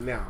Now,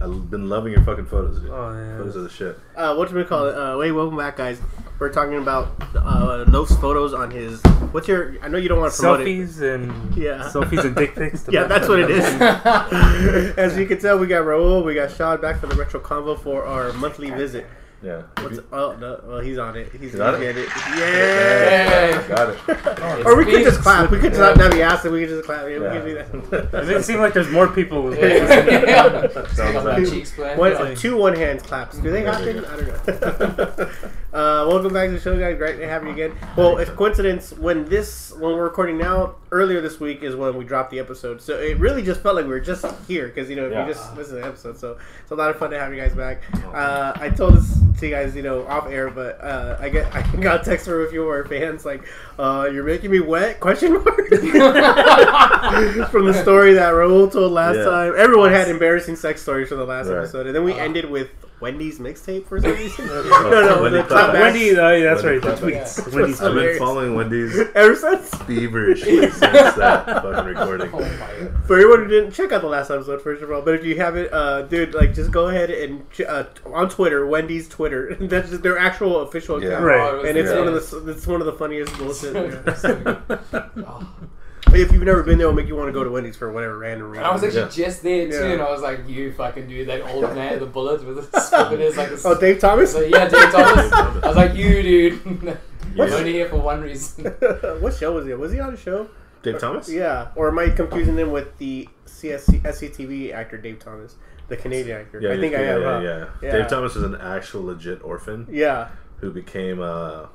I've been loving your fucking photos, dude. Oh, yeah. Photos of the shit. uh, what we call it? Uh, wait, welcome back, guys. We're talking about uh, those photos on his. What's your? I know you don't want to promote it. Selfies and Yeah. selfies and dick pics. Yeah, that's what it is. As you can tell, we got Raul, we got Sean back for the Retro Convo for our monthly visit. Yeah. What's oh no, well he's on it. He's Got he it? had it. Yeah. Got it. Or we could just clap. We could just not be asked. And we could just clap. Yeah, we could do that. Does it seem like there's more people? with Yeah. Sounds Got my like- cheeks black. One, Yeah. two one hands claps. Do they happen? I don't know. Uh, welcome back to the show, guys. Great to have you again. Well, it's coincidence when this when we're recording now. Earlier this week is when we dropped the episode, so it really just felt like we were just here because you know if Yeah. you just listen to the episode, so it's a lot of fun to have you guys back. Uh, I told this to you guys, you know, off air, but uh, I get I got text from a few of our fans like, uh, "You're making me wet?" Question mark from the story that Raul told last Yeah. time. Everyone had embarrassing sex stories from the last Right. episode, and then we ended with Wendy's mixtape for some reason. no, Oh, no, Wendy the Clapback. clapback. Wendy, uh, yeah, that's Wendy right. The tweets. Yeah. Wendy's I've been following Wendy's Ever since, feverishly since that fucking recording. Oh my for everyone who didn't check out the last episode, first of all, but if you haven't, uh, dude, like, just go ahead and uh, on Twitter, Wendy's Twitter. That's just their actual official Yeah. account, Right. God. and it's Yeah. one of the it's one of the funniest bullshit. Yeah. Oh. if you've never been there, it'll make you want to go to Wendy's for whatever random reason. I was actually Yeah. just there too, Yeah. and I was like, "You fucking dude, that old man, with the bullets with the spit is like." A, oh, Dave Thomas. So, yeah, Dave Thomas. I was like, "You dude, you're Yeah. only here for one reason." what show was he? on? Was he on a show? Dave Thomas? Yeah, or am I confusing him with the CSC, SCTV actor Dave Thomas, the Canadian actor? Yeah, I think yeah, I am. yeah, huh? yeah. Yeah. Dave Thomas was an actual legit orphan Yeah, who became uh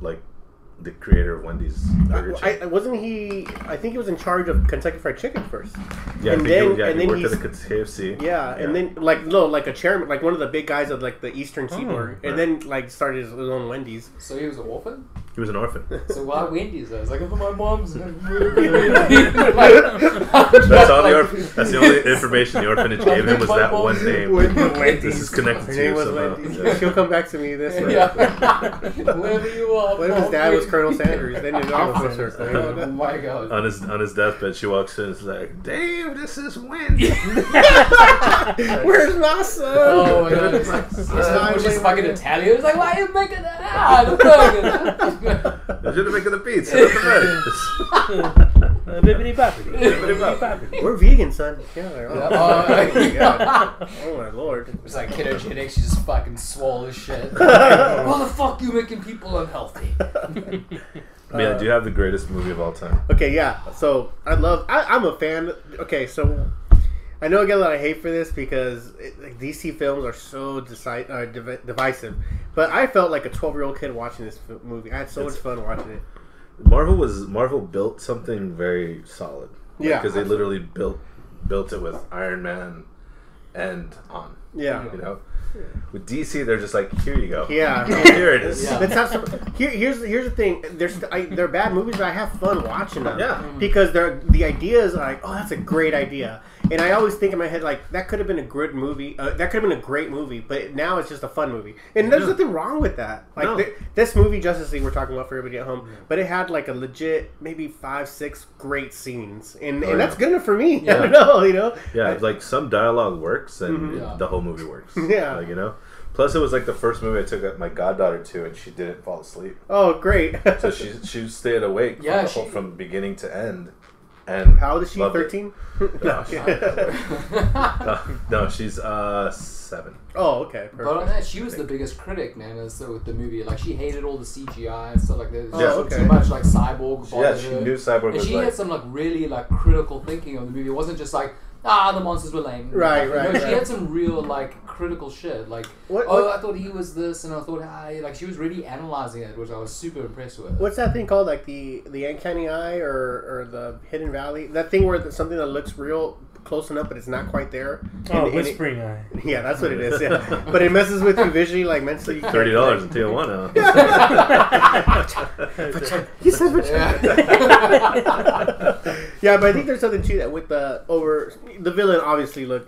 like the creator of Wendy's burger I, chain. I- wasn't he? I think he was in charge of Kentucky Fried Chicken first. yeah, I and think then- he, yeah, and he then worked at the KFC. Yeah, and then like no, like a chairman, like one of the big guys of like the Eastern hmm. Seaboard, and right. then like started his own Wendy's. So he was an orphan. he was an orphan. So why Wendy's? I was like, "Oh, my mom's." That's all the orphan. That's the only information the orphanage gave him was that one name. This is connected Her to name you was somehow. Wendy's. Yeah. She'll come back to me this way. Yeah. Wherever you are. What if his dad was Mom, Colonel Sanders? Then you know for sure. Oh my god. On his on his deathbed, she walks in and is like, "Dave, this is Wendy." Where's my son? Oh my god. It's like, time she's to- fucking Italian. It's like, why are you making that? Ah, the burger. I should have making the pizza, not the bread. Uh, bibbidi boppidi. Bibbidi boppidi. We're vegan, son. Yeah, like, oh, Oh, my. God. oh my lord. It's like ketogenic. She just fucking swallow this shit. Why the fuck you making people unhealthy? yeah, do you have the greatest movie of all time? Okay, yeah. So I love. I, I'm a fan. Okay, so I know I get a lot of hate for this because it, like, DC films are so deci- uh, div- divisive. But I felt like a 12 year old kid watching this f- movie. I had so much fun watching it. Marvel was Marvel built something very solid. Yeah. because they literally built built it with Iron Man and on. Yeah. You know, with DC, they're just like, here you go. Yeah. here it is. Yeah. Let's some. Here, here's here's the thing. There's I, they're bad movies, but I have fun watching them. Yeah. Because they're the ideas are like, oh, that's a great idea, and I always think in my head like that could have been a good movie. Uh, that could have been a great movie, but now it's just a fun movie, and there's Yeah. nothing wrong with that. Like No. th- this movie, Justice League, we're talking about for everybody at home, but it had like a legit maybe five, six great scenes, and, Oh, and that's good enough for me. I don't know, you know. Yeah, I- like some dialogue works and Mhm. Yeah. the whole movie works. Yeah. Like you know. Plus, it was like the first movie I took my goddaughter to, and she didn't fall asleep. oh, great. So she she stayed awake from, Yeah, the whole, she- from beginning to end. And How old is she? Thirteen. No, she- no, she's uh seven. oh, okay. But on that, she was the biggest critic, man, as the, with the movie. Like, she hated all the CGI and stuff like that. Oh, Yeah, okay. Too much, like, cyborg. Yeah, she her. knew Cyborg And was she like. had some, like, really, like, critical thinking of the movie. It wasn't just like, ah, the monsters were lame. Right, right, No, she right. had some real, like, critical shit. Like, What- oh, what- I thought he was this, and I thought, ah, like, she was really analyzing it, which I was super impressed with. What's that thing called? Like the the uncanny eye or, or the hidden valley? That thing where the, something that looks real close enough, but it's not quite there. Oh, And- and it- whispering eye. yeah, that's what it is. Yeah, but it messes with you visually, like mentally. you can't- Thirty dollars in Tijuana. He said, Yeah. Yeah, but I think there's something to that with the over the villain. Obviously, look,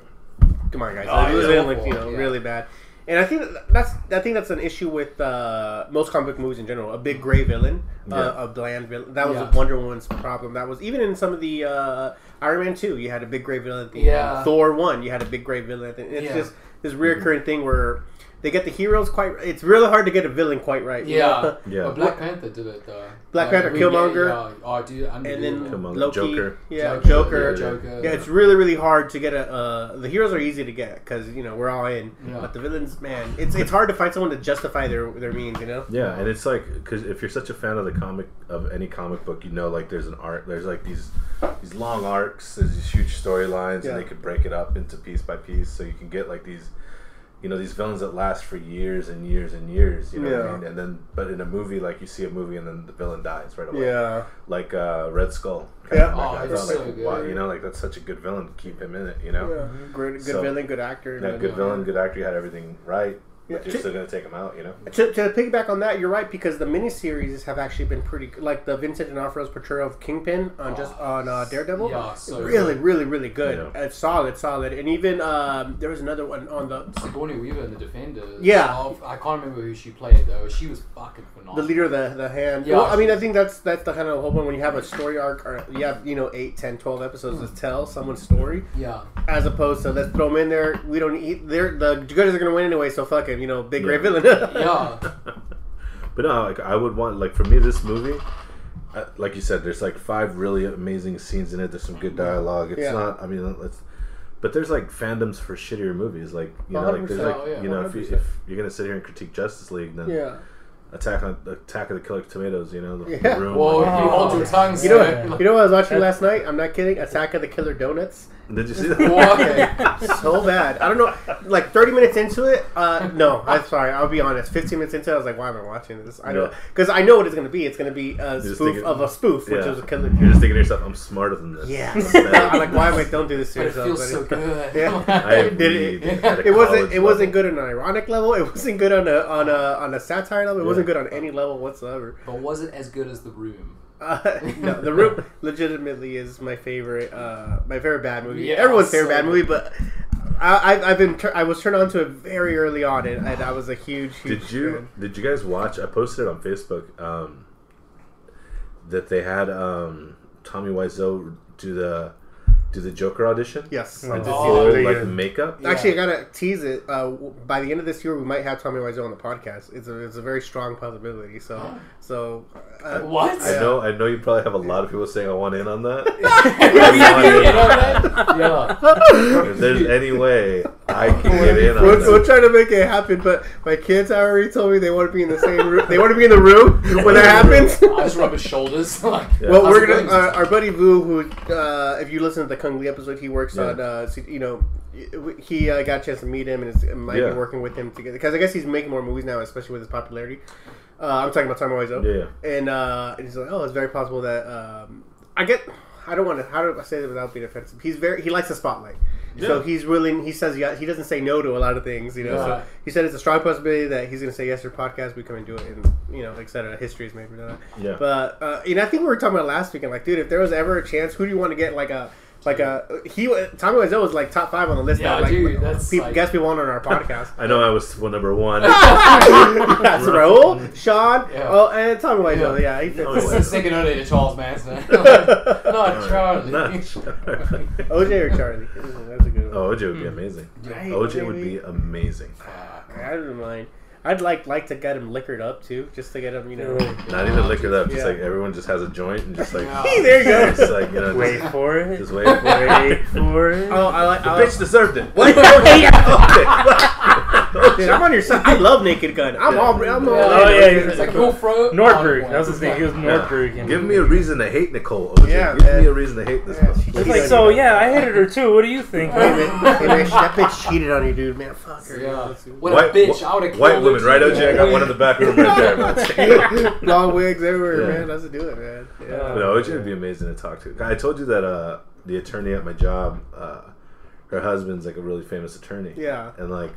come on, guys, Oh, the villain looked you know Yeah. really bad, and I think that's I think that's an issue with uh, most comic book movies in general. A big gray villain, Yeah. uh, a bland villain. That was Yeah. Wonder Woman's problem. That was even in some of the uh, Iron Man two. You had a big gray villain. At the Yeah. Thor one, you had a big gray villain. At the end. It's Yeah. just this reoccurring thing where. They get the heroes quite. It's really hard to get a villain quite right. you Yeah. Yeah. But Black Panther did it though. Black Panther, we Killmonger. Get, yeah, oh, dude, and then Killmonger, Loki, Joker. yeah, Joker, Joker, yeah, Joker. Yeah, it's really really hard to get a. Uh, the heroes are easy to get because you know we're all in, Yeah. but the villains, man, it's it's hard to find someone to justify their their means. You know. Yeah, and it's like because if you're such a fan of the comic of any comic book, you know, like there's an arc, there's like these these long arcs, there's these huge storylines, Yeah. and they could break it up into piece by piece, so you can get like these, you know, these villains that last for years and years and years. You know what I mean? And then, but in a movie, like you see a movie and then the villain dies right away. Yeah. Like uh, Red Skull. Yeah. Like, Oh, I it's thought, so like, good. wow, you know, like that's such a good villain. To keep him in it. You know. Yeah. Great, good So- villain, good actor. Yeah, good villain, good actor. You had everything right, but Yeah. you're still gonna take them out. You know. To, to piggyback on that, you're right because the miniseries have actually been pretty good. Like the Vincent D'Onofrio's portrayal of Kingpin on just on uh, Daredevil, Yeah, so really, good. really, really good. Yeah. It's solid, solid. And even um, there was another one on the Sigourney Weaver in the Defenders. Yeah. Oh, I can't remember who she played though. She was fucking phenomenal. the leader of the, the hand. Yeah. Well, I mean, I think that's that's the kind of whole point when you have a story arc or you have, you know, 8, 10, 12 episodes to tell someone's story Yeah. as opposed to let's throw them in there. We don't eat. They're, the good are going to win anyway, so fuck it. You know, big Yeah. great villain. Yeah. but no, like I would want like for me this movie, uh, like you said, there's like five really amazing scenes in it. There's some good dialogue. It's Yeah. not. I mean, it's. But there's like fandoms for shittier movies, like you know, like there's like oh, yeah, you know, if, you, if you're gonna sit here and critique Justice League, then yeah. Attack on Attack of the Killer Tomatoes, you know, the, Yeah. the room. Whoa, like- you hold your tongue, You know, sir. what, you know what I was watching last night? I'm not kidding. Attack of the Killer Donuts. Did you see that? What? so bad. I don't know. Like 30 minutes into it. Uh, no, I'm sorry. I'll be honest. 15 minutes into it, I was like, why am I watching this? I know Yeah. because I know what it's going to be. It's going to be a just spoof thinking- of a spoof, which is a killer. You're just thinking to yourself, I'm smarter than this. Yeah. This is better. I'm like, why am I? Don't do this to But it yourself. feels but so it- good. Yeah. I did- agreed at It wasn't. college It wasn't good on an ironic level. It wasn't good on a on a on a satire level. It Yeah. Wasn't good on any level whatsoever. But was it as good as The Room? Uh, no, The Room legitimately is my favorite. Uh, my favorite bad movie. Yeah, Everyone's favorite so bad movie, but I, I, I've been. Tur- I was turned on to it very early on, and, and I was a huge, huge. Did you fan. did you guys watch? I posted it on Facebook. Um, that they had um, Tommy Wiseau do the do the Joker audition. Yes, Oh. I did see Full that. like did. makeup. Yeah. Actually, I gotta tease it. Uh, by the end of this year, we might have Tommy Wiseau on the podcast. It's a, it's a very strong possibility. So, so uh, What? I know. I know you probably have a lot of people saying I want in on that. yeah. if there's any way I can get in on We're, we're that. trying to make it happen, but my kids already told me they want to be in the same room. They want to be in the room when that happens. I just rub his shoulders. like, Yeah. Well, we're gonna going? uh, our buddy Vu, who uh, if you listen to the Kung Lee episode, he works Yeah. on. Uh, you know, he uh, got a chance to meet him and is, might Yeah. be working with him together because I guess he's making more movies now, especially with his popularity. Uh, I'm talking about Tommy Wiseau. Yeah. And, uh, and he's like, oh, it's very possible that um, I get. I don't want to. How do I say that without being offensive? He's very. He likes the spotlight. So he's willing. He says yeah. He doesn't say no to a lot of things. You know. Yeah. So he said it's a strong possibility that he's going to say yes to your podcast. We come and do it, and you know, etc. History is made for that. Yeah. But uh, you know, I think we were talking about last weekend. Like, dude, if there was ever a chance, who do you want to get? Like a like a he. Tommy Wiseau was like top five on the list. Yeah, of, like, dude, that's people, like- guests we want on our podcast. I know I was one number one. That's Raul, Sean, Yeah. oh, and Tommy Wiseau. Yeah. Yeah, he fits. Oh, This yeah. is second only to Charles Manson. Not Charlie. Not Charlie. OJ or Charlie? That's a good oh, one. Oh, OJ would be hmm. amazing. Right, OJ would be amazing. Ah. I don't mind. I'd like like to get him liquored up too, just to get him, you know. Not even liquored up. Just Yeah. like everyone just has a joint and just like Hey, there you go. just like you know Wait just, for it. just wait for it. Wait for it. Oh, I like. The I like bitch deserved it. Wait, oh, okay, I'm on your side. I love Naked Gun. I'm all. I'm all. Oh, yeah, It's like he'll throw it Nordberg. That was his name. He was Yeah. Nordberg. and- Give me a reason to hate Nicole. OJ. Yeah, Give man. me a reason to hate this Yeah, one. she It's like so. you. Yeah, I hated her too. What do you think? Hey, man, hey, man, that bitch cheated on you, dude. Man, fuck her. Yeah. Let's see. What a bitch. I would have white women, right, OJ? I got one in the back room right there. Long wigs everywhere, Yeah. man. Let's do it, man. Yeah. But no, OJ would be amazing to talk to. I told you that uh, the attorney at my job, uh, her husband's like a really famous attorney. Yeah. And like,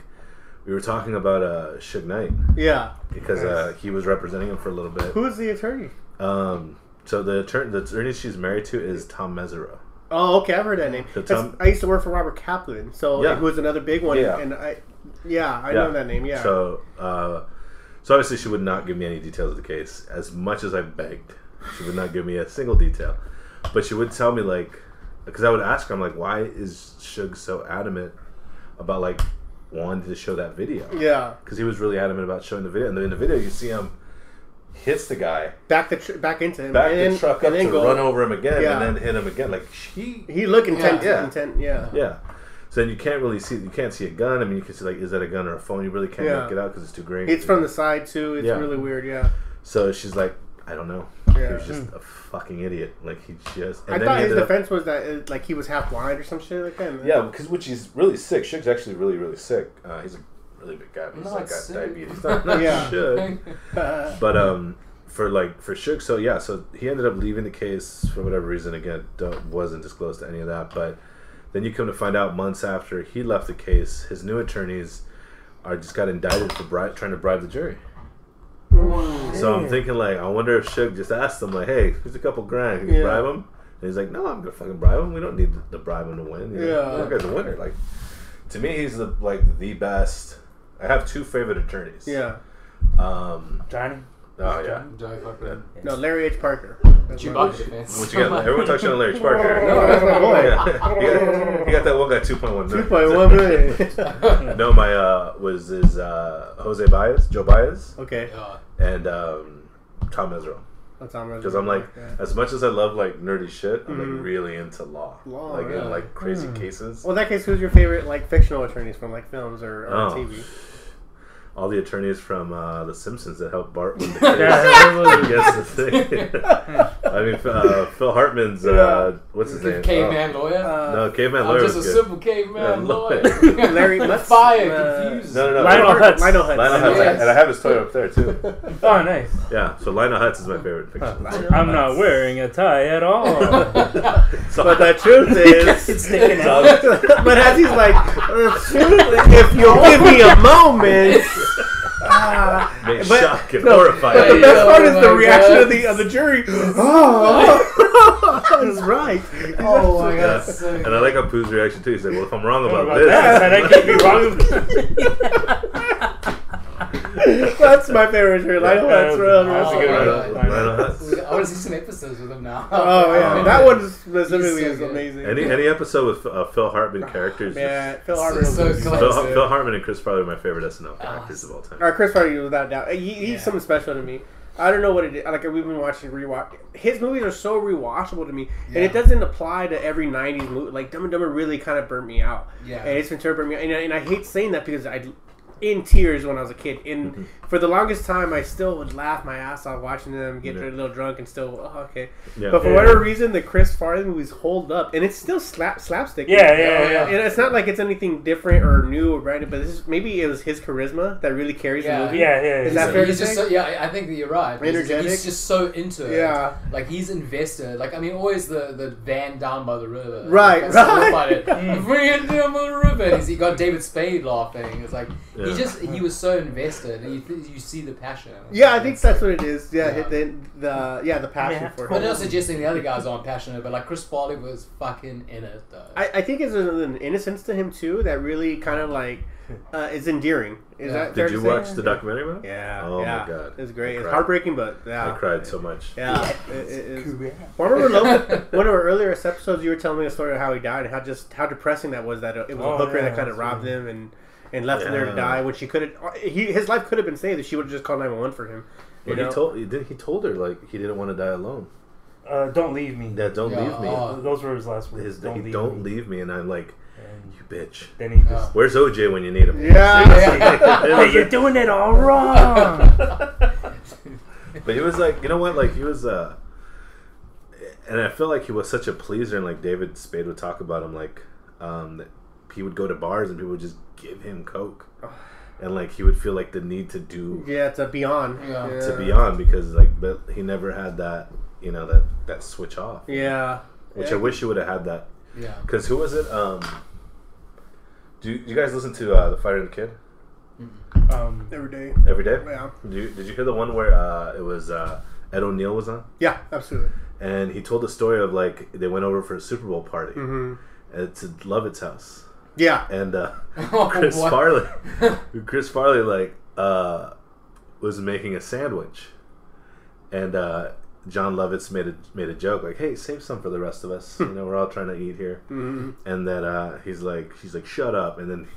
we were talking about uh, Suge Knight Yeah. because uh, he was representing him for a little bit. Who's the attorney? Um, So the attorney, the attorney she's married to is Tom Mesereau. Oh, okay, I've heard that name. 'Cause Tom- I used to work for Robert Kaplan, so Yeah. it was another big one. Yeah. And I, yeah, I know that name. Yeah. So, uh, so obviously she would not give me any details of the case. As much as I begged, she would not give me a single detail. But she would tell me like, because I would ask her, I'm like, why is Suge so adamant about like wanting to show that video? yeah. Because he was really adamant about showing the video. And then in the video, you see him hits the guy, Back the tr- back into him. back and the then, truck up to go. run over him again, Yeah. and then hit him again. Like he, He look intent. Yeah. Intent. Yeah. yeah. So then you can't really see. You can't see a gun. I mean, you can see like, is that a gun or a phone? You really can't Yeah. make it out because it's too green. It's from the side too. It's Yeah. really weird. Yeah. So she's like, I don't know. Yeah. He was just a fucking idiot. Like he just. I And then thought he his ended up- defense was that uh, like he was half blind or some shit like that. Yeah, because which he's really sick. Suge's actually really really sick. Uh, he's a really big guy. but He's Not like got sick. diabetes. Not, not Yeah. Suge. But um, for like for Suge, so yeah, so he ended up leaving the case for whatever reason. Again, don't, wasn't disclosed to any of that. But then you come to find out months after he left the case, his new attorneys are just got indicted for bri- trying to bribe the jury. So I'm thinking like, I wonder if Suge just asked them like, "Hey, here's a couple grand. Can you Yeah. bribe him?" And he's like, "No, I'm gonna fucking bribe him. We don't need to, to bribe him to win. You know, Yeah. that guy's a winner." Like, to me, he's the like the best. I have two favorite attorneys. yeah. Um. Johnny. Oh yeah. Johnny Fucker. No, Larry H. Parker. That's my- Chewbacca defense. What you got? Everyone talks about Larry Parker. No, that's my boy. Yeah. you, got, you got that one guy, two point one Two million. point one million. No, my uh was is uh Jose Baez, Joe Baez, okay. And um Tom Mesereau. That's how Because I'm like, Yeah. as much as I love like nerdy shit, I'm Mhm. like really into law, Law, like yeah. in like crazy cases. Well, in that case, who's your favorite like fictional attorneys from like films or, or Oh. TV? All the attorneys from uh, The Simpsons that helped Bart win the case. Yeah, that was- Guess the thing. I mean, uh, Phil Hartman's uh, what's his name? Caveman lawyer. Oh, Uh, no, Caveman I'm Lawyer just a good. simple caveman Yeah, lawyer. lawyer. Larry Mutz? Fire, Uh, confused. No, no, no. Lionel Lionel, Hutz. Lionel Hutz. Lionel Hutz, Yes. and I have his toy up there too. Oh, nice. Yeah, so Lionel Hutz is my favorite fiction. Lionel I'm not wearing a tie at all. So, But the truth is, it's sticking out. but as he's like, if you'll give me a moment. Made but- shock and no, horrified. But the best Oh part is the oh reaction God. of the of the jury. Oh, that's right. Oh my god, that's so And I like how Pooh's reaction too. He said, "Well, if I'm wrong about, About this, that, then I can't be wrong. That's my favorite jury. Lionel Hutz. that's real- a good one. Lionel Hutz. I want to see some episodes with him now. Oh yeah, Oh, that one specifically so is good. amazing. Any any episode with uh, Phil Hartman characters. Yeah, Phil Hartman. so was- Phil, Phil- Phil Hartman and Chris Farley are my favorite SNL characters of all time. Or Chris Farley, without doubt. He, he's Yeah. something special to me. I don't know what it is. Like we've been watching rewatch. His movies are so rewatchable to me, and it doesn't apply to every '90s movie. Like Dumb and Dumber really kind of burnt me out. Yeah. and Ace Ventura burnt me out. And, and I hate saying that because I, in tears when I was a kid. And mm-hmm. for the longest time, I still would laugh my ass off watching them get Yeah. a little drunk and still, oh, okay. Yeah. But for Yeah. whatever reason, the Chris Farley movies hold up, and it's still slap slapstick. Yeah, yeah, yeah. yeah. And it's not like it's anything different or new or brand new, but this is, maybe it was his charisma that really carries Yeah. the movie. Yeah, yeah. Is that fair to he's just say? so, yeah, I- I think that you're right. He's- Energetic? He's just so into it. Yeah. Like he's invested. Like I mean, always the, the van down by the river. Right, That's all right. about it. Bring it down by the river. And he's, he got David Spade laughing. It's like Yeah. he just he was so invested, and you th- you see the passion. Yeah, I think that's what it is. Yeah, Yeah. The, the yeah the passion Yeah. for But him. not suggesting the other guys aren't passionate, but like Chris Farley was fucking in it though. I, I think it's an innocence to him too that really kind of like uh, is endearing. Is Yeah. that fair Did you watch the documentary about it? Yeah. Oh my. God. it's great. It's heartbreaking, but yeah, I cried so much. Yeah, it, it is. Well, I remember Logan, one of our earlier episodes. You were telling me a story of how he died and how just how depressing that was. That it was Oh, a hooker yeah, that kind of robbed him and and left him there to die when she could have. He his life could have been saved if she would have just called nine one one for him. You But know? he told he, did, he told her like he didn't want to die alone. Uh, don't leave me. That don't Yeah, leave me. oh. Those were his last words. His, don't he leave don't me. leave me, and I'm like, you bitch. then he Yeah. just. Where's OJ when you need him? yeah. hey, you're doing it all wrong. But he was like, you know what? Like he was, uh and I feel like he was such a pleaser, and like David Spade would talk about him, like um that he would go to bars and people would just give him coke, and like he would feel like the need to do Yeah, to beyond. Yeah. to be on because like, but he never had that, you know, that that switch off, Yeah. which Yeah. I wish he would have had that. yeah. Because who was it? Um, do you, you guys listen to uh, the Fighter and the Kid Um, Every day. every day? Yeah. Did you, did you hear the one where uh, it was uh, Ed O'Neill was on, Yeah, absolutely. and he told the story of like they went over for a Super Bowl party. hmm And it's at Lovitz's house, Yeah. and uh, Oh, Chris what? Farley, Chris Farley, like uh, was making a sandwich, and uh, Jon Lovitz made a made a joke like, "Hey, save some for the rest of us. You know, we're all trying to eat here." hmm And then uh, he's like, she's like, "Shut up!" And then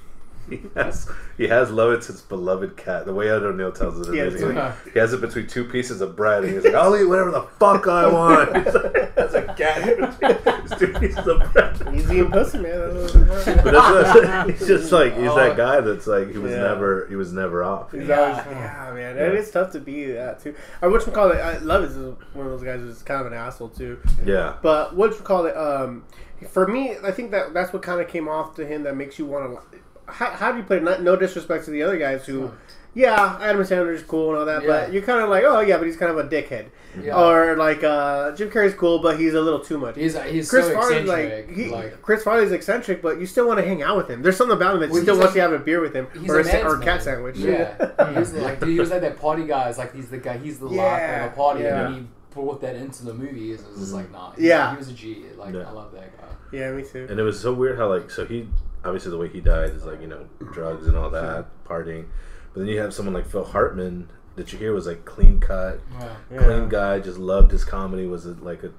he has he has Lovitz's beloved cat. The way Ed O'Neill tells it, is Yeah, amazing. it's- he has it between two pieces of bread, and he's like, "I'll eat whatever the fuck I want." He's like, has a cat in between his two pieces of bread. Easy and pussy, man. That's what But that's he's just like he's Oh. that guy that's like he was Yeah. never he was never off. He's Yeah. always, yeah, man. And it's tough to be that too. I what you call it. I love is one of those guys who's kind of an asshole too. Yeah, But what you call it? Um, for me, I think that that's what kind of came off to him that makes you want to. How, how do you put it? Not, no disrespect to the other guys who, yeah, Adam Sandler's cool and all that, but Yeah. you're kind of like, oh yeah, but he's kind of a dickhead. Yeah. Or like uh, Jim Carrey's cool, but he's a little too much. He's he's Chris so Farley's eccentric. like, he, like Chris Farley's eccentric, but you still want to hang out with him. There's something about him that Well, still he's wants like- to have a beer with him he's or a a, sa- man's or a man. cat sandwich. Yeah, he was like dude, he was like that party guy. It's like he's the guy. He's the laugh Yeah, at the party, yeah. and then he brought that into the movies. It was just like nah. he- Mm-hmm. Yeah. he was a G. Like Yeah. I love that guy. yeah, me too. and it was so weird how like so he obviously the way he died is like you know drugs and all that partying, but then you have someone like Phil Hartman that you hear was like clean cut, Yeah. Yeah. clean guy, just loved his comedy. Was it like a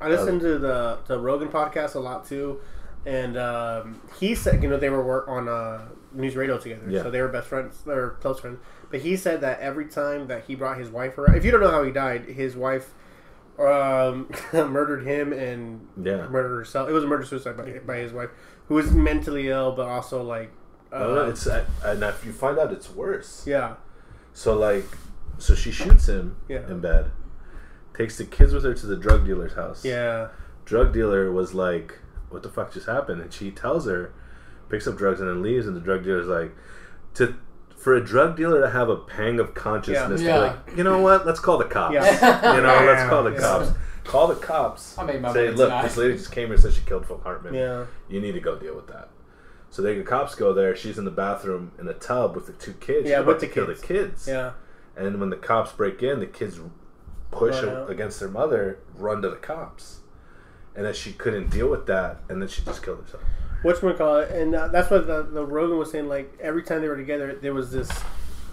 I listened to the the Rogan podcast a lot too, and um, he said you know they were work on uh, NewsRadio together, Yeah. so they were best friends, they were close friends. But he said that every time that he brought his wife around, if you don't know how he died, his wife um, murdered him and Yeah. murdered herself. It was a murder suicide by, by his wife, who was mentally ill, but also like uh, it's and if you find out it's worse. yeah, So like, so she shoots him Yeah. in bed, takes the kids with her to the drug dealer's house. yeah, Drug dealer was like, "What the fuck just happened?" And she tells her, picks up drugs and then leaves. And the drug dealer's like, "To for a drug dealer to have a pang of consciousness, Yeah. to be like, you know what? Let's call the cops. Yeah. You know, let's call the Yeah. cops. Call the cops. I made my Say, money look, tonight." this lady just came here and said she killed Phil Hartman. yeah, You need to go deal with that." So they, the cops go there. She's in the bathroom in a tub with the two kids. Yeah, She's with about the to kill kids. the kids. yeah. And when the cops break in, the kids push Run out. against their mother, run to the cops. And then she couldn't deal with that, and then she just killed herself. What's one call it? And uh, that's what the, the Rogan was saying. Like every time they were together, there was this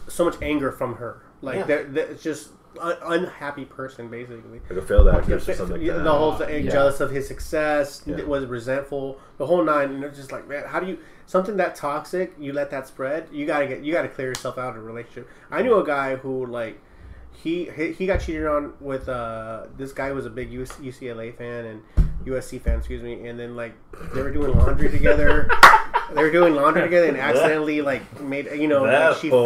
so much anger from her. Like Yeah. they're, they're- it's just un- unhappy person basically. Like a failed actress or something like that. the whole thing, Yeah. jealous of his success, Yeah. was resentful, the whole nine. And it's just like, man, how do you something that toxic? You let that spread? You gotta get, you gotta clear yourself out of a relationship. I knew a guy who like. He, he he got cheated on with uh this guy was a big US, UCLA fan and USC fan excuse me and then like they were doing laundry together they were doing laundry together and accidentally like made you know That like she whore.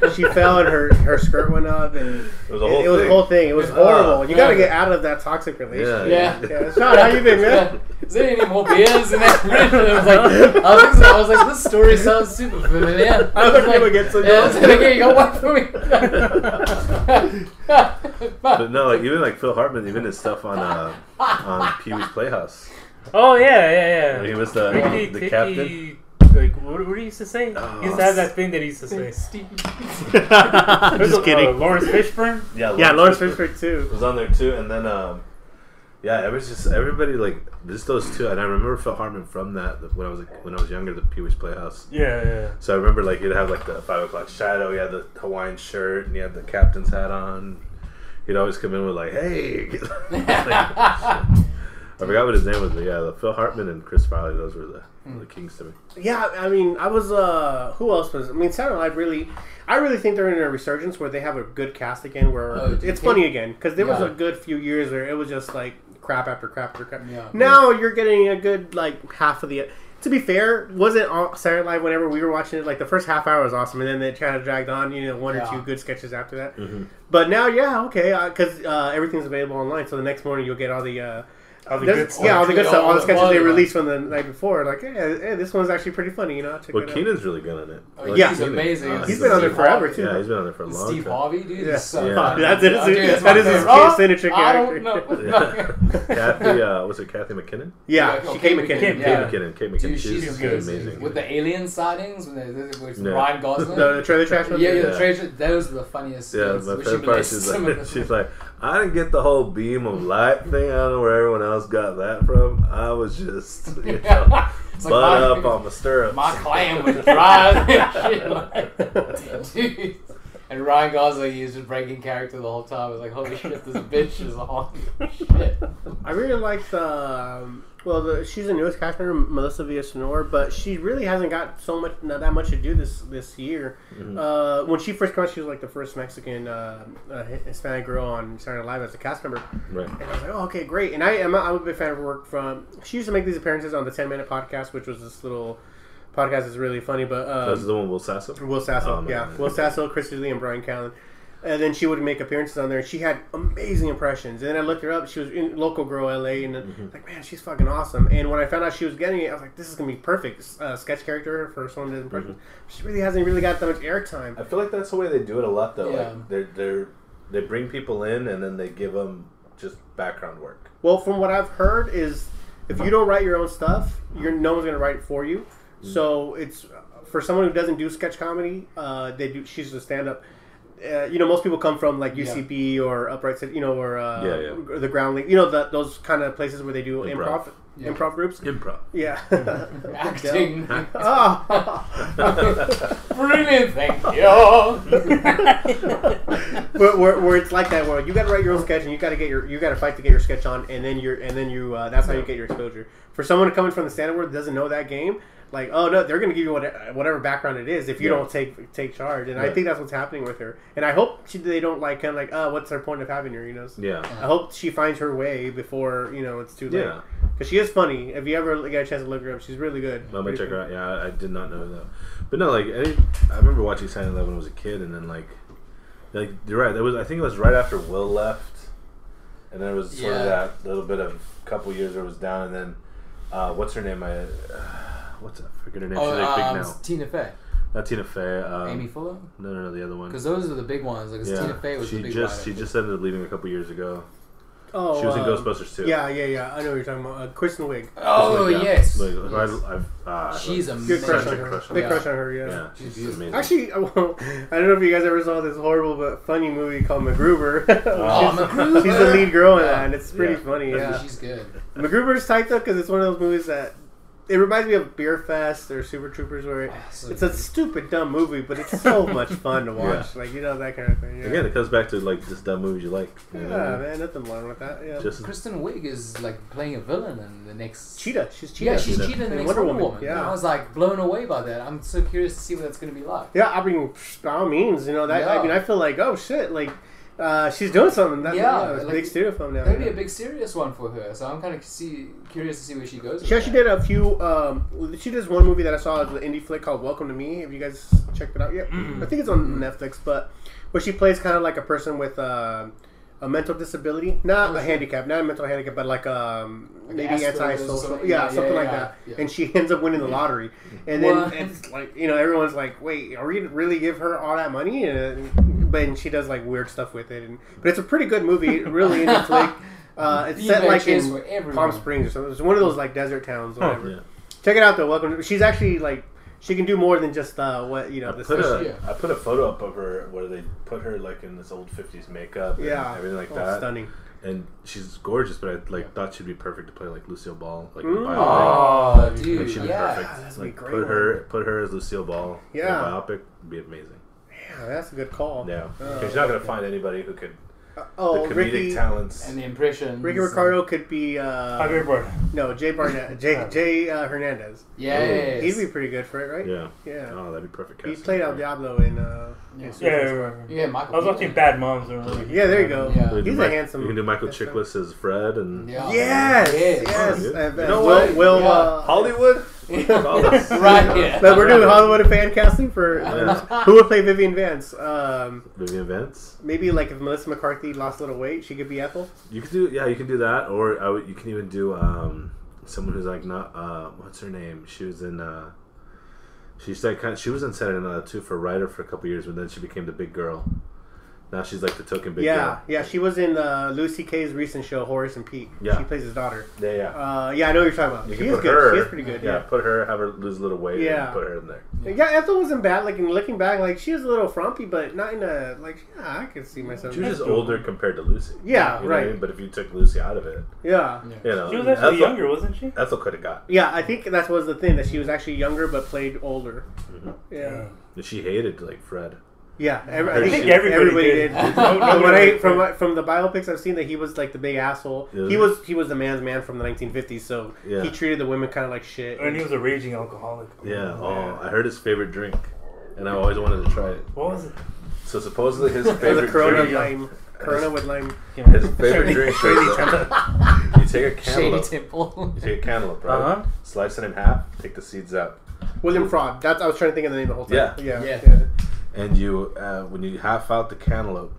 fell she fell and her her skirt went up and It was a whole it, was a thing. whole thing it was horrible you gotta get out of that toxic relationship Yeah. Yeah. yeah, Sean, how you been man Is there any more beers in that fridge? And I was like, I was, I was like, this story sounds super familiar. I was like, gonna get some yeah, I was like, yeah, you got one for me. But no, like even like Phil Hartman, even his stuff on uh, on Pee Wee's Playhouse. Oh yeah, yeah, yeah. he was the Rickety, the ticky, captain. Like what, what he used to say? Oh. he used to have that thing that he used to say. just Uh, kidding Laurence Fishburne. Yeah, yeah Laurence Fishburne Fishburne too was on there too, and then um, yeah, it was just everybody like just those two, and I remember Phil Hartman from that when I was like, when I was younger, the Pee Wee's Playhouse. Yeah, yeah. So I remember like he'd have like the five o'clock shadow. He had the Hawaiian shirt and he had the captain's hat on. He'd always come in with like, "Hey." I forgot what his name was, but yeah, the Phil Hartman and Chris Farley, those were the, the kings to me. Yeah, I mean, I was. uh Who else was? I mean, Saturday Night Live really. I really think they're in a resurgence where they have a good cast again. Where Oh, do you it's think- funny again because there was a good few years where it was just like crap after crap after crap. Yeah. Now you're getting a good like half of the. To be fair, wasn't all Saturday Night Live whenever we were watching it like the first half hour was awesome, and then they kind of dragged on, you know, one or two good sketches after that. Mhm. But now, yeah, okay, because uh, everything's available online, so the next morning you'll get all the. Uh, All the good stuff. yeah, all the good stuff, all all the the sketches they released from the night before. Like, hey, hey, this one's actually pretty funny, you know. Check Well, it out. Kenan's really good in it. Oh, Like, Yeah. he's Kenan- amazing. uh, He's been on there forever, too. Yeah, he's been on there for a long Steve time. Harvey, dude, Yeah. so Yeah. funny. That's it. Dude, it's That is my his favorite. signature I character. don't know. Kathy, uh, was it Kathy McKinnon? Yeah, Yeah, she oh, Kate McKinnon. McKinnon. Yeah. Kate McKinnon. Kate McKinnon. She's, she's amazing. amazing. With the alien sightings, when with Ryan Gosling. The, the trailer trash yeah, yeah, Yeah. the treasure. Those were the funniest. Yeah, my favorite part she's like, she's like, I didn't get the whole beam of light thing. I don't know where everyone else got that from. I was just, you know. Like butt my- up on the stirrups. My clan was dry and shit. Dude. And Ryan Gosling, he was just breaking character the whole time. I was like, holy shit, this bitch is on shit. I really like the. Um, well, the, she's the newest cast member, Melissa Villasenor, but she really hasn't got so much, not that much to do this this year. Mm-hmm. Uh, when she first came out, she was like the first Mexican uh, uh, Hispanic girl on Saturday Night Live as a cast member. Right. And I was like, oh, okay, great. And I am a, I'm a big fan of her work from. She used to make these appearances on the 10 Minute Podcast, which was this little podcast is really funny. But That's um, the one with Will Sasso. Will Sasso, Oh, yeah, Will Sasso, Chris D'Elia, and Bryan Callen. And then she would make appearances on there. She had amazing impressions. And then I looked her up. She was in local girl LA, and Mm-hmm. like, man, she's fucking awesome. And when I found out she was getting it, I was like, this is gonna be perfect. Uh, sketch character for someone that impressions. Mm-hmm. She really hasn't really got that much airtime. I feel like that's the way they do it a lot, though. Yeah. Like they're they're they bring people in and then they give them just background work. Well, from what I've heard is if you don't write your own stuff, you're no one's gonna write it for you. Mm. So it's for someone who doesn't do sketch comedy. Uh, they do. She's a stand up. Uh, you know, most people come from like Yeah. Or Upright, City, you know, or uh, Yeah, yeah. the Groundlings. You know, the, those kind of places where they do improv, Improv. Yeah. improv groups. Improv. Yeah. Acting. oh. Brilliant, thank you. where, where, where it's like that, where you got to write your own sketch and you got to get your, you got to fight to get your sketch on, and then you're, and then you, uh, that's how you get your exposure. For someone coming from the stand-up world that doesn't know that game, like, oh no, they're gonna give you what, whatever background it is if you Yeah. don't take take charge, and I think that's what's happening with her. And I hope she, they don't like kind of like, oh, what's their point of having her? You know. Yeah. I hope she finds her way before you know it's too late. Yeah. Because she is funny. If you ever get a chance to look her up, she's really good. I'm gonna Pretty check her out. Yeah, I, I did not know that. But no, like any, I remember watching Silent Night when I was a kid, and then like, like you're right. That was I think it was right after Will left, and there was sort of that little bit of couple years where it was down, and then uh, what's her name? I uh, what's that? I forget her name. Oh, She's like big um, now. Tina Fey, Not Tina Fey. Um, Amy Fuller. No, no, no, the other one. Because those are the big ones. Like Yeah, Tina Fey was she the big just one. she just ended up leaving a couple years ago. Oh, She was in um, Ghostbusters too. Yeah, yeah, yeah. I know what you're talking about. Uh, Kristen Wiig. Oh Yeah. yes. Like, Yes. I, I've, uh, She's I've- Good crush such on her. crush on Big her. crush on her. Yeah. Yeah, She's she's beautiful. amazing. Actually, well, I don't know if you guys ever saw this horrible but funny movie called MacGruber. Oh, she's, MacGruber. she's the lead girl in Yeah. that, and it's pretty Yeah. funny. Yeah, She's good. MacGruber's tight though because it's one of those movies that it reminds me of Beer Fest or Super Troopers, where oh, it, it's a stupid dumb movie, but it's so much fun to watch. Like you know that kind of thing. Yeah. Again, it comes back to like just dumb movies you like. you yeah, know? man, nothing wrong with that. Yeah, Just Kristen Wiig is like playing a villain in the next. Cheetah. She's Cheetah. Yeah, she's Cheetah. cheating in the next Wonder Wonder, Woman, Woman. yeah. And I was like blown away by that. I'm so curious to see what that's going to be like. Yeah, I mean, by all means, you know that. Yeah. I mean, I feel like, oh shit, like uh, she's doing something. That's, Yeah, yeah, it's a like, big studio film now. That'd be yeah. a big serious one for her. So I'm kind of see, curious to see where she goes. with She actually that. did a few. Um, she does one movie that I saw, an indie flick called Welcome to Me. Have you guys checked it out yet? I think it's on Netflix, but where she plays kind of like a person with uh, a mental disability, not a handicap, not a mental handicap, but like um, Like maybe Asperger's or antisocial, something? yeah, Yeah, something yeah, like yeah, that. yeah. And she ends up winning the lottery, and then What? it's like you know everyone's like, wait, are we gonna really give her all that money? And, but and she does like weird stuff with it, and but it's a pretty good movie, really indie flick. Uh, it's set like in. Palm Springs or something. It's one of those like desert towns, or whatever. yeah. Check it out though. Welcome. To, she's actually like she can do more than just uh, what you know. I The put stuff- a Yeah. I put a photo up of her where they put her like in this old '50s makeup, and yeah, everything like Oh, that. Stunning. And she's gorgeous, but I like thought she'd be perfect to play like Lucille Ball, like Mm. in a biopic. Oh, I think dude, she'd be yeah. perfect. That's gonna be like great put one. her put her as Lucille Ball. Yeah. in a biopic would be amazing. Yeah, that's a good call. Yeah, Oh, because you're not gonna okay. find anybody who could Uh, oh, the comedic Ricky. talents. And the impressions. Ricky Ricardo could be uh, Javier Bardem. no Jay Barnett, Jay Jay uh, Hernandez. Yeah, He'd be pretty good for it, right? yeah. Yeah. Oh, that'd be perfect. He played El Diablo in. Uh, Yeah. in Yeah, yeah, Squad. yeah. Yeah, Michael. I was watching Bad Moms. or. Yeah, there you go. Yeah. You can do He's a Mike- handsome. You can do Michael handsome- Chiklis as Fred and Yeah. Yes, Yes. yes. You And, and know Will, what? Will Yeah. uh, Hollywood. Call us. right. Yeah. But we're doing Hollywood fan casting for Yeah. who would play Vivian Vance. Um, Vivian Vance. maybe like if Melissa McCarthy lost a little weight, she could be Ethel. You could do yeah, you can do that, or I would, you can even do um, someone who's like not uh, what's her name? She was in uh, she's like kind she was in Saturday Night Live too for a writer for a couple years, but then she became the big girl. Now she's like the token big Yeah, girl. yeah. She was in uh, Louis C.K.'s recent show, Horace and Pete. Yeah. She plays his daughter. Yeah, yeah. Uh, yeah, I know what you're talking about. You She can is put good. her. She is pretty good. Yeah, Yeah. put her, have her lose a little weight, Yeah. and put her in there. Yeah, Ethel wasn't bad. Like in looking back, like she was a little frumpy, but not in a like. Yeah, I could see myself. She was just older compared to Lucy. Yeah, You know what I right. mean? But if you took Lucy out of it, Yeah, you know, She was actually Ethel, younger, wasn't she? Ethel could have got. yeah. I think that was the thing that she was actually younger but played older. Mhm. Yeah, And she hated like Fred. Yeah. Every, I I think, think everybody everybody did. did. No- From nobody what I from what- from the biopics I've seen, that he was like the big asshole. Yeah. He was he was the man's man from the 1950s, so Yeah. he treated the women kind of like shit. And he was a raging alcoholic. Yeah. Oh, I heard his favorite drink, and I always wanted to try it. What was it? So supposedly his It was favorite Corona drink. lime. Corona with lime. His favorite drink Shirley is Temple. you take a Shady cantaloupe. Temple. You take a cantaloupe, right? Uh-huh. Slice it in half. Take the seeds out, William Frawley. That's I was trying to think of the name the whole time. Yeah. yeah, Yeah. Yeah. and you uh, when you half out the cantaloupe,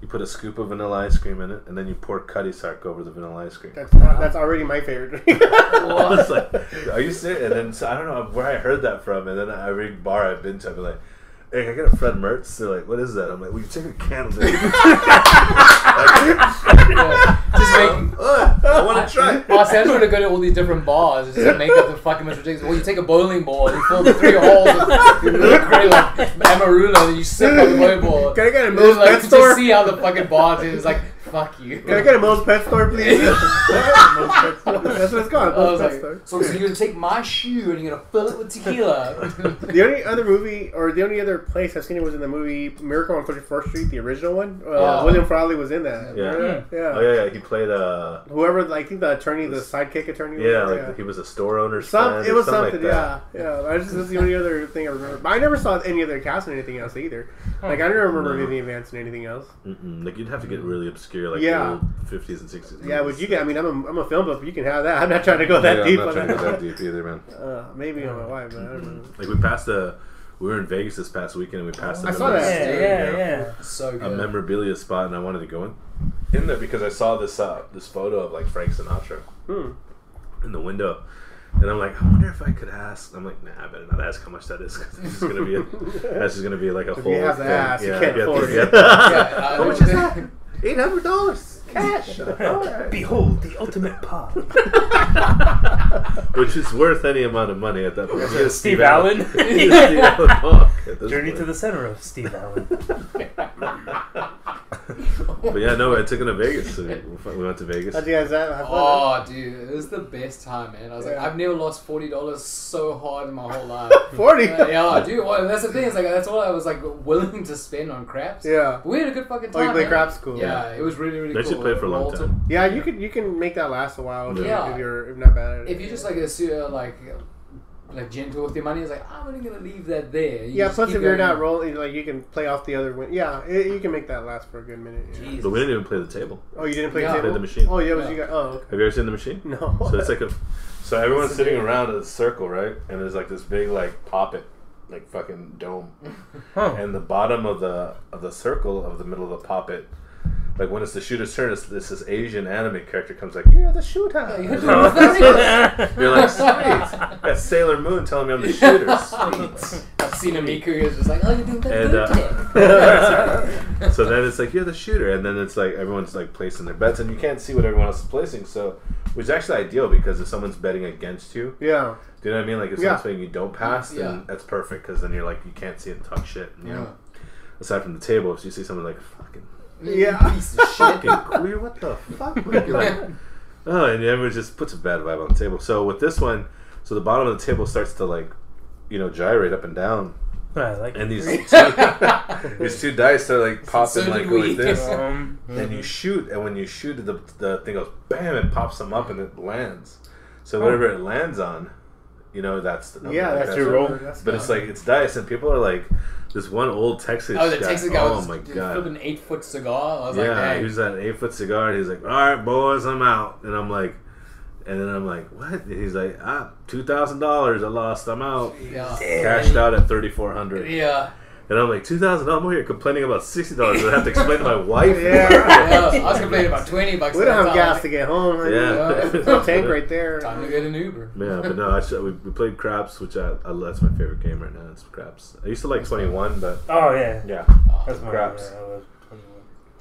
you put a scoop of vanilla ice cream in it, and then you pour cutty sark over the vanilla ice cream. That's that's already my favorite drink. I was like, "Are you serious?" And then so I don't know where I heard that from, and then every bar I've been to, I've been like, "Hey, I get a Fred Mertz?" They're like, "What is that?" I'm like, "Well, you take a candle." Yeah. Just make. Uh, I want to try. Oh, see, gonna go to all these different bars and just make up the fucking most ridiculous. Well, you take a bowling ball and you fill the three holes with you look great like Amarula and you sip on the bowling ball. Can I get a Moe's like, Pet you Store? just see how the fucking bartender is like, fuck you. Can I get a Moe's Pet Store, please? Pet Store. That's what it's called. I was Moe's Pet like, Store. so, so you're gonna take my shoe and you're gonna fill it with tequila. The only other movie, or the only other place I've seen it was in the movie Miracle on 34th Street, the original one. Uh, Yeah. William Frawley was in that. Yeah. Remember yeah. Oh yeah, yeah. He played uh Whoever, I think the attorney, the sidekick attorney. yeah, was, like he was a store owner. Some, it was something something, like yeah, yeah. I just, that's the only other thing I remember. But I never saw any other cast in anything else either. Like I don't remember No. Vivian Vance in anything else. Mm-mm. Like you'd have to get really obscure, like Yeah. old fifties and sixties. Yeah, would you get? I mean, I'm a, I'm a film buff. You can have that. I'm not trying to go that yeah, deep. I'm not trying to go that deep either, man. Uh, maybe on my wife, but I don't know. Like we passed a, we were in Vegas this past weekend and we passed. a I saw that. Yeah, yeah, yeah. so A memorabilia spot, and I wanted to go in, in there because I saw this uh, this photo of like Frank Sinatra Hmm. in the window, and I'm like, I wonder if I could ask. I'm like, nah, I better not ask how much that is because this is gonna be a, that's just gonna be like a If whole. you have to thing. ask, you Yeah, can't you have to- afford it. have Yeah, I- how much is that? Eight hundred dollars cash. Behold the ultimate pop. Which is worth any amount of money at that point. You get Steve Allen. You get Steve Allen Hawk at Journey point. to the center of Steve Allen. But yeah, no, I took him to Vegas. So we went to Vegas. How'd you guys have have fun? Oh, dude, it was the best time, man. I was like, I've never lost forty dollars so hard in my whole life. Forty. Uh, yeah, dude. Well, that's the thing. Is like that's all I was like willing to spend on craps. Yeah. But we had a good fucking Oh, time. you play man. craps? Cool. Yeah, it was really really cool. They cool. should play for a long time. Yeah, you can you can make that last a while. if you- Yeah. If you're if not bad at it. If you just like a su- like like gentle with your money, it's like I'm only gonna leave that there. You yeah. just Plus, keep if you're not rolling, like you can play off the other win. Yeah, it, you can make that last for a good minute. yeah. Jesus. But we didn't even play the table. Oh, you didn't play Yeah. the Play table. the machine. Oh, yeah, was Yeah. you got? Oh, okay. Have you ever seen the machine? no. So it's like a, so everyone's sitting amazing. around in a circle, right? And there's like this big like poppet, like fucking dome, Huh. and the bottom of the of the circle of the middle of the poppet. Like when it's the shooter's turn, it's this, this Asian anime character comes like, "You're the shooter." Yeah, you're the- You're like, "Sweet." That's Sailor Moon telling me I'm the shooter. Sweet. I've seen a Miku who's just like, oh, you're doing that And, uh, so then it's like you're the shooter, and then it's like everyone's like placing their bets, and you can't see what everyone else is placing. So, which is actually ideal because if someone's betting against you, Yeah. do you know what I mean? Like if Yeah. someone's saying you don't pass, then Yeah. that's perfect because then you're like you can't see it and talk shit. You Yeah. know? Aside from the table, if you see someone like fucking Yeah. Piece of shit. fucking queer, what the fuck? Like, oh, and everyone just puts a bad vibe on the table. So with this one, so the bottom of the table starts to like, you know, gyrate up and down, I like and these two, these two dice are like popping So like we. like this. Um, and you shoot, and when you shoot, the the thing goes bam, it pops them up, and it lands. So Oh. whatever it lands on, you know, that's the number. Yeah, Like, that's your your roll. roll. But it's like it's dice, and people are like, this one old Texas. Oh, the guy, Texas guy Oh was my god. an eight foot cigar. I was like, Yeah, dang. he was at an eight foot cigar, and he's like, "All right, boys, I'm out." And I'm like, and then I'm like, "What?" And he's like, "Ah, two thousand dollars, I lost, I'm out." yeah. Cashed out at thirty four hundred, Yeah. And I'm like, two thousand. I'm over here complaining about sixty dollars. I have to explain to my wife. Yeah. yeah. I was complaining about 20 bucks. we don't have gas to get home. honey. Yeah. Full tank right there. Time to get an Uber. Yeah, but no, I should, we, we played craps, which I, I that's my favorite game right now. It's craps. I used to like twenty one, but oh yeah, yeah, oh, that's my Craps. Yeah, I was 21.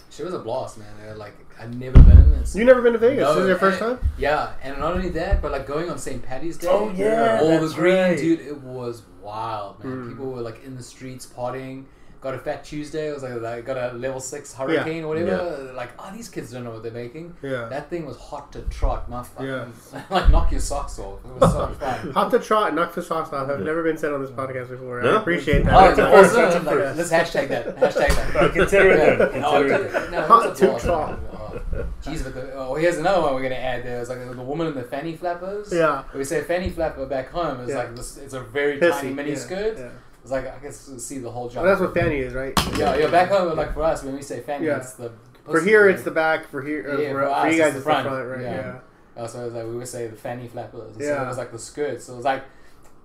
She was a blast, man. They were like I'd never been. It's, You never been to Vegas? No, this is your first time? Yeah, and not only that, but like going on St. Patty's Day. Oh, yeah, all that's the green, right. dude. It was wild, man. Mm. People were like in the streets partying. Got a Fat Tuesday. It was like, like got a level six hurricane or whatever. Like, oh, these kids don't know what they're making. Yeah. That thing was hot to trot. My fucking, Yeah. like knock your socks off. It was so fun. Hot to trot, knock the socks off. I've Yeah. never been said on this podcast before. I appreciate that. Oh, That's a no, first. also, That's like, let's hashtag that. Hashtag that. Consider it Yeah. done. Consider it dude, done. no, Hot to trot. Oh, Jeez, but the, oh, here's another one we're gonna add. There was like the woman in the fanny flappers. Yeah. We say fanny flapper back home is Yeah. like this. It's a very Pissy. tiny mini yeah, skirt. Yeah. It's like I guess to see the whole job. Well, that's what fanny is, right? Yeah, yeah. Back home, like for us, when we say fanny, Yeah. it's the For here, it's the back. For here, uh, Yeah, for, for for us, you it's guys, the it's front. the front, right? Yeah. Yeah. Oh, so it was like we would say the fanny flappers. And So Yeah. it was like the skirt. So it was like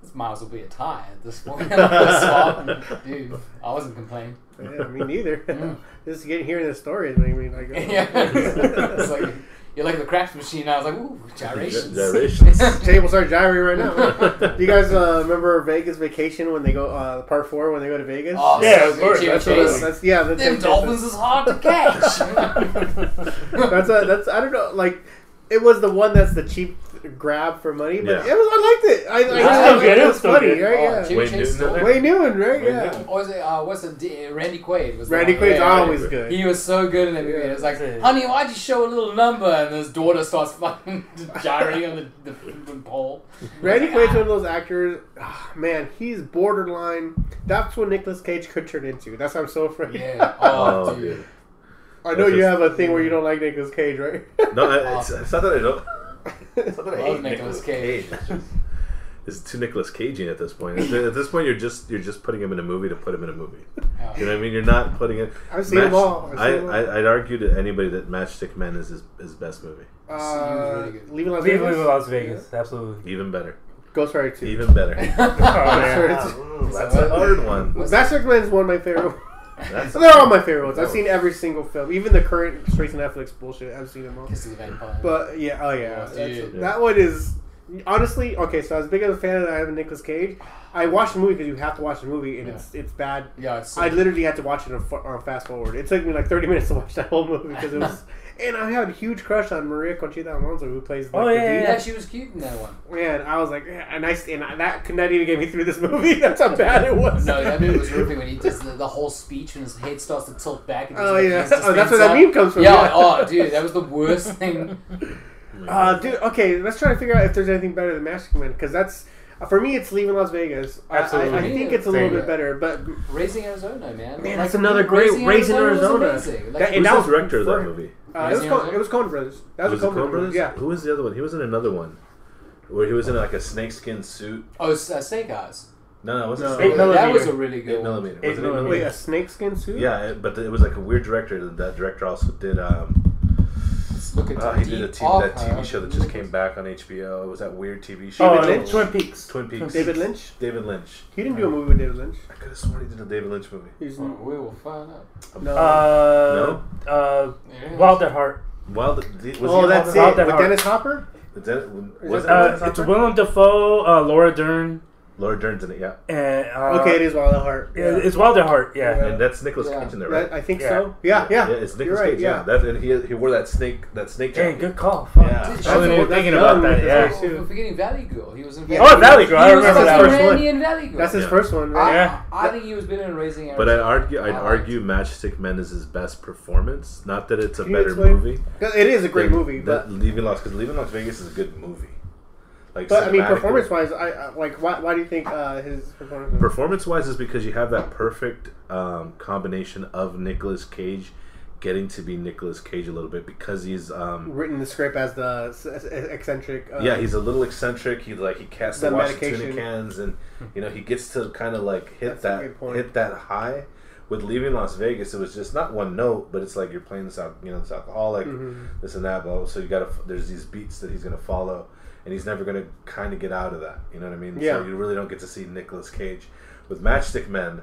this might as well be a tie at this point. Swap. Dude, I wasn't complaining. Yeah, me neither. Mm. Just getting hearing the stories made me like. oh. yeah, it's like you're like the craft machine. I was like, ooh, gyrations. Gyrations. Table start gyrating right now. Do you guys uh, remember Vegas Vacation when they go uh, part four when they go to Vegas? Oh, Yeah, so of course, Chevy that's that's yeah. That's, Them dolphins is hard to catch. That's a, that's I don't know like it was the one that's the cheap grab for money, but Yeah. it was I liked it. I, I It's still liked good, it. It it's was funny, good. right? Oh, yeah. Wayne Newton still- in there? Wayne Newman, right? Wayne yeah. Newton. Or was it, uh, what's the D- Randy Quaid? Was Randy one. Quaid's Yeah, yeah. always good. He was so good in that movie. It was like, honey, why'd you show a little number? And his daughter starts fucking gyrating on the, the, the pole. Randy Like, Quaid's ah. one of those actors. ah, man, he's borderline. That's what Nicolas Cage could turn into. That's why I'm so afraid. Yeah. Oh, Oh, dude. I know That's you just- have a thing where you don't like Nicolas Cage, right? No, it's, it's not that I don't. It's not that I Love hate Nicolas Nicolas Cage. Cage. It's, just, it's too Nicolas Cagey at this point. At at this point, you're just you're just putting him in a movie to put him in a movie. Oh. You know what I mean? You're not putting it. I've seen them all. I've I, seen them all. I I'd argue to anybody that Matchstick Men is his, his best movie. Uh, really good. Leaving Las Viva Vegas. Las Vegas, absolutely. Even better. Ghost Rider 2. Even better. Oh, man. Ooh, that's a hard one. Master Man is one of my favorite. That's, They're all my favorite ones. I've seen every single film, even the current straight to Netflix bullshit. I've seen them all. Kiss of the Vampire. But yeah, oh yeah, that's- dude. that one is honestly okay. So as big of a fan as I am of Nicolas Cage, I watched the movie because you have to watch the movie, and Yeah. it's it's bad. yeah, it's so I literally had to watch it on, fa- on fast forward. It took me like thirty minutes to watch that whole movie because it was. And I had a huge crush on Maria Conchita Alonso, who plays. Like, Oh, the yeah, yeah, she was cute in that one. Man, I was like, yeah, and I and I- that could not even get me through this movie. That's how bad it was. No, that movie was ripping when he does the, the whole speech and his head starts to tilt back. And just, Oh like, yeah, hands oh, that's where Spencer. that meme comes from. Yeah, Yeah. oh, dude, that was the worst thing. Uh, dude, okay, let's try to figure out if there's anything better than Master Man because that's uh, for me. It's leaving Las Vegas. I- I, I, think it's a little bit better, but Raising Arizona, man. Man, Like, that's another great- Raising Arizona. Was amazing. Like, That- Who's and the was director of that movie? Uh, it was Raising Coen, it was Coen Brothers. That was, Was Coen Coen Brothers. Brothers? Yeah. Who was the other one? He was in another one. Where he was in like a snakeskin suit. oh, it's, uh, Snake Eyes. No, no, it wasn't No. Snake Eight that was a really good Eight one. millimeter. Eight Was it millimeter. Wait, a snakeskin suit? Yeah, it, but it was like a weird director. That director also did. Um, Let's look into uh, he did a TV, that. TV show that just came back on HBO. It was that weird TV show. Oh, David Lynch? Twin Peaks. Twin Peaks. David Lynch. David Lynch. He didn't do a movie with David Lynch. I could have sworn he did a David Lynch movie. He's Oh, we will find out. no. Uh, uh, Yeah. Wild at Heart. Wild. Was oh, he that's. Wild at With Dennis Hopper. Was that, was Uh, that Uh, it's Hopper? Willem Dafoe, uh, Laura Dern, Laura Dern's in it, yeah. and uh, okay, it is Wild at Heart. yeah, It's Wild at Heart. Yeah. Yeah. And that's Nicolas Yeah. Cage in there, right? That- I think Yeah. so. Yeah, yeah. Yeah, it's You're right, Cage. Yeah, yeah. that and he he wore that snake that snake Dang, good call. Fuck. Yeah. I wasn't That's- even that's thinking about that. that's Yeah. Oh, we're forgetting Valley Girl. He was in Valley Oh, Valley Girl. I He was remember that fucking one. Randy in Valley Girl. That's his Yeah. first one, I, right? Yeah. I think he was better in Raising But I'd argue I'd argue Matchstick Men is his best performance. Not that it's a better explain? movie. It is a great movie, Leaving Las because Leaving Las Vegas is a good movie. Like, but I mean, performance wise, I, I like. Why, why do you think uh, his performance? Performance-wise is because you have that perfect um, combination of Nicolas Cage getting to be Nicolas Cage a little bit because he's um, written the script as the s- s- eccentric. Uh, yeah he's a little eccentric. He like he casts the, The Washington cans and you know he gets to kind of like hit That's that point. hit that high. With leaving Las Vegas, it was just not one note, but it's like you're playing this out, you know, this alcoholic, Mhm. this and that. But so you got to there's these beats that he's gonna follow, and he's never gonna kind of get out of that. You know what I mean? Yeah. So you really don't get to see Nicolas Cage with Matchstick Men.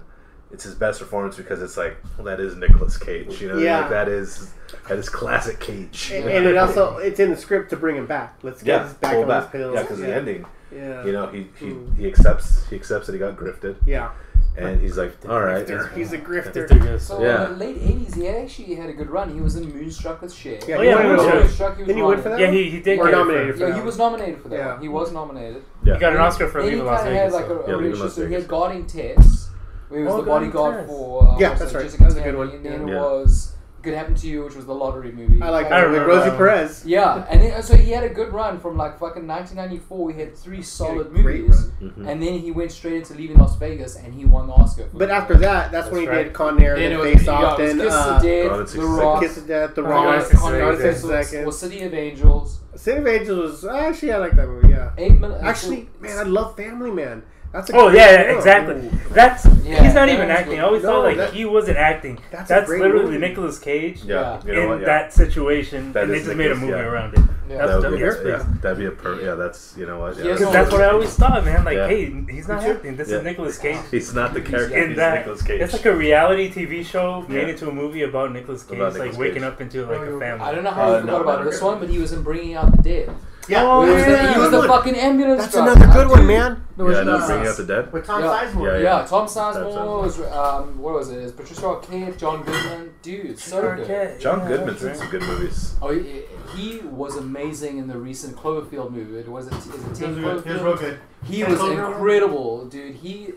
It's his best performance because it's like well, that is Nicolas Cage. You know, Yeah. like that is that is classic Cage. And, and it also it's in the script to bring him back. Let's get yeah, back on back. his pills. Yeah, because the ending, Yeah. you know, he he, Mm. he accepts he accepts that he got grifted, Yeah. And he's like, all right, Grifter. He's a grifter. So Yeah. in the late '80s, he actually had a good run. He was in Moonstruck with Cher. Yeah, Oh, he yeah, won- Moonstruck. Moonstruck, he was Didn't he win for that? Yeah, he, he did Or get nominated for- for Yeah, he was nominated for that. Yeah. He was nominated. yeah. He got an Oscar for Then he Leaving Las kind of had like so- a, Yeah, a Leaving So he had Vegas. Guarding Tess, where he was Oh, the bodyguard for uh, Yeah, that's it, right. Jessica That was a good one. And then Yeah. it was Good Happen to You, which was the lottery movie. I like that with remember Rosie. Perez. Yeah, and then, so he had a good run from like fucking 1994. He had three solid great movies, Mhm. and then he went straight into Leaving Las Vegas, and he won the Oscar. For But after that, that's, when he That's did right. Con Air, then then it was, Face yeah, Off, it was then Kiss uh, of the Dead, Gone in The Rock, Kiss of Death, The Gone Rock, in Gone 60 Gone in Gone in 60 Seconds, Seconds. or City of Angels. City of Angels was actually I like that movie. Yeah, Eight minutes. actually, man, I love Family Man. That's a Oh great yeah, yeah, exactly. Ooh. That's Yeah, he's not that even acting. good. I always No, thought like that- he wasn't acting. That's That's, a great literally movie. Nicolas Cage Yeah, you know in? Yeah. that situation, That and they is just made a movie yeah. around it. Yeah. That's That would be, yeah, that'd be a per, yeah. That's you know what? Yeah, has Because that's what I always thought, man. Like, Yeah. hey, he's not Me acting. This Yeah. is Nicolas Cage. he's not the character. In he's that, Nicolas Cage. it's like a reality TV show made Yeah. into a movie about Nicolas Cage, About like Nicolas waking up into like a family. I don't know how Uh, you no, forgot about no, this one, but he was in Bringing Out the Dead. Yeah, Oh, he was, the, he was the fucking ambulance That's driver. another good one, man. There yeah, no, uh, bringing out the dead. with Tom Yeah. Sizemore. Yeah, Yeah, yeah. Tom Tom Sizemore Sizemore. was um, what was it? It's Patricia Arquette, John Goodman, dude, so good. John yeah, Goodman's in some good movies. Oh, he, he was amazing in the recent Cloverfield movie. It was it, is it He Ten was real- he was real good. He was incredible, dude. He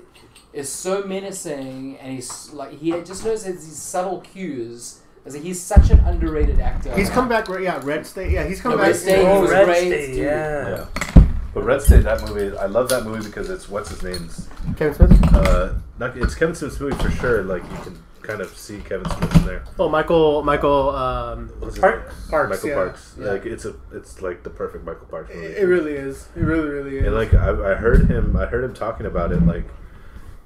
is so menacing, and he's like he just knows his these subtle cues. As in, he's such an underrated actor. He's come back. Yeah, Red State. Yeah, he's come Yeah, back. Red State, Oh, he was Red great, State, dude. yeah. Yeah. But Red State, that movie, I love that movie because it's what's his name's. Kevin Smith. Uh, not, it's Kevin Smith's movie for sure. Like you can kind of see Kevin Smith in there. Oh, Michael. Michael. Um, What's Parks? Parks, Michael yeah. Parks. Yeah. Like it's a, it's like the perfect Michael Parks movie. it, it really is. It really, really is. And like I, I heard him, I heard him talking about it, like,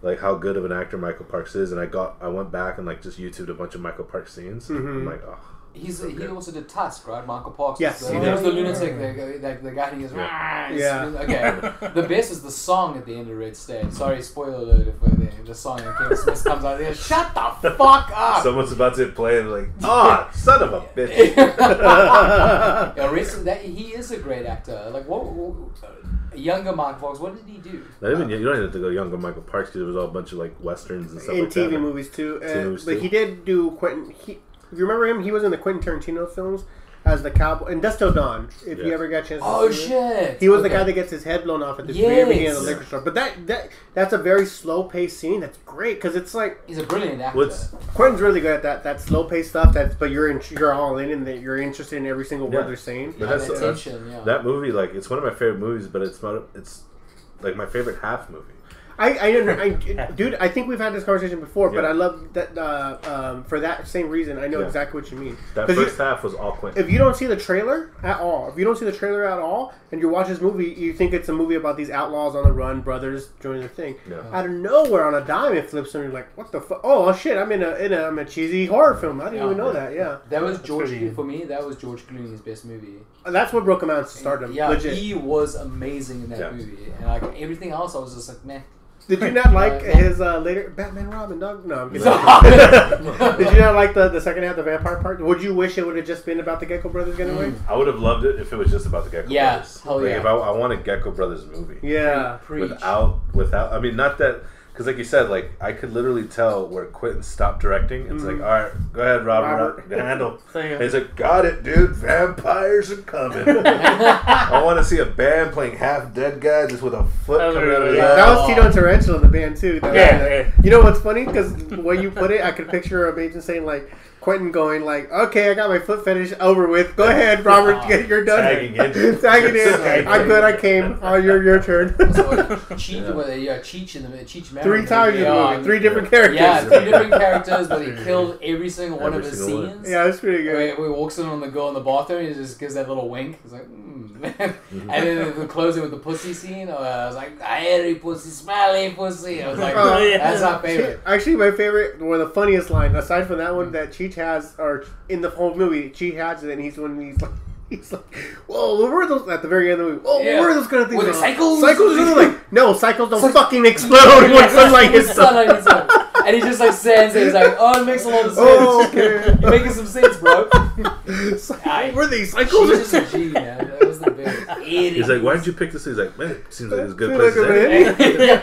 like how good of an actor Michael Parks is, and I got, I went back and like just YouTubed a bunch of Michael Parks scenes. Mhm. I'm like, oh, He's so he good. also did Tusk, right? Michael Parks. Yes, was the, he he was the lunatic, the, the, the guy who goes. "Rah!" Yeah. Okay. The best is the song at the end of Red State. Sorry, spoiler alert if we're there. The song and Kevin Smith comes out there. Shut the fuck up. someone's about to play, and like, ah, son of a bitch. yeah, Red that he is a great actor. Like what? what a younger Mark Fox. What did he do? Not even you don't even have to go younger Michael Parks because it was all a bunch of like westerns and stuff in like TV that. movies too. Uh, TV movies but too. he did do Quentin. He, if you remember him, he was in the Quentin Tarantino films as the cowboy in Dusk Till Dawn. If you ever got a chance. to Oh see it. shit! He was the guy that gets his head blown off at the very beginning of the liquor store. But that that that's a very slow paced scene. That's great because it's like He's a brilliant actor. What's Quentin's really good at that that slow paced stuff. That's but you're in, you're all in and that you're interested in every single word they're saying. But that's- that's- yeah. that movie? Like, it's one of my favorite movies, but it's not. It's like my favorite half movie. I, I, don't I, dude, I think we've had this conversation before, but I love that uh, um, for that same reason. I know Yeah. exactly what you mean. That 'Cause you- first half was all Quentin. if you don't see the trailer at all, if you don't see the trailer at all, and you watch this movie, you think it's a movie about these outlaws on the run, brothers doing their thing. Yeah. Out of nowhere, on a dime, it flips, and you're like, "What the fuck? Oh shit! I'm in a in a, I'm a cheesy horror film. I didn't Yeah. even know that. Yeah, That was That's George pretty- for me. That was George Clooney's best movie. that's what broke him out to stardom. Yeah, Legit. he was amazing in that Yeah. movie, and like everything else, I was just like, man. Did you not like Yeah, yeah. his uh, later Batman Robin? Dog? No, I'm kidding. Did you not like the, the second half, the vampire part? Would you wish it would have just been about the Gecko Brothers getting away? I would have loved it if it was just about the Gecko Yeah, Brothers. hell like yeah. If I, I want a Gecko Brothers movie. Yeah. Preach. Without, without. I mean, not that. Because, like you said, like I could literally tell where Quentin stopped directing. It's like, all right, go ahead, Robert, Robert. Robert. handle. So, yeah. And he's like, got it, dude. Vampires are coming. I want to see a band playing half dead guy just with a foot Oh, coming out of really? his Yeah. That was Tito and Tarantula in the band too. That- Yeah, yeah. Uh, you know what's funny? Because when you put it, I could picture a agent saying like Quentin going like, "Okay, I got my foot fetish over with. Go ahead, Robert, Aw. get you're done." Tagging in. Tagging in. I'm good. I came. Oh, your your turn. So, Cheech, Yeah. well, yeah, Cheech in the Cheech Marin Three times in the yeah, movie, three different characters. Yeah, three different characters, but he killed every single one Every of his single one. scenes. Yeah, that's pretty good. Where where he walks in on the girl in the bathroom, he just gives that little wink. He's like, mm. And then the closing with the pussy scene. Uh, I was like, "I hairy pussy, smelly pussy. I was like, Oh, yeah. that's my favorite. Actually, my favorite, or the funniest line, aside from that one that Cheech has, or in the whole movie, she has it, and he's when he's like, he's like, "Whoa, what were those?" At the very end of the movie, "Whoa, Yeah. what were those kind of things?" Were cycles? Cycles? They're like, no, cycles don't fucking explode when sunlight hits them. Sunlight hits him. And he just like stands there. He's like, oh, it makes a lot of oh, sense. Oh, okay. You're making some sense, bro. What were these She's cycles? just a G, man. That was the best. He's like, why did you pick this? He's like, man, it seems like it's a good place like to a end.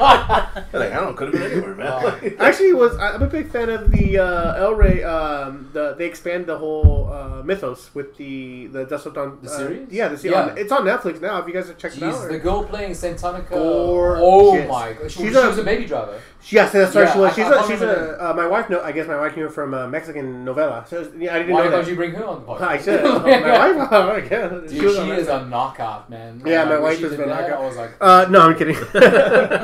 Like, I don't could have been anywhere, man. Actually, was I- I'm a big fan of the uh, El Rey. Um, the they expand the whole uh, mythos with the the Dust of Dawn. The uh, series? yeah, the series. Yeah. It's on Netflix now. If you guys have checked it out. Or- the girl playing Santanico. Gorgeous. Oh my god, she, She's she a- a baby driver. Yes, that's right. Yeah, she was. I- She's I a. She's a. Uh, my wife know. I guess my wife knew her from a Mexican novella. So yeah, I didn't Why know don't that. you bring her on the podcast? I should. Oh, my wife. Oh, yeah. Dude, She she, is a knockout, man. Yeah, my wife is a that, knockout. I was like, Uh, no, I'm kidding. no,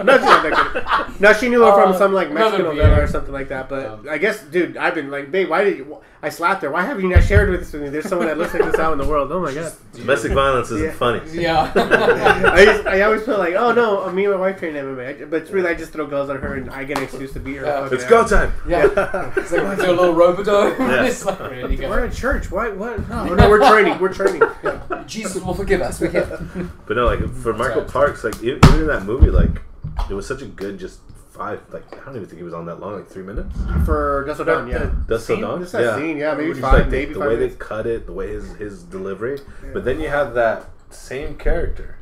that. No, she knew her from Uh, some like Mexican novella or something like that. But Um, I guess, dude, I've been like, babe, why did you? I slapped her. Why haven't you not shared this with me? There's someone that listens to this out in the world. Oh my god. Domestic violence isn't Yeah. funny. yeah. I, just, I always feel like, oh no, me and my wife train MMA, I- but it's really I just throw gloves on her and I get an excuse to beat her. Yeah. Fuck It's it go out. time. yeah. It's like, do a little roboto. Yeah. it's like, ready We're go. in church. Why? What? No, oh, no, we're training. We're training. Yeah. Jesus will forgive us. We can. But no, like for Michael Sorry. Parks, like even in that movie, like it was such a good just five. Like I don't even think he was on that long, like three minutes. For Dust of Dawn, yeah. That's so Scene? Just that scene, yeah, maybe five, like the, maybe the five way they cut it, the way his his delivery. But then you have that same character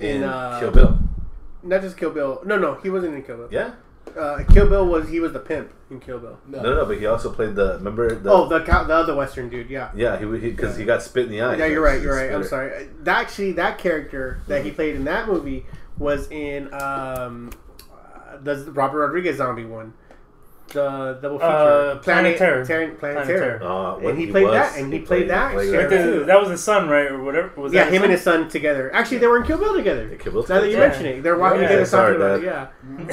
in, In, uh, Kill Bill. Not just Kill Bill. No, no, he wasn't in Kill Bill. Yeah. Uh, Kill Bill was he was the pimp in Kill Bill. No, no, but he also played the remember the Oh, the the other Western dude, yeah. yeah he because he, got spit in the eye. Yeah, you're right. You're right. I'm sorry. That actually, that character that he played in that movie was in um, the Robert Rodriguez zombie one, the double feature, Uh, Planet Terror. Planet, Planet Planet Terror. Uh, And when he played was- that, and he played that played shit. Like the- that was his son, right, or whatever. Was yeah, that him his and his son together. Actually, they were in Kill Bill together. Kill Bill Now that you Yeah. mention it, they're walking Yeah. together Sorry, talking about it. Dad.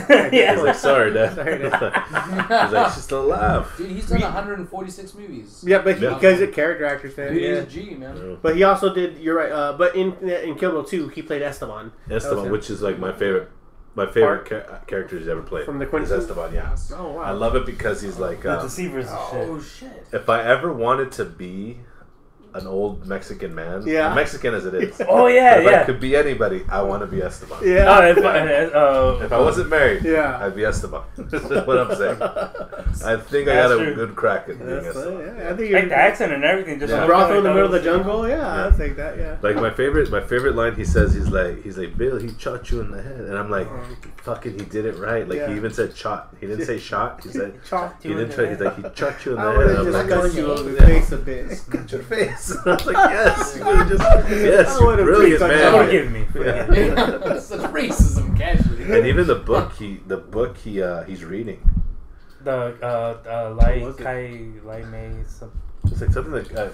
Yeah. yeah, He's like, sorry, Dad. Sorry, Dad. He's like, she's still alive. Dude, he's done 146 movies. Yeah, but he, Yeah. because of character actor. man. Dude, he's a G, man. But he also did. You're right. Uh, but in in Kill Bill 2, he played Esteban. Esteban, which is like my favorite, my favorite cha- character he's ever played. From the is Quentin- Esteban, yeah. Oh wow. I love it because he's like, the uh, deceivers. Oh shit. if I ever wanted to be an old Mexican man, Yeah. Mexican as it is, Oh yeah, if I yeah. could be anybody, I want to be Esteban. Yeah. Oh, if, I- uh, If I wasn't married, Yeah. I'd be Esteban. That's what I'm saying. I think I That's got a true. good crack at being That's, Esteban. yeah, I think like the accent and everything, just Yeah. like brothel in the middle of the jungle. Yeah, Yeah. I'll take that. Yeah. Like my favorite, my favorite line he says, he's like, he's like, Bill, he shot you in the head, and I'm like, fucking, he did it right. Like Yeah. he even said shot. He didn't say shot. He said. Chop. He didn't try. He's like he shot you in the head. and I'm like, cut you over the face a bit. cut your face. I was like, yes, you could've just, yes, I you're brilliant, man. I Forgive me. Forgive me. Yeah. Such racism, casually. and even the book he, the book he, uh, he's reading. The uh, uh, Lai was it? Kai Lai Mei some It's like something like uh,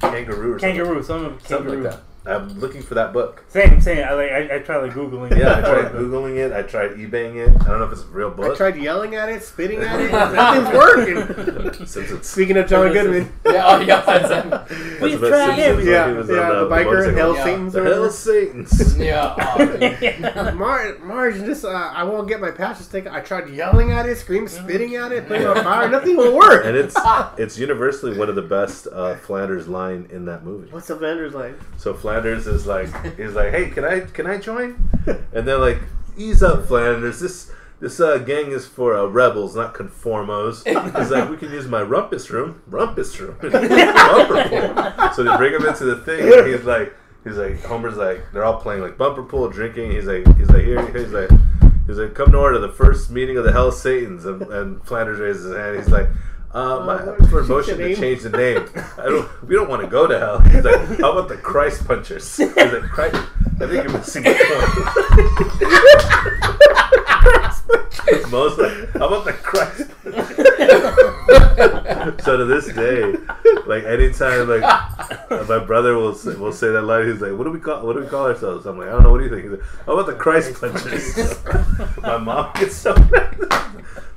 kangaroo or something. kangaroo, some of something kangaroo. like that. I'm looking for that book. Same, same. I like. I, I tried like googling. it. Yeah, I tried googling it. I tried eBaying it. I don't know if it's a real book. I tried yelling at it, spitting at it. Nothing's working. Since it's Speaking of John Goodman. Yeah, oh yeah, that's him. We've tried Simpsons, it. like, Yeah, yeah, on, the biker, motorcycle. Hell Yeah. Satan's The or Hell whatever. Satans. Yeah, oh, dude. Mar- Marge, this uh, I won't get my patches taken. I tried yelling at it, screaming, spitting at it, putting on fire. Nothing will work. and it's it's universally one of the best uh, Flanders line in that movie. What's the vendor's like? So Flanders is like he's like, hey, can I can I join? And they're like, ease up, Flanders. This this uh, gang is for uh, rebels, not conformos. He's like, we can use my rumpus room, rumpus room, bumper pool. So they bring him into the thing, and he's like, he's like, Homer's like, they're all playing like bumper pool, drinking. He's like, he's like, here, he's like. He's like, come to order the first meeting of the Hell Satans, and, and Flanders raises his hand. He's like, um, I for motion to change the name. I don't. We don't want to go to hell. He's like, how about the Christ punchers? He's like, Christ. I think you're missing the point. Most like, how about the Christ? so to this day, like anytime, like my brother will say, will say that line, he's like, "What do we call? What do we call ourselves?" I'm like, "I don't know. What do you think?" He's like, "How about the Christ punchers?" my mom gets so mad.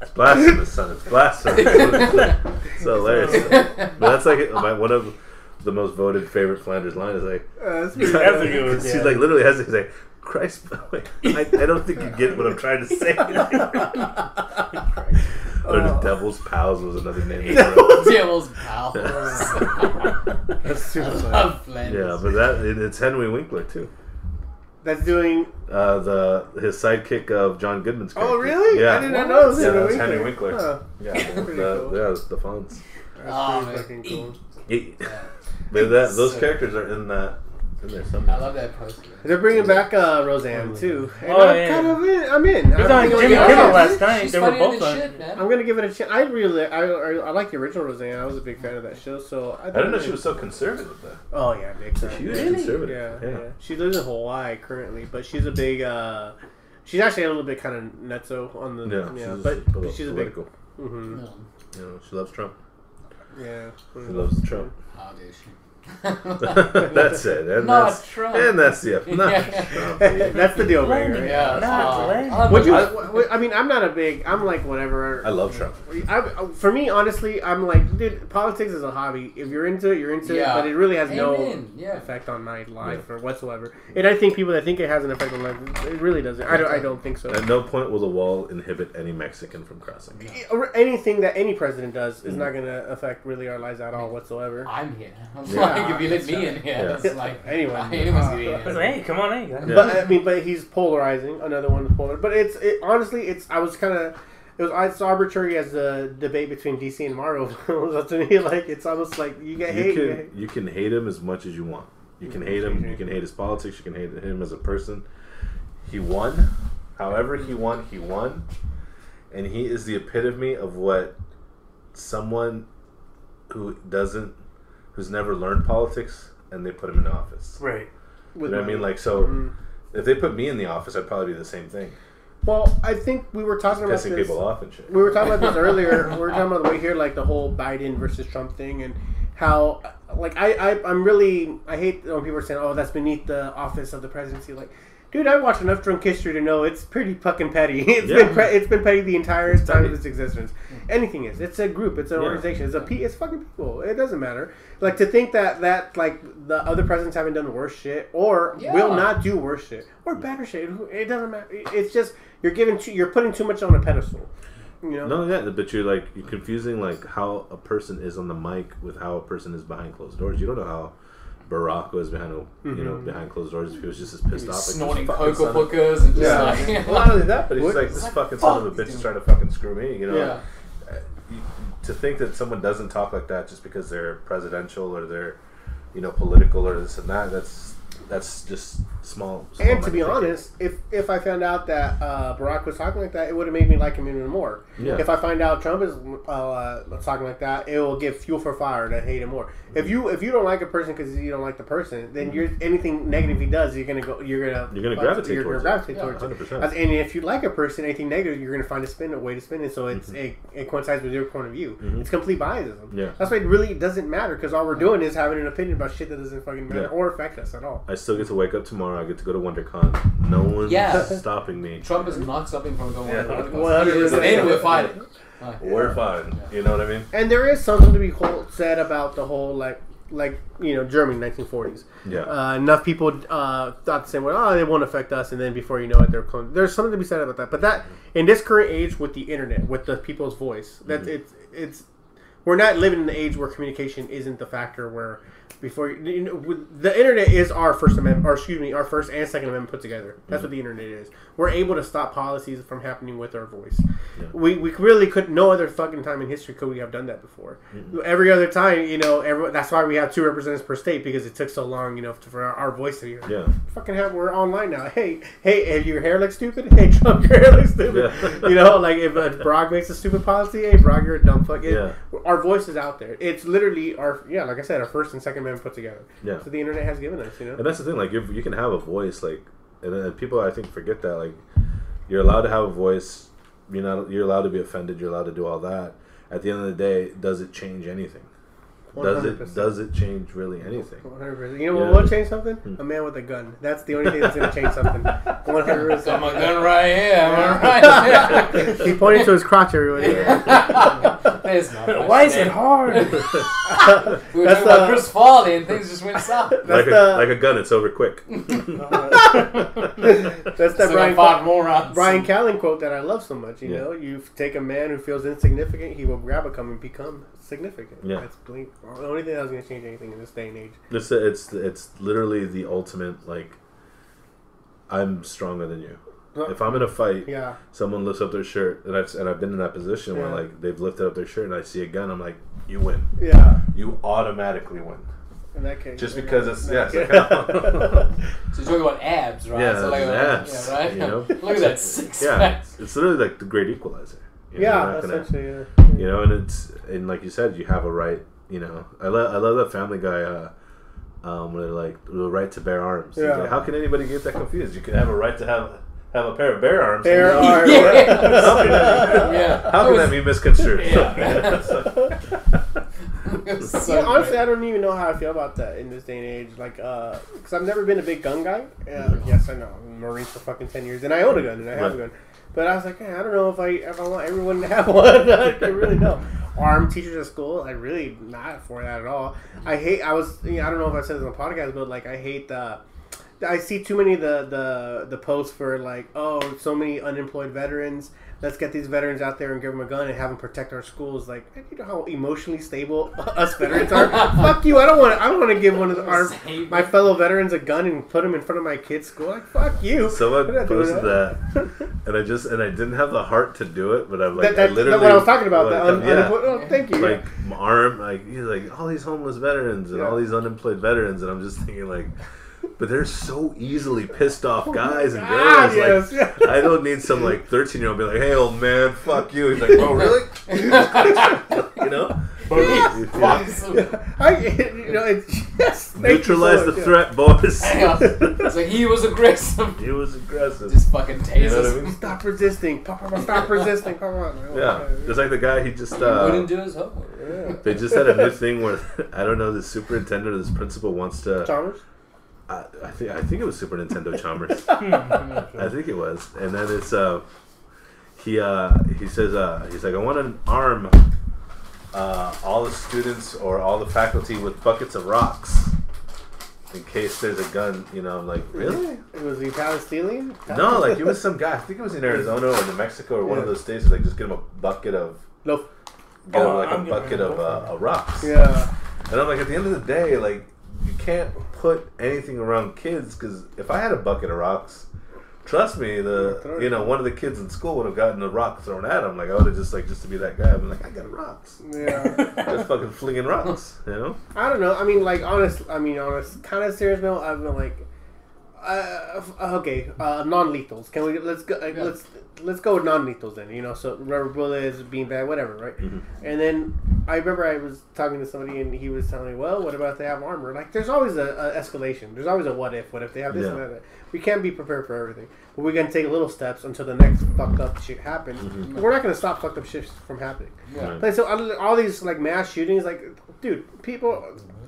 It's blasphemous, son. It's blasphemous. so hilarious. But that's like my, one of the most voted favorite Flanders line is like, Uh, that's That's a good. one, she's yeah. like literally has to like, Christ, wait, I, I don't think you get what I'm trying to say. or the Devil's Pals was another name. Devil's pals. That's super funny. Love Flanders. yeah, but that it, it's Henry Winkler too. That's doing. Uh, the his sidekick of John Goodman's character. Oh, really? Yeah, I did not know it yeah, Henry that's Henry Winkler. Huh. Yeah, the, cool. yeah, the Fonz. That's Oh, pretty man. fucking cool. Yeah. But that those So- characters are in that It's in there I love that poster. They're bringing back uh, Roseanne too. And Oh, I'm yeah. kind of in. I'm in. He's I'm on thinking Jimmy about- Kimmel yeah. last night. She's They were both than on. shit, man. I'm gonna give it a chance. I really, I, I, I like the original Roseanne. I was a big fan of that show. So I, I didn't know she was so conservative though. Oh yeah, big time. Huge Really? conservative. Yeah, Yeah. yeah, She lives in Hawaii currently, but she's a big. uh She's actually a little bit kind of nutso on the. Yeah, Yeah, she's but poli- she's a big. political. hmm No. You know, she loves Trump. Yeah. She loves Trump. How dare she? that's it. And Not that's Trump. and that's the not Yeah. That's the deal breaker. right? Yeah. Not uh, I Would you? I- w- I mean, I'm not a big. I'm like whatever. I love Trump. I, for me, honestly, I'm like, dude, politics is a hobby. If you're into it, you're into Yeah. it, but it really has no Amen. Yeah. effect on my life or whatsoever. And I think people that think it has an effect on life, it really doesn't. I don't. I don't think so. At no point will the wall inhibit any Mexican from crossing. Or Anything that any president does is Mhm. not going to affect really our lives at all whatsoever. I'm here. It's Yeah. Like if you let me in here, Yeah. it's like Anyone. anyone's Uh, getting I was in. like, hey, come on in. Yeah. But I mean, but he's polarizing. Another one is polar. But it's it, honestly, it's. I was kind of. It was it's arbitrary as the debate between DC and Marvel. to me, like it's almost like you get You hate. can you can hate him as much as you want. You can hate him. You can hate his politics. You can hate him as a person. He won. However, he won. He won, and he is the epitome of what someone who doesn't, who's never learned politics, and they put him in office. Right. You know what I mean? Like so, Mhm. if they put me in the office, I'd probably do the same thing, Well, I think we were talking about pissing this. people off and shit. We were talking about this earlier. We were talking about the way here, like the whole Biden versus Trump thing, and how, like, I, I, I'm really, I hate when people are saying, "Oh, that's beneath the office of the presidency." Like, dude, I watched enough drunk history to know it's pretty fucking petty. It's Yeah. been, pre- it's been petty the entire time petty. of its existence. Anything is. It's a group. It's an Yeah. organization. It's a, pe- it's fucking people. It doesn't matter. Like to think that that like the other presidents haven't done worse shit or Yeah. will not do worse shit or better shit. It doesn't matter. It's just you're giving too, you're putting too much on a pedestal. You know. No, yeah, but you're like you're confusing like how a person is on the mic with how a person is behind closed doors. You don't know how Barack was behind a, you know Mhm. behind closed doors. If he was just as pissed off, like, Snorting this fucking cocoa hookers and just Yeah, like well, not only that, but he's What? like this What fucking the son of a bitch is is trying to fucking screw me. You know, yeah. Uh, you, to think that someone doesn't talk like that just because they're presidential or they're, you know, political or this and that. That's that's just small. small And to be thinking. honest, if if I found out that uh, Barack was talking like that, it would have made me like him even more. Yeah. If I find out Trump is uh, talking like that, it will give fuel for fire to hate him more. If you if you don't like a person because you don't like the person, then you're anything negative he does, you're gonna go. You're gonna You're gonna gravitate You're towards it. gonna gravitate Yeah, towards it. 100%. As- And if you like a person, anything negative, you're gonna find a spin, a way to spin it. So it's Mhm. it, it coincides with your point of view. Mhm. It's complete biasism. Yeah. That's why it really doesn't matter because all we're doing is having an opinion about shit that doesn't fucking matter Yeah. or affect us at all. I still get to wake up tomorrow. I get to go to WonderCon. No one's Yeah. stopping me. Trump is not stopping from going Yeah. on the podcast. 100%. And we're fighting. We're fine. You know what I mean? And there is something to be whole, said about the whole like like you know Germany 1940s. Yeah. Uh, enough people uh, thought the same way. Oh, they won't affect us, and then before you know it, they're cloned. There's something to be said about that. But that in this current age with the internet, with the people's voice, that Mhm. it's it's we're not living in an age where communication isn't the factor where before you know, the internet is our first amendment or excuse me our first and second amendment put together. That's mm-hmm. what the internet is we're able to stop policies from happening with our voice Yeah. we, we really could no other fucking time in history could we have done that before every other time you know every, that's why we have two representatives per state because it took so long you know to, for our, our voice to hear Yeah. fucking have we're online now. Hey, hey, if your hair looks stupid, hey, Trump, your hair looks stupid. Yeah. You know, like if uh, Brock makes a stupid policy, hey, Brock, you're a dumb fuck. It- Yeah. Our voice is out there. It's literally our yeah, like I said, our first and second amendment put together. Yeah. So the internet has given us, you know. And that's the thing, like you you can have a voice, like, and, and people I think forget that, like, you're allowed to have a voice. You're not. You're allowed to be offended. You're allowed to do all that. At the end of the day, does it change anything? Does it Does it change really anything? 100%. You know Yeah. what will change something? Hmm. A man with a gun. That's the only thing that's going to change something. 100%. Got my gun right here. Am I right? he pointed to his crotch, everybody. Why is it hard? We were That's, talking about uh, Chris Farley and things just went south. like That's a the- like a gun, it's over quick. That's that Still Bryan, got five. Bryan Callen quote that I love so much. You Yeah. know, you take a man who feels insignificant, he will grab a gun and become significant. Yeah. That's blink. The only thing that was going to change anything in this day and age. It's it's it's literally the ultimate like. I'm stronger than you. If I'm in a fight, Yeah. someone lifts up their shirt, and I've and I've been in that position where like they've lifted up their shirt, and I see a gun, I'm like, you win. Yeah. You automatically win. In that case, Just because that- it's- in yeah, that. So you're talking about abs, right? Yeah, so like, abs, Yeah, right. you know? Look at that six yeah, it's, it's literally like the great equalizer. You know, yeah, you're gonna- essentially. Yeah. you know, and it's and like you said, you have a right. You know, I love I love that Family Guy. Uh, um, where they're like the right to bear arms. Yeah. like, How can anybody get that confused? You can have a right to have have a pair of bear arms. Bear How arms. Yeah. yeah. can that be misconstrued? Yeah. So Yeah, honestly. I don't even know how I feel about that in this day and age. Like, uh, because I've never been a big gun guy. Uh, yes, I know. I'm in Marines for fucking ten years, and I own a gun, and I have a gun. But I was like, hey, I don't know if I if I want everyone to have one. I really don't. Armed teachers at school, I really not for that at all. I hate. I was. You know, I don't know if I said this on the podcast, but like, I hate the. I see too many of the the the posts for like, oh, so many unemployed veterans. Let's get these veterans out there and give them a gun and have them protect our schools. Like, you know how emotionally stable us veterans are. fuck you! I don't want. I don't want to give one of the, our Save my it. fellow veterans a gun and put them in front of my kid's school. Like, fuck you. Someone I'm not doing posted that, and I just and I didn't have the heart to do it, but I'm like, that, that, I literally what I was talking about. like, the un, yeah. unemployed- oh, thank you. like my arm, like he's like all these homeless veterans and Yeah. all these unemployed veterans, and I'm just thinking like, but they're so easily pissed off guys and Ah, girls. yes, Like, I don't need some like 13 year old be like, hey old man, fuck you. He's like, oh really? you know, Awesome. I, you know, it's just thank you neutralize so the much, yeah. threat, boys. Yeah. It's he was aggressive. he was aggressive. Just fucking You know what I mean? Stop resisting. Pop, pop, pop, Stop resisting. Pop, pop. Yeah, just like the guy he just He wouldn't uh, do his homework. they just had a new thing where I don't know the superintendent or this principal wants to Chalmers? I, I think I think it was Super Nintendo Chalmers. I think it was, and then it's uh, he uh, he says uh, he's like I want to arm uh, all the students or all the faculty with buckets of rocks in case there's a gun. You know, I'm like really? It was he Palestinian? No, like it was some guy. I think it was in Arizona or New Mexico or one of those states. Like just get him a bucket of No. get him Oh, like I'm a bucket of, for uh, of rocks. Yeah. And I'm like, at the end of the day, like, you can't put anything around kids because if I had a bucket of rocks, trust me, the you know one of the kids in school would have gotten a rock thrown at him. Like I would have just like just to be that guy. I'd be like, I got rocks, Yeah. just fucking flinging rocks, you know? I don't know. I mean, like, honest. I mean, honest. Kind of serious note. I've been like, uh, okay, uh, non-lethals. Can we let's go? Uh, Yeah. Let's let's go with non-lethals then. You know, so rubber bullets, beanbag, whatever, right? And then I remember I was talking to somebody and he was telling me, well, what about if they have armor? Like, there's always a, a escalation. There's always a what if. What if they have this and that? We can't be prepared for everything. But we can take little steps until the next fucked up shit happens. We're not gonna stop fucked up shit from happening. Yeah. Like so, all- all these like mass shootings, like, dude, people,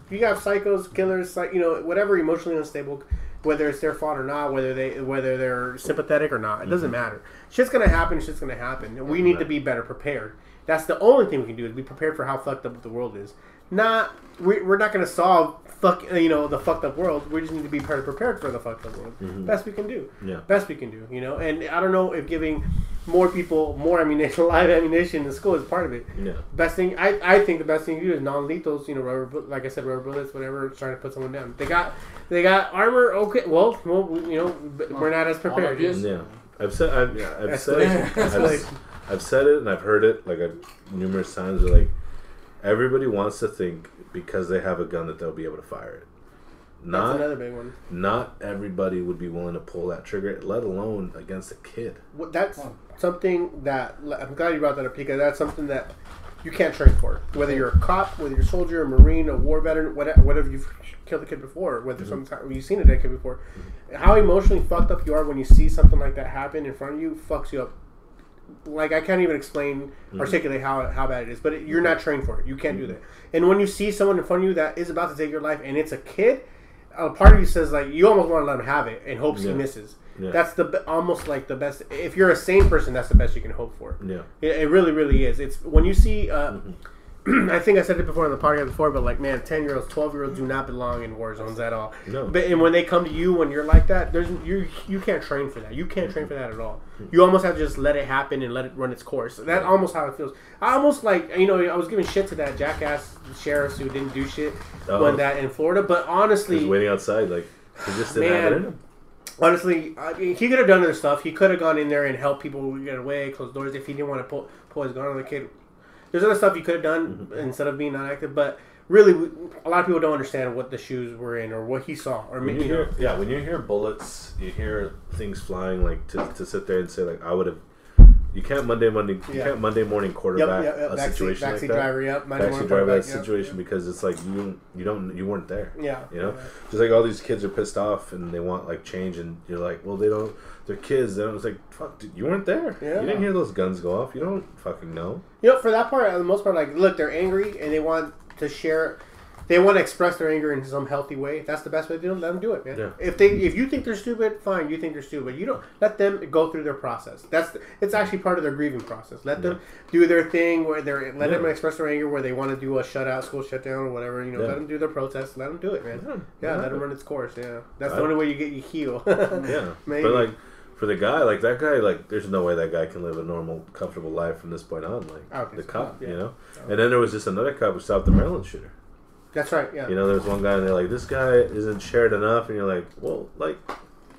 you got psychos, killers, like you know, whatever emotionally unstable, whether it's their fault or not, whether they whether they're sympathetic or not, it doesn't mm-hmm. matter. Shit's gonna happen. Shit's gonna happen. We need to be better prepared. That's the only thing we can do is be prepared for how fucked up the world is. Not we, we're not gonna solve fuck uh, you know the fucked up world. We just need to be better prepared for the fucked up world. Mm-hmm. Best we can do Yeah. best we can do, you know. And I don't know if giving more people more ammunition, live ammunition in school is part of it. Yeah. Best thing, I, I think the best thing to do is non-lethals. You know, rubber, like I said, rubber bullets, whatever, trying to put someone down. They got, they got armor. Okay, well, well, you know, we're not as prepared. Yeah. I've said I've, yeah, I've said Escalation. I've, I've said it and I've heard it like I've, numerous times. Like everybody wants to think because they have a gun that they'll be able to fire it. That's Not another big one. not everybody would be willing to pull that trigger, let alone against a kid. What- That's something that I'm glad you brought that up because that's something that you can't train for. Whether you're a cop, whether you're a soldier, a marine, a war veteran, whatever, whatever you've killed a kid before, whether mm-hmm. sometimes you've seen a dead kid before, how emotionally fucked up you are when you see something like that happen in front of you fucks you up. Like I can't even explain, articulate how how bad it is. But it, you're not trained for it. You can't do that. And when you see someone in front of you that is about to take your life, and it's a kid, a part of you says like you almost want to let him have it and hopes he misses. Yeah. That's the almost like the best. If you're a sane person, that's the best you can hope for. Yeah. It, it really, really is. It's when you see. Uh, Mm-hmm. I think I said it before in the podcast before, but like, man, ten year olds, twelve year olds do not belong in war zones at all. No. But and when they come to you when you're like that, there's you you can't train for that. You can't train for that at all. Mm-hmm. You almost have to just let it happen and let it run its course. That's almost how it feels. I almost like you know I was giving shit to that jackass sheriffs who didn't do shit Oh. when that in Florida, but honestly, waiting outside, like he just didn't have it in Man. him. honestly, I mean, he could have done other stuff. He could have gone in there and helped people get away, close doors if he didn't want to pull, pull his gun on the kid. There's other stuff you could have done Mm-hmm. instead of being non-active. But really, a lot of people don't understand what the shoes were in or what he saw or When maybe you hear, yeah, when you hear bullets, you hear things flying. Like to, to sit there and say like I would have. You can't Monday Monday. You Yeah. can't Monday morning quarterback yep, yep. a Backseat, situation backseat like that. driver, yep. Monday Backseat morning driver that yep, situation yep. because it's like you you don't you weren't there. Yeah, You know, just like all these kids are pissed off and they want like change, and you're like, well, they don't. They're kids. They don't. It's like, fuck, dude, you weren't there. Yeah. You didn't hear those guns go off. You don't fucking know. You know, for that part, for the most part, like, look, they're angry and they want to share. They want to express their anger in some healthy way. That's the best way to do it. Let them do it, man. Yeah. If they, if you think they're stupid, fine. You think they're stupid. You don't let them go through their process. That's it's actually part of their grieving process. Let them do their thing where they're let them express their anger where they want to do a shutout, school shutdown, or whatever. You know, Yeah. let them do their protest. Let them do it, man. Yeah, Yeah, yeah. let them run its course. Yeah, that's I- the only way you get you heal. Yeah, Maybe. but like for the guy, like that guy, like there's no way that guy can live a normal, comfortable life from this point on. Like I the so, cop, yeah. you know. And then there was just another cop who stopped the Maryland shooter. that's right. Yeah, You know, there's one guy and they're like, "This guy isn't shared enough," and you're like, "Well, like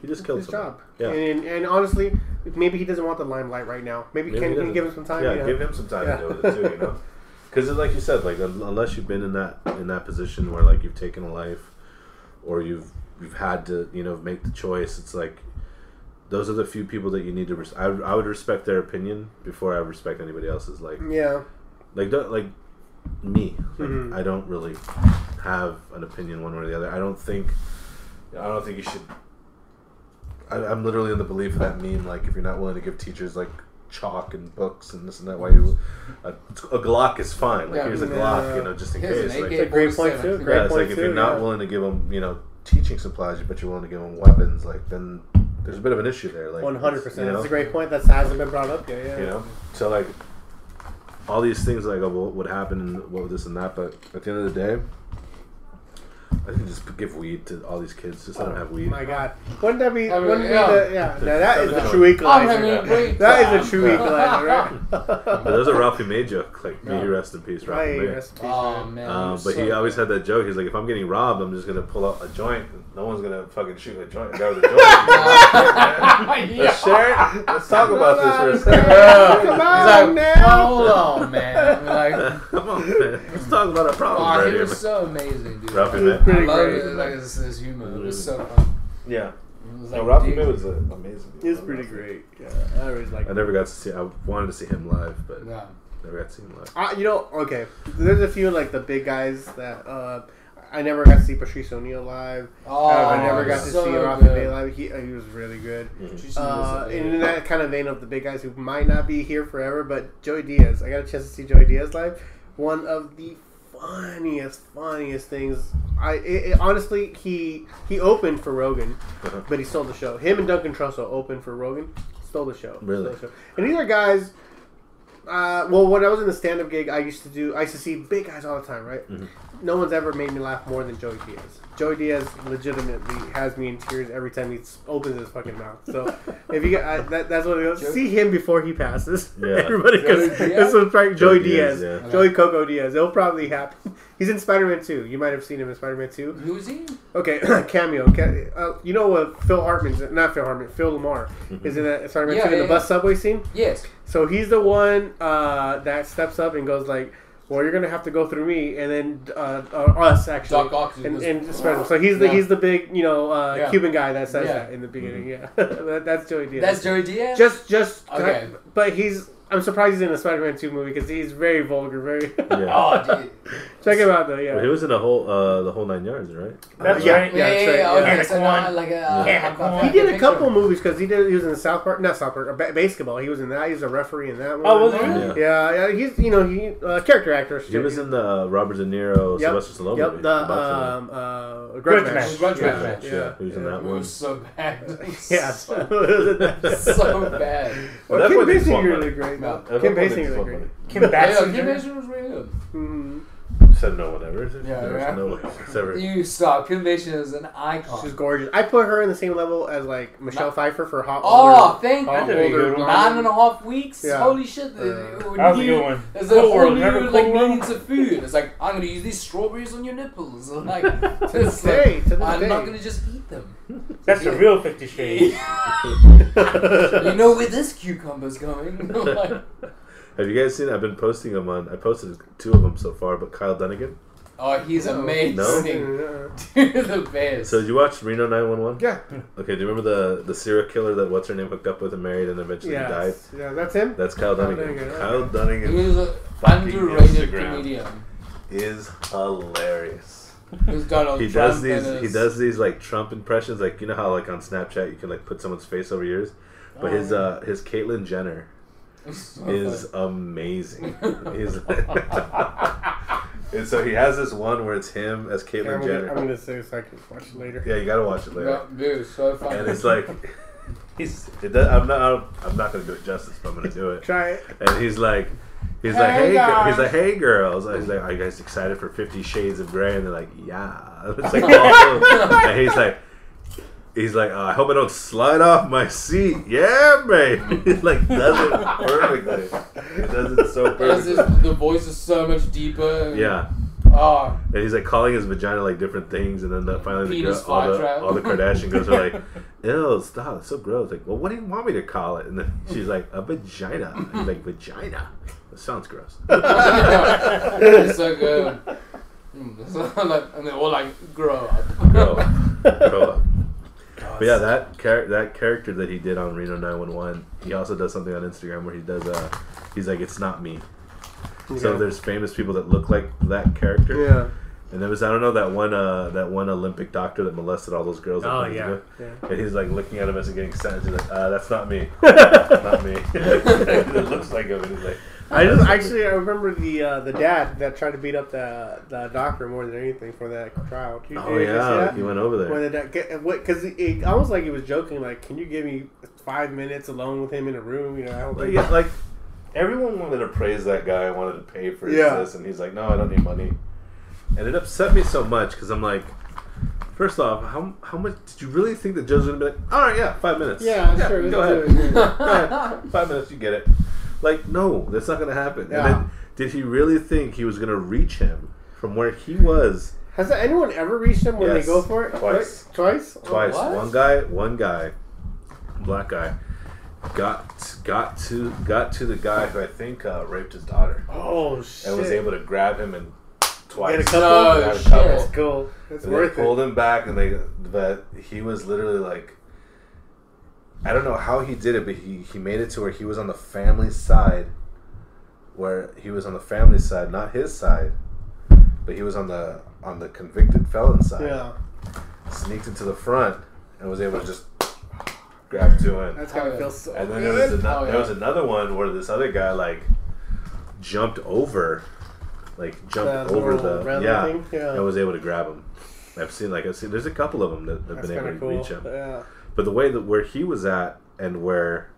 he just killed his someone." job. Yeah. And, and honestly, maybe he doesn't want the limelight right now. Maybe, Maybe can, can you give him some time? Yeah, give him some time Yeah. to do it too. You know, because like you said, like unless you've been in that in that position where like you've taken a life, or you've you've had to you know make the choice, it's like those are the few people that you need to. Res- I, would- I would respect their opinion before I respect anybody else's. Like Yeah. like don't, like me. Like, Mhm. I don't really have an opinion one way or the other. I don't think. I don't think you should. I, I'm literally in the belief of that meme. Like, if you're not willing to give teachers like chalk and books and this and that, why you a, a Glock is fine. Like, Yeah. here's a Yeah. Glock, you know, just in case. an Like, It's a great point too. Great yeah, it's point like if you're not yeah. willing to give them, you know, teaching supplies, but you're willing to give them weapons, like then there's a bit of an issue there. Like, one hundred percent. That's a great point. That hasn't been brought up yet. Yeah. you know so like all these things like oh, what would happen and what would this and that but at the end of the day I think just give weed to all these kids just let them have weed Oh My God, wouldn't that be? I mean, wouldn't yeah. be the, yeah. Now that is the I'm true I'm equalizer. having a great That a true equalizer, right? but there's a Ralphie May joke like may Yeah. you rest in peace Ralphie Right, May rest in peace, Oh man. man. um, but so he always had that joke he's like if I'm getting robbed I'm just gonna pull out a joint no one's gonna fucking shoot a joint a guy with a joint Yeah. let's share it let's talk about this for a second come on He's like, now. hold on, man. Like, come on man let's talk about our problems oh, right he here was man. so amazing, dude. Ralphie May pretty I love great. it. Like his, his humor. It was so fun. yeah It was no, like, Ralphie dude, was uh, amazing He was pretty great. Yeah, I always like. I never got to see. I wanted to see him live, but Yeah. never got to see him live. Uh, you know, okay. There's a few like the big guys that uh, I never got to see Patrice O'Neal live. Oh, Uh, I never got to so see Rafa good. Live. He, he was really good. Patrice Uh, and in that kind of vein of the big guys who might not be here forever, but Joey Diaz. I got a chance to see Joey Diaz live. One of the funniest, funniest things. I it, it- honestly he he opened for Rogan, Uh-huh. but he stole the show. Him and Duncan Trussell opened for Rogan, stole the show. Really? The show. And these are guys. Uh, well, when I was in the stand-up gig, I used to do. I used to see big guys all the time, right? Mhm. No one's ever made me laugh more than Joey Diaz. Joey Diaz legitimately has me in tears every time he opens his fucking mouth. So if you got I, that, that's what it goes. Joey- See him before he passes. Yeah. Everybody, because Joey Diaz? this was probably Joey, Joey Diaz, Diaz, yeah. Joey Coco Diaz. It'll probably happen. He's in Spider-Man 2. You might have seen him in Spider-Man 2. Who's he? Okay, cameo. Uh, you know what? Phil Hartman's not Phil Hartman. Phil LaMarr is in that Spider-Man Yeah, 2 in the yeah, bus subway scene. Yes. So he's the one uh, that steps up and goes like, "Well, you're gonna have to go through me," and then uh, uh, us actually, Doc Ock and, was- and Spider- so he's the Yeah. he's the big you know uh, Yeah. Cuban guy that says Yeah. that in the beginning. Yeah, that, that's Joey Diaz. That's Joey Diaz. just just Okay. but he's. I'm surprised he's in a Spider-Man 2 movie because he's very vulgar. Very. Yeah. Oh, dude. Check him out though. Yeah. Well, he was in the whole uh, the whole nine yards, right? That's Yeah. right. Yeah, Yeah. Okay, so now, uh. He did a picture. couple movies because he did. He was in the South Park, not South Park, uh, ba- basketball. He was in that. He was a referee in that one. Oh, was he? Yeah. Yeah, yeah. He's you know he uh, character actor. He was in the uh, Robert De Niro, Yep. Sylvester Stallone Yep, movie. the boxing um, uh, Grudge Grudge Match. Match. Grudge yeah, Match, yeah. yeah. He was in that It one. was so bad. Yeah. so, so bad. Well, Well, that Kim one is Basinger fun, really great. No. though. That Kim one is Basinger really fun, great. man. Kim Yeah, Kim Basinger. Basinger was really good. Mhm. Said no one ever. Yeah, There's yeah. no one ever. You stop. Kim Basinger is an icon. She's gorgeous. I put her in the same level as like Michelle Pfeiffer for Hot. Oh, Older- thank Hot you. Older. Nine and a half weeks. Yeah. Holy shit! Uh, when That was a you- good one. There's a whole new like millions of food. It's like I'm gonna use these strawberries on your nipples. Like, it's like, day, to this I'm day. not gonna just eat them. That's the real Fifty Shades. you know where this cucumber's going. like, Have you guys seen? I've been posting them on. I posted two of them so far, but Kyle Dunnigan. Oh, he's No. amazing. No? Dude, the best. So did you watch Reno 911? Yeah. Okay, do you remember the the serial killer that what's her name hooked up with and married and eventually Yeah. died? Yeah, that's him. That's Kyle Kyle Dunnigan. Dunnigan, Kyle okay. he Dunnigan was an underrated Instagram. comedian. is hilarious. He's Donald He Trump does these. He does these like Trump impressions. Like you know how like on Snapchat you can like put someone's face over yours, but Oh, his uh his Caitlyn Jenner So is funny. amazing. He's and so he has this one where it's him as Yeah, Caitlyn I'm, gonna, Jenner. I'm gonna say so I can watch it later. Yeah, you gotta watch it later. No, dude, so funny. And it's like he's. It does, I'm not. I'm not gonna do it justice, but I'm gonna do it. Try it. And he's like, he's like, Hey, hey, gir-" guys. he's like, hey, girls. He's like, are you guys excited for Fifty Shades of Grey? And they're like, yeah. It's like, awesome. and he's like, he's like, oh, I hope I don't slide off my seat. Yeah, babe. He like does it perfectly. It does it so It's just- the voice is so much deeper. Yeah, Oh, and he's like calling his vagina like different things, and then the, finally the, girl, all, the, all the Kardashian girls are like, "Ew, stop! It's so gross." Like, well, what do you want me to call it? And then she's like, "A vagina." And he's like, "Vagina." That sounds gross. it's so good. Mm, and they all like grow up. grow up. Grow up. But yeah, that char- that character that he did on Reno 911, he also does something on Instagram where he does uh he's like it's not me. So there's famous people that look like that character. Yeah. And there was I don't know that one uh that one Olympic doctor that molested all those girls. Oh yeah. yeah. And he's like looking at him as he's getting sentenced. He's like, uh, that's not me. not me. it looks like him. And he's like, I just actually I remember the uh, the dad that tried to beat up the the doctor more than anything for that trial. Did you- Oh did you yeah, see like that? he went over there. When the dad, what? Because it, it almost like he was joking, like, "Can you give me five minutes alone with him in a room?" You know, I don't Like, think. yeah, like everyone wanted to praise that guy, wanted to pay for his Yeah. this, and he's like, "No, I don't need money." And it upset me so much because I'm like, first off, how how much did you really think the judge would be like? All right, yeah, five minutes. Yeah, sure. go ahead. yeah. Go ahead. Five minutes, you get it. Like, no, that's not gonna happen. Yeah. And then, did he really think he was gonna reach him from where he was Has anyone ever reached him when Yes. they go for it? Twice. Twice. twice? what? One guy, one guy, black guy, got got to got to the guy who I think uh, raped his daughter Oh shit! and was able to grab him and twice. Get a couple? No Got a shit. couple. That's cool. It's And they worth pulled it. him back, and they but he was literally like, I don't know how he did it, but he he made it to where he was on the family side, where he was on the family side, not his side, but he was on the on the convicted felon side. Yeah, Sneaked into the front and was able to just grab two in. that's gotta feel so And then there was, ano- Oh, there was another one where this other guy like jumped over, like jumped The over little the railing yeah, thing? Yeah. and was able to grab him. I've seen like I've seen there's a couple of them that have That's been able to cool. reach him. Yeah. But the way that where he was at and where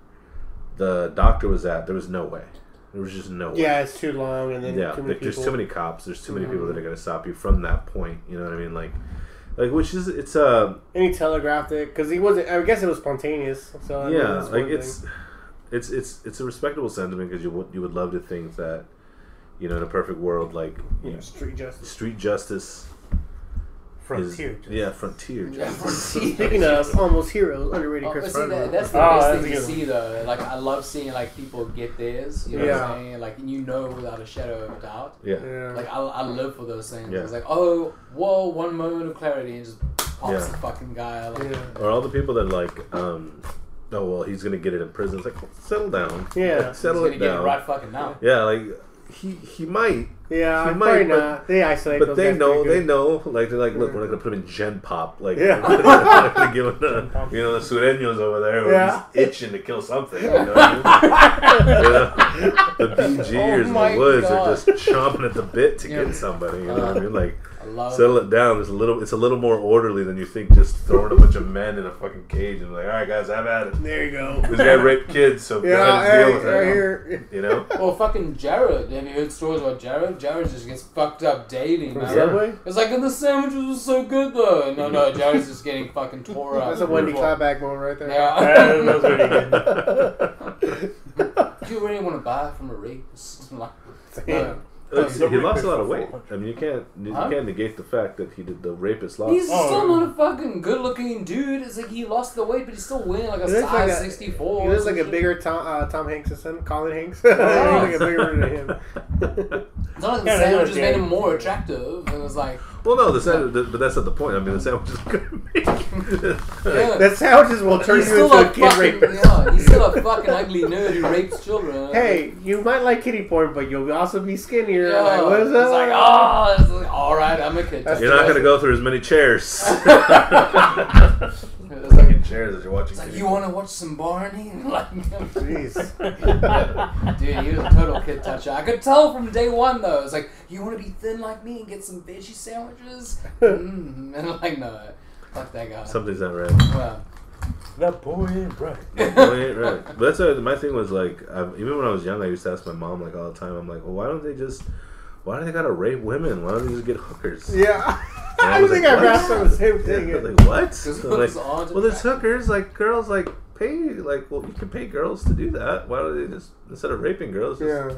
the doctor was at, there was no way. There was just no way. Yeah, it's too long, and then yeah. too there's people. too many cops. There's too many people Mhm. that are gonna stop you from that point. You know what I mean? Like, like which is it's uh And he telegraphed it because he wasn't. I guess it was spontaneous. So I yeah like it's thing. it's it's it's a respectable sentiment because you would you would love to think that you know in a perfect world like you yeah, know, street justice. street justice is Frontier. yeah frontier Yeah, justice. frontier. Speaking of almost heroes, underrated Oh, Chris but see, that, that's the Oh, best that's thing to see though. Like I love seeing like people get theirs. You know what Yeah. I'm saying? Like you know without a shadow of a doubt. yeah yeah. Like I, I live for those things. Yeah. It's like oh whoa one moment of clarity and just pops Yeah. the fucking guy. Like, yeah. or all the people that like um oh well he's gonna get it in prison it's like settle down Yeah. Like, He's settle gonna it get it down right fucking now. yeah like he he might Yeah, He I'm might, but- not. They isolate but they know they know like they're like look we're not gonna put him in gen pop like Yeah. we're not gonna give him the you know the sureños over there who Yeah. just itching to kill something you know what I mean? You know? the BGers Oh in the woods God. are just chomping at the bit to Yeah. get somebody you know what I mean like I love settle it down it's a little it's a little more orderly than you think just throwing a bunch of men in a fucking cage and like all right guys I've at it There you go. this guy raped kids so go Yeah, ahead and hey, deal with right it here. you know Well, fucking Jared. Have you heard stories about Jared? Jared just gets fucked up dating, From man. Subway? It's like, and the sandwiches were so good though. No, no, Jared's just getting fucking tore up. That's a Wendy clapback moment right there. Yeah. Yeah, that was really good. Do you really want to buy from a rapist? Like, Damn. Look, the he lost a lot of weight. I mean, you can't you Huh? can't negate the fact that he did the rapist lost. He's Oh, still yeah. not a fucking good-looking dude. It's like he lost the weight, but he's still winning like a size like a- sixty-four. He looks like a bigger Tom, uh, Tom Hanks' son, Colin Hanks. he looks like a bigger version of him. It's not like the Yeah, they sandwich look just made him more attractive. And it was like, Well, no, the but that's not the point. I mean, the oh. sandwich is make. yeah. The sandwiches will turn he's you still into a a kid fucking, rapist. yeah, he's still a fucking ugly nerd who rapes children. Hey, you might like kitty porn, but you'll also be skinnier. Yeah, Like, what is it's that? like, oh, it's like, all right, I'm a kid. You're not gonna go through as many chairs. It's like, chairs as you're watching. it's like TV. you want to watch some Barney? Like, Jeez. dude, he was a total kid toucher. I could tell from day one though. It's like, you want to be thin like me and get some veggie sandwiches? mm. And I'm like, no, fuck that guy. Something's not right. Well, that boy ain't right. Well, ain't right. But that's uh, my thing was like, i even when I was young, I used to ask my mom like all the time. I'm like, well, why don't they just, why do they gotta rape women? Why don't they just get hookers? Yeah. And I was think like, I've what? asked them the same thing. I was like what? So, like, it's on to well, there's hookers. Like girls, like pay, like well, you can pay girls to do that. Why don't they just instead of raping girls, just yeah.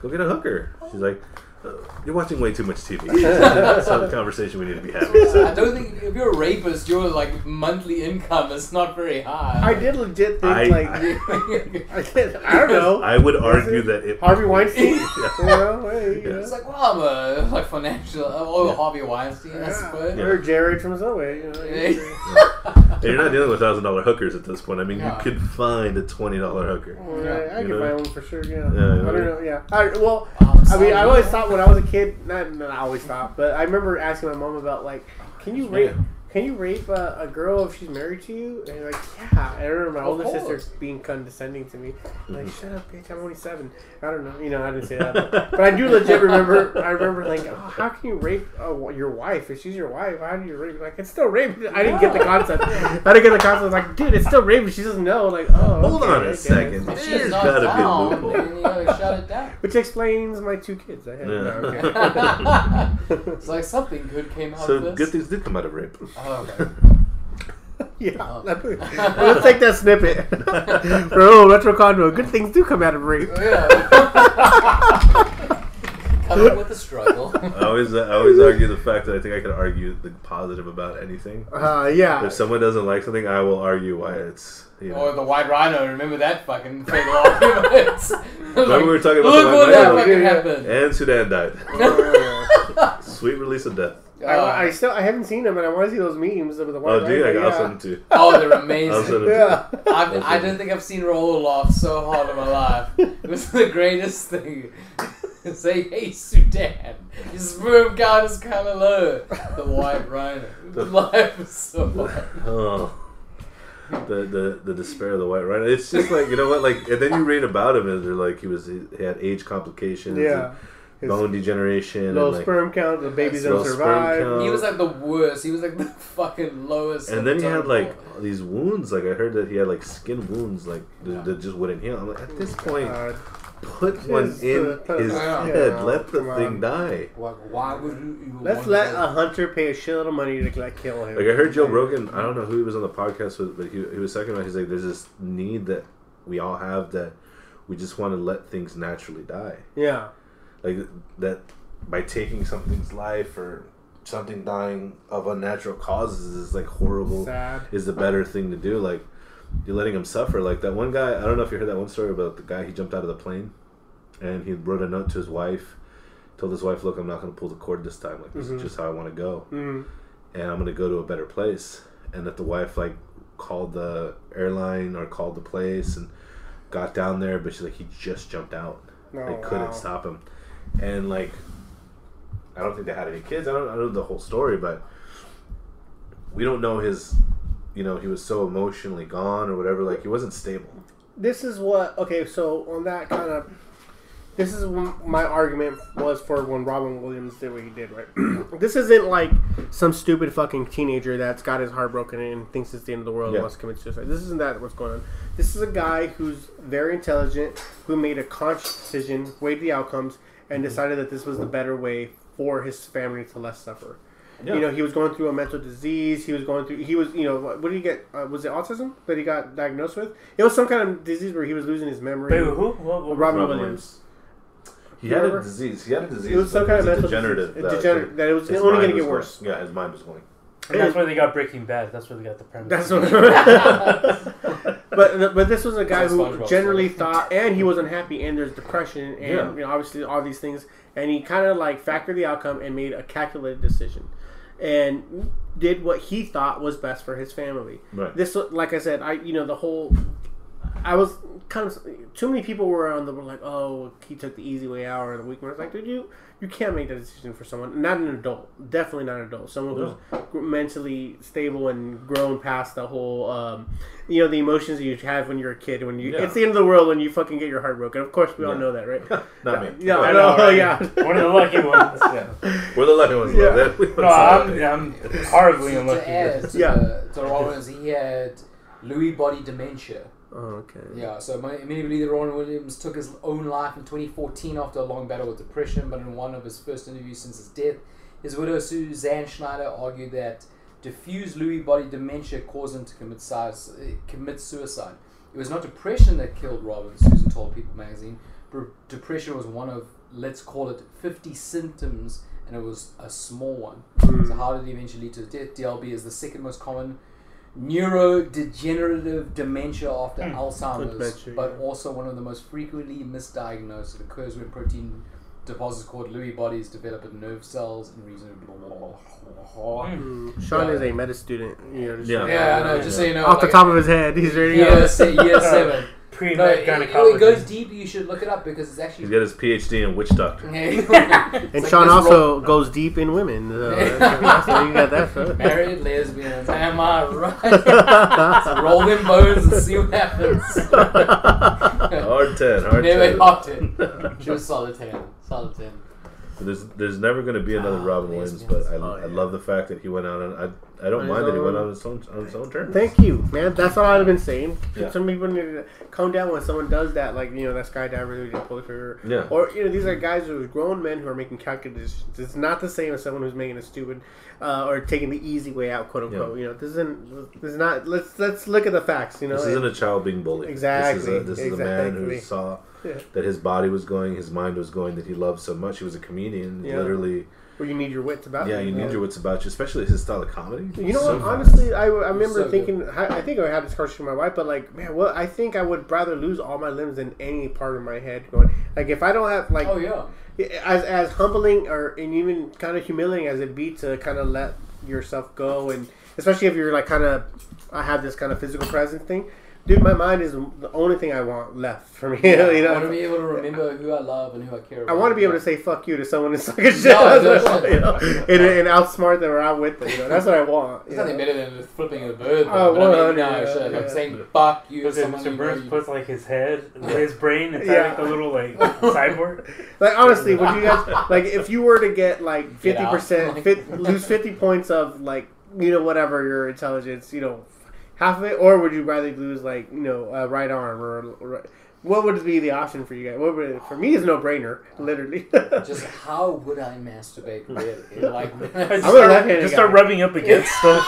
go get a hooker? She's like, you're watching way too much TV. That's not the conversation we need to be having. I don't think if you're a rapist, your like monthly income is not very high. I did legit think I- like I- I, did, I don't know. I would argue it that it Harvey Weinstein. Yeah. you know, hey, you. It's like, well, I'm a like financial, oh, Yeah. Harvey Weinstein, I Yeah. Or Jared from Zoe. You know, And you're not dealing with thousand dollar hookers at this point. I mean, Yeah. you could find a twenty dollar hooker. Well, yeah, I You can know? find one for sure. Yeah, Yeah, I don't know. Yeah, I, well, I mean, I always thought when I was a kid, not, not I always thought, but I remember asking my mom about like, can you rape? Can you rape a, a girl if she's married to you? And like, yeah. And I remember my Of older course. sister being condescending to me, like, shut up, bitch. I'm only seven. I don't know. You know, I didn't say that, but, but I do legit remember. I remember like, oh, how can you rape uh, your wife if she's your wife? How do you rape? Like, it's still rape. I didn't get the concept. I didn't get the concept. Like, dude, it's still rape. She doesn't know. Like, oh, Hold okay, on I a guess. second. If she's There's not gotta be a down, loophole. you gotta shut it down. Which explains my two kids. I had. Yeah. No, okay. it's like something good came out So of this. good things did come out of rape. Oh, okay. yeah. Oh. Let's let's take that snippet. Bro, Retro Condo. Good things do come out of rape. Yeah. Coming with the struggle. I always, I always argue the fact that I think I can argue the positive about anything. Uh, yeah. If someone doesn't like something, I will argue why it's. You Or the white rhino. Remember that fucking fatal arguments? Remember we were talking about Look the what white that rhino? fucking Yeah, yeah. happened. And Sudan died. Oh, Sweet release of death. I, Uh, I still I haven't seen them, and I want to see those memes of the white Oh, dude, I rhino, got yeah. something too. oh, they're I'll send amazing. Yeah. I've, I don't think I've seen Raul laugh so hard in my life. It was the greatest thing. Say, hey, Sudan, your sperm count is kind of low. The white rhino. The life is so hard. Oh. The, the the despair of the white rhino. It's just like you know what, like, and then you read about him, and they're like he was he had age complications, Yeah. and His bone degeneration, low and like, sperm count, the babies don't survive. He was like the worst. He was like the fucking lowest. and then he had like pole. these wounds. Like I heard that he had like skin wounds, like that, that just wouldn't heal. I'm like, at this point, God. put one in uh, his yeah. head. Let the Come thing on. die. Like, why would you? you Let's let to- a hunter pay a shitload of money to like kill him. Like I heard Joe Rogan. I don't know who he was on the podcast with, but he, he was talking about. He's like, there's this need that we all have that we just want to let things naturally die. Yeah. Like that by taking something's life or something dying of unnatural causes is like horrible. Sad. Is the better thing to do. Like you're letting him suffer. Like that one guy. I don't know if you heard that one story about the guy. He jumped out of the plane, and he wrote a note to his wife. Told his wife, "Look, I'm not going to pull the cord this time. Like this Mhm. is just how I want to go." Mm. and I'm gonna go to a better place. And that the wife like called the airline or called the place and got down there, but she's like he just jumped out. Oh, they couldn't wow. stop him. And like I don't think they had any kids. I don't, I don't know the whole story, but we don't know his. You know, he was so emotionally gone or whatever. Like he wasn't stable. This is what. Okay, so on that kind of. This is what my argument was for when Robin Williams did what he did, right? this isn't like some stupid fucking teenager that's got his heart broken and thinks it's the end of the world Yeah. and wants to commit suicide. This isn't that what's going on. This is a guy who's very intelligent, who made a conscious decision, weighed the outcomes, and decided that this was the better way for his family to less suffer. You know, he was going through a mental disease. He was going through. He was, you know, what, what did he get? Uh, was it autism that he got diagnosed with? It was some kind of disease where he was losing his memory. Wait, who? What, what, Robin Robin Williams. He had a disease. He had a disease. It was some kind of a mental degenerative. disease. A degenerate- that it was only gonna get was worse. going. Yeah, his mind was going. And that's where they got Breaking Bad. That's where they got the premise. That's what. but but this was a guy who generally story. thought, and he was unhappy, and there's depression, and Yeah. you know obviously all these things, and he kind of like factored the outcome and made a calculated decision, and did what he thought was best for his family. Right. This, like I said, I you know the whole. I was kind of too many people were on the were like, oh, he took the easy way out or the weak one. It's like, dude, you you can't make that decision for someone, not an adult, definitely not an adult, someone who's gr- mentally stable and grown past the whole, um, you know, the emotions that you have when you're a kid. When you, Yeah. it's the end of the world when you fucking get your heart broken. Of course, we all Yeah. know that, right? Not me. Yeah, I I know, know, right? yeah. One of the lucky ones. Yeah. We're the lucky ones. Yeah. though. That- we No, wouldn't say I'm, that. I'm horribly to unlucky. add to, Yeah. the, to Rollins, he had Lewy body dementia. Oh, okay. Yeah, so ma- many believe that Robin Williams took his own life in 2014 after a long battle with depression, but in one of his first interviews since his death, his widow Susan Schneider argued that diffuse Lewy body dementia caused him to commit, size, commit suicide. It was not depression that killed Robin, Susan told People magazine. But depression was one of, let's call it, 50 symptoms, and it was a small one. Hmm. So, how did it eventually lead to his death? DLB is the second most common neurodegenerative dementia after Alzheimer's, Dementia, but yeah. also one of the most frequently misdiagnosed. It occurs when protein deposits called Lewy bodies develop in nerve cells and reason. Blah, blah, blah, blah. Mm. Sean Yeah. is a med student. You know, Yeah. Yeah, I know. Just so you know, off the top of his head, he's ready to year, se- year seven. Pre No, med it, oh, it goes deep. You should look it up because it's actually. He's got his PhD in witch doctor. And and Sean also goes deep in women. Uh, so that's, that's you got that. So. Married lesbians. Am I right? so roll them bones and see what happens. Hard ten, hard Never ten. hopped it. She was solid 10. Solid 10. There's there's never going to be another Ah, Robin Williams, but I, Oh, I love the fact that he went out on I I don't On mind his that he went own- on his own on his own terms. Thank you, man. That's all I've been saying. Yeah. Some people need to calm down when someone does that, like you know that skydiver who didn't pull the trigger. Yeah. Or you know these are guys who are grown men who are making calculations. It's not the same as someone who's making a stupid uh, or taking the easy way out, quote unquote. You know this isn't this is not. Let's let's look at the facts. You know. This isn't a child being bullied. Exactly, This is a, this is a man who saw Yeah. that his body was going, his mind was going, that he loved so much. He was a comedian. Yeah. Literally, where you need your wits about. You. Yeah, you need your wits about you, especially his style of comedy. You know So what? fast. Honestly, I, I remember So thinking. I, I think I had this conversation with my wife, but like, man, well, I think I would rather lose all my limbs than any part of my head going. Like, if I don't have like, Oh, yeah. as as humbling or and even kind of humiliating as it be to kind of let yourself go, and especially if you're like kind of, I have this kind of physical presence thing. Dude, my mind is the only thing I want left for me. you know, I want to be able to remember who I love and who I care about. I want to be able to say "fuck you" to someone and like a shit, No, no, you know, and, and outsmart them or outwit them. You know, that's what I want. There's you nothing know? better than flipping a bird. Oh, though, but I mean, no, yeah, shit. yeah. I'm saying fuck you to someone Mr. you know Burns puts like his head, his brain inside Yeah. like a little like cyborg. Like honestly, would you guys like if you were to get like fifty out. percent, fit, lose fifty points of like you know whatever your intelligence, you know, half of it, or would you rather lose like you know a right arm or right, what would be the option for you guys? What would it, for me is no brainer, literally. Just how would I masturbate? Really? Like, Just, I'm a start, just start rubbing up against stuff.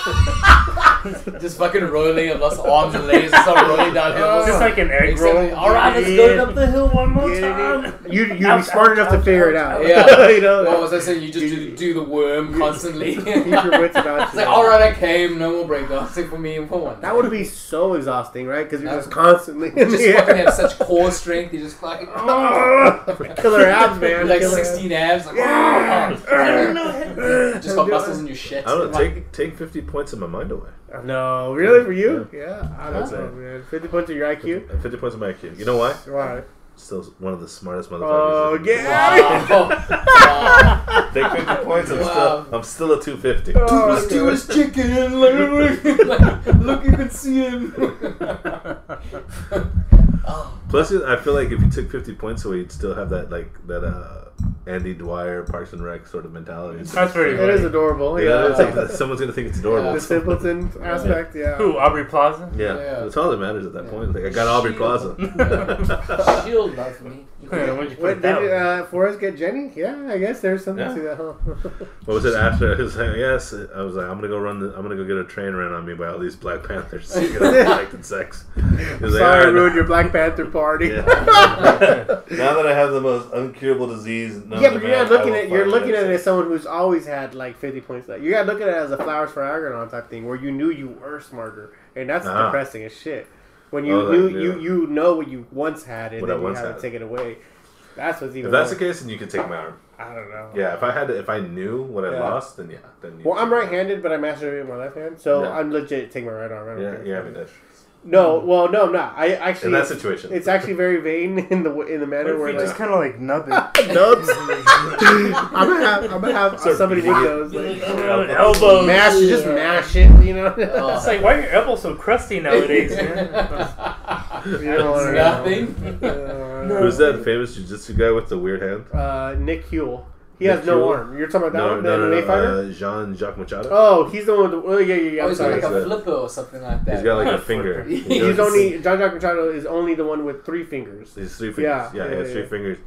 just fucking rolling. I've lost arms and legs. and Start rolling downhill. just like an egg Except- roll. all right, let's go up the hill one more time. you you'd be smart enough to figure it out. Yeah. you know. What was I saying? You just do, do the worm constantly. Keep your wits about It's you. like, all right, I came. No more breakdancing for me for one. That would be so exhausting, right? Because you're just constantly in just the fucking air. have such core strength. You just fucking Killer abs, man. like Killer sixteen abs. Like, just got muscles in your shit. I don't know. Take take fifty points of my mind away. No, really for you? Yeah, I don't know, man. Fifty points of your IQ. And uh, fifty points of my IQ. You know why? Why? Still one of the smartest motherfuckers. Oh, yeah. wow. wow. Take fifty points. I'm Wow. still I'm still a two fifty. Oh, Let's do chicken. Look, look, look, you can see him. oh, Plus, I feel like if you took fifty points away, you'd still have that like that uh, Andy Dwyer Parks and Rec sort of mentality. That's very It funny. is adorable. Yeah, Yeah, it's like that someome's gonna think it's adorable. the simpleton aspect. Yeah. Who? Aubrey Plaza? Yeah, Yeah. that's all that matters at that Yeah. point. Like I got Aubrey Shield. Plaza. She'll love me. Yeah, what'd you put What, did uh, Forrest get Jenny? Yeah, I guess there's something Yeah. to that, huh? What was it after? It was like, yes, I was like, I'm gonna go run. The, I'm gonna go get a train ran on me by all these Black Panthers. You know, elected sex. He was like, Sorry, I "All right, ruined your Black Panther party. Yeah. now that I have the most uncurable disease, Yeah, but you're man, not looking I will at you're looking at it as someone who's always had like 50 points. Left. You're not looking at it as a flowers for Algernon type thing, where you knew you were smarter, and that's Ah. depressing as shit. When you Oh, knew like, you yeah. you know what you once had and What I then you once have to take it away. That's what's even. If that's the case, then you can take my arm. I don't know. Yeah, if I had, to, if I knew what I Yeah. lost, then yeah, then. You Well, I'm right-handed, but I masturbate with my left hand, so Yeah. I'm legit taking my right arm. I Yeah, yeah, I mean, No, well, no, I'm not. I actually in that situation, it's actually very vain in the in the manner where if you like just kind of like nub it? nubs. I'm gonna have I'm gonna have Start somebody with those. Like, Elbows. mash, just mash it, you know. Oh. It's like, why are your elbows so crusty nowadays, man? You don't know. Nothing. Uh, who's that famous jiu-jitsu guy with the weird hand? Uh, Nick Newell. He has no arm. You're talking about that No, one, no, the no, MMA no. fighter? Uh, Jean Jacques Machado. oh, he's the one. With the, oh yeah, yeah, yeah. Oh, I'm he's got sorry. like a He's a- flipper or something like that. He's got like a finger. He's He He's only John Jack Machado is only the one with three fingers. He's three fingers. Yeah, Yeah, yeah, he has yeah, three fingers.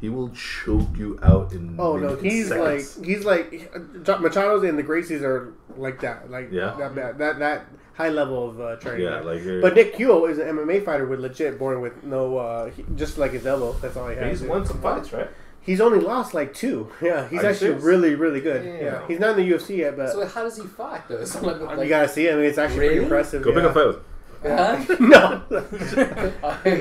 He will choke you out in. Oh no, he's seconds. like he's like John- Machado's and the Gracies are like that, like Yeah. that that that, that high level of uh, training. Yeah, like you're- but Nick Newell is an MMA fighter with legit born with no, uh, he, just like his elbow. That's all he has. he's won some fights, right? He's only lost like two. Yeah, he's Are actually really really good. Damn. Yeah, he's not in the UFC yet, but So how does he fight though? So like, you gotta see. it. I mean, it's actually pretty impressive. Go yeah. pick a fight with. huh? no.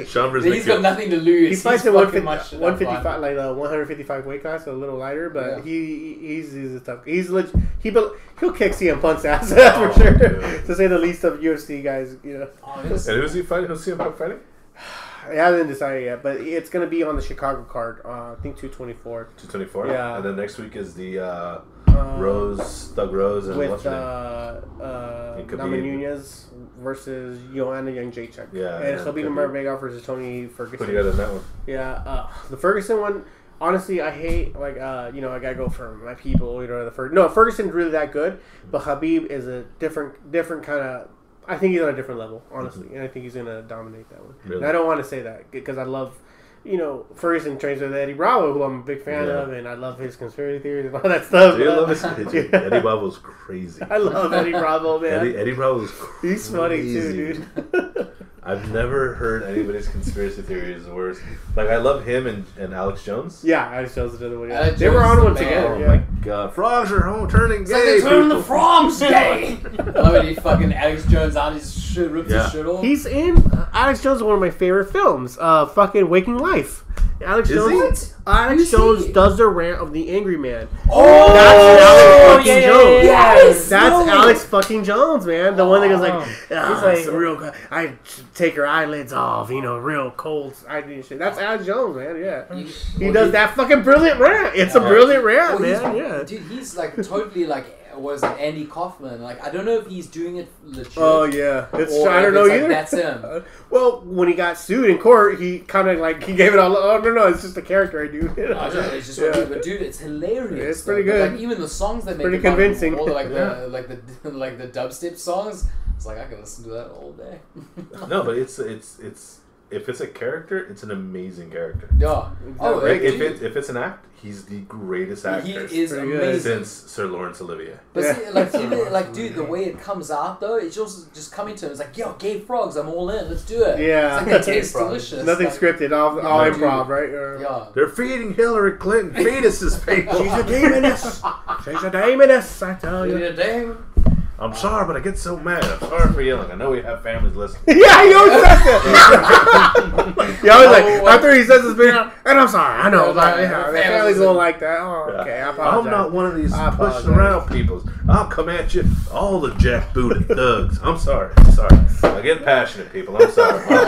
Sean versus He's Nick got nothing to lose. He fights He's at fucking 150, 155, like the uh, 155 weight class, so a little lighter, but Yeah. he he's he's a tough. He's leg- he bel- he'll kick CM Punk's ass that's Oh, for sure. dude. to say the least of UFC guys, you know. And who's he fighting? Who's CM Punk fighting? I haven't decided yet, but it's gonna be on the Chicago card. Uh, I think 224. Two twenty four. Yeah. And then next week is the uh, Uh, Rose, Thug Rose, and with uh, uh, Nunez versus Joanna Jędrzejczyk. Yeah, and yeah, Khabib. Nurmagomedov versus Tony Ferguson. Do you that one? Yeah, uh, the Ferguson one. Honestly, I hate like uh, you know I gotta go for my people. You know the Fer- no Ferguson's really that good, but Khabib is a different different kind of. I think he's on a different level, honestly, and I think he's gonna dominate that one. Really? And I don't want to say that because I love, you know, Ferguson trains with Eddie Bravo, who I'm a big fan Yeah. of, and I love his conspiracy theories and all that stuff. You Uh, love this? Eddie Bravo's crazy. I love Eddie Bravo, man. Eddie, Eddie Bravo's crazy. he's funny too, dude. I've never heard anybody's conspiracy theories worse. Like I love him and, and Alex Jones. yeah, I chose another one. Yeah. Alex They were on is one together. Oh yeah. my god, frogs are home turning It's like they turn the frogs gay. I love it. He fucking Alex Jones out his shit, rips Yeah. his shit off. He's in uh, Alex Jones is one of my favorite films. Uh, fucking Waking Life. Alex Is Jones. he? Alex Who's Jones he? does the rant of the Angry Man. oh, That's Alex fucking yeah, yeah, Jones. yeah, yeah. Yes! That's No. Alex fucking Jones, man. The one that goes like, Oh. ah, He's like- it's real. I take her eyelids off, you know, real cold. I do shit. That's Alex Jones, man. Yeah, he well, does he- that fucking brilliant rant. It's a brilliant rant, well, he's- man. Yeah. Dude, he's like totally like was it Andy Kaufman? Like I don't know if he's doing it legit. Oh yeah, it's or I don't know it's, like, either. that's him. Well, when he got sued in court, he kind of like he gave it all. Oh no, no, it's just a character I do. I don't know, it's just Yeah. what dude, but dude, it's hilarious. It's pretty though. good. Like even the songs they make, Pretty convincing. All the, like Yeah. the like the like the dubstep songs. It's like I can listen to that all day. No, but it's it's it's if it's a character, it's an amazing character. yeah. Oh, Exactly. Like if dude, it if it's an act, he's the greatest actor. he actor is amazing. since Sir Laurence Olivier. But Yeah. see, like, see, like, dude, the way it comes out though, it's just just coming to him. It's like, yo, gay frogs, I'm all in. Let's do it. Yeah. it's like, it tastes delicious. Nothing like, scripted, all, all Yeah, improv, dude. right? Or- Yeah. They're feeding Hillary Clinton fetuses, people. She's a demoness. She's a demoness, I tell You you. need a damn. I'm sorry, but I get so mad. I'm sorry for yelling. I know we have families listening. yeah, he always says that. he always like Oh, after he says this big, and I'm sorry, I know, Yeah, but yeah, yeah, the yeah, families listen. won't like that. Oh, okay, I apologize. I'm not one of these I pushing around peoples. I'll come at you, all the jackbooted thugs. I'm sorry. I'm sorry. I get passionate, people. I'm sorry. My.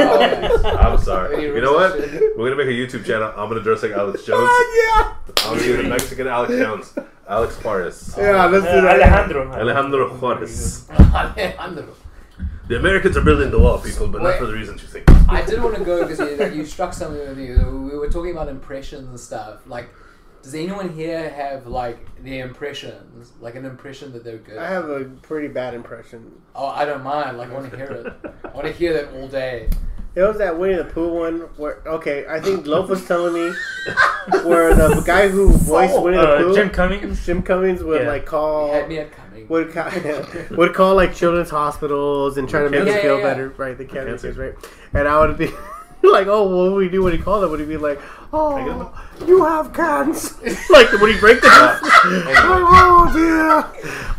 Oh. I'm sorry. You know what? We're gonna make a YouTube channel. I'm gonna dress like Alex Jones. Oh, I'm gonna be the Mexican Alex Jones. Alex Juarez. yeah, yeah. Let's do that. Alejandro. Alejandro Juarez. Alejandro. The Americans are building the wall, people, but not for the reasons you think. I did want to go because you, you struck something with you. We were talking about impressions and stuff. Like, does anyone here have like their impressions, like an impression that they're good? I have a pretty bad impression. Oh, I don't mind. Like, I want to hear it. I want to hear that all day. It was that Winnie the Pooh one where okay, I think Loaf was telling me where the guy who voiced Winnie the Uh, Pooh, Jim Cummings. Jim Cummings, would Yeah. like You call had me at coming. would ca- would call like children's hospitals and try to make Yeah, them feel yeah. better, right? The cancer, Cancer. right? And I would be like, "Oh, what would he do when he called them? Would he be like, oh, you have cancer? like, would he break the news? oh dear,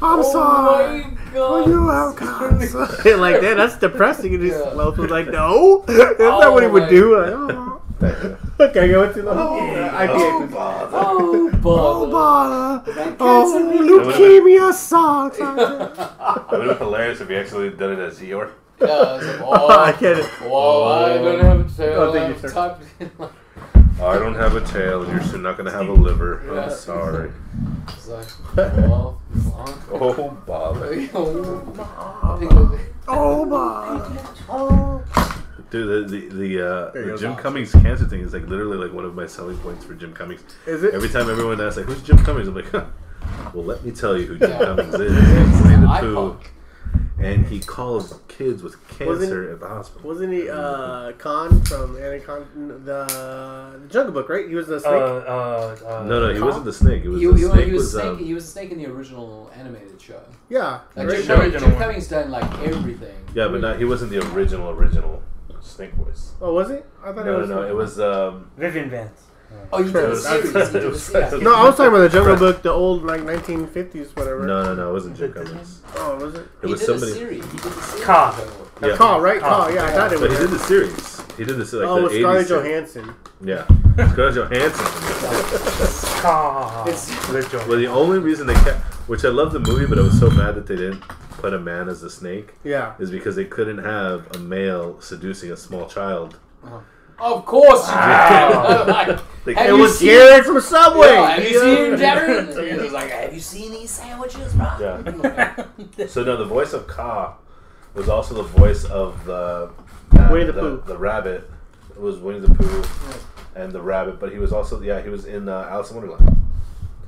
I'm Oh sorry." my god. you outcasts. like that, that's depressing. And his Yeah. mouth was like, no, that's not what he Oh would do. Like, oh. okay, go into the Yeah. IPA. Oh, please. bother. Oh, Oh, bother. bother. Oh, leukemia sucks. It would have been hilarious if he actually done it as Eeyore. Yeah, it's like, oh, I oh, get it. well, I don't have a tail. Oh, thank you, I don't have a tail, and you're soon not gonna have a liver. Yeah. I'm sorry. It's like, well, Oh, bother. oh. My. Oh, bother. Dude, the the, the, uh, the Jim Ox. Cummings cancer thing is like literally like one of my selling points for Jim Cummings. Is it? Every time everyone asks like, "Who's Jim Cummings?" I'm like, huh. "Well, let me tell you who Jim Yeah. Cummings is." He's Winnie the Pooh, and he calls kids with cancer Wasn't- at the hospital. Wasn't he uh, Khan from Anaconda, the, the Jungle Book, right? He was the Uh, snake. uh, uh, no, no, he Kong? wasn't the snake. It was He, the he, snake he was, was, snake. um, he was a snake in the original animated show. yeah. Like right? Jim, the Cummings, Jim. Cummings done like everything. yeah, but not, he wasn't the original original snake voice. Oh, was it? I thought No, it no, was. no, it was um, Vivian Vance. Oh, you did the That's- series. You did the series. No, I was talking about the Jungle Book, the old like 1950s, whatever. no, no, no, it wasn't Jim Cummings. Oh, was it? It he was did somebody. the series. He did the series. Kaa. Yeah. Call, right? Call. Call. Yeah, I thought it But was. he did the series. He did this like oh, the with Scarlett. Johansson. Yeah, Scarlett Johansson. Kaa. It's- Good job. Well, the only reason they kept, which I love the movie, but I was so mad that they didn't put a man as a snake, Yeah. is because they couldn't have a male seducing a small child. Uh-huh. Of course you Wow. did. like, Like, Have It you was seen- Jared from Subway. yeah, have you seen Yeah. Jared? And he was like, have you seen these sandwiches, bro? Yeah. So no, the voice of Kaa was also the voice of the Winnie the the, Pooh. the rabbit. It was Winnie the Pooh and the rabbit, but he was also yeah he was in uh, Alice in Wonderland,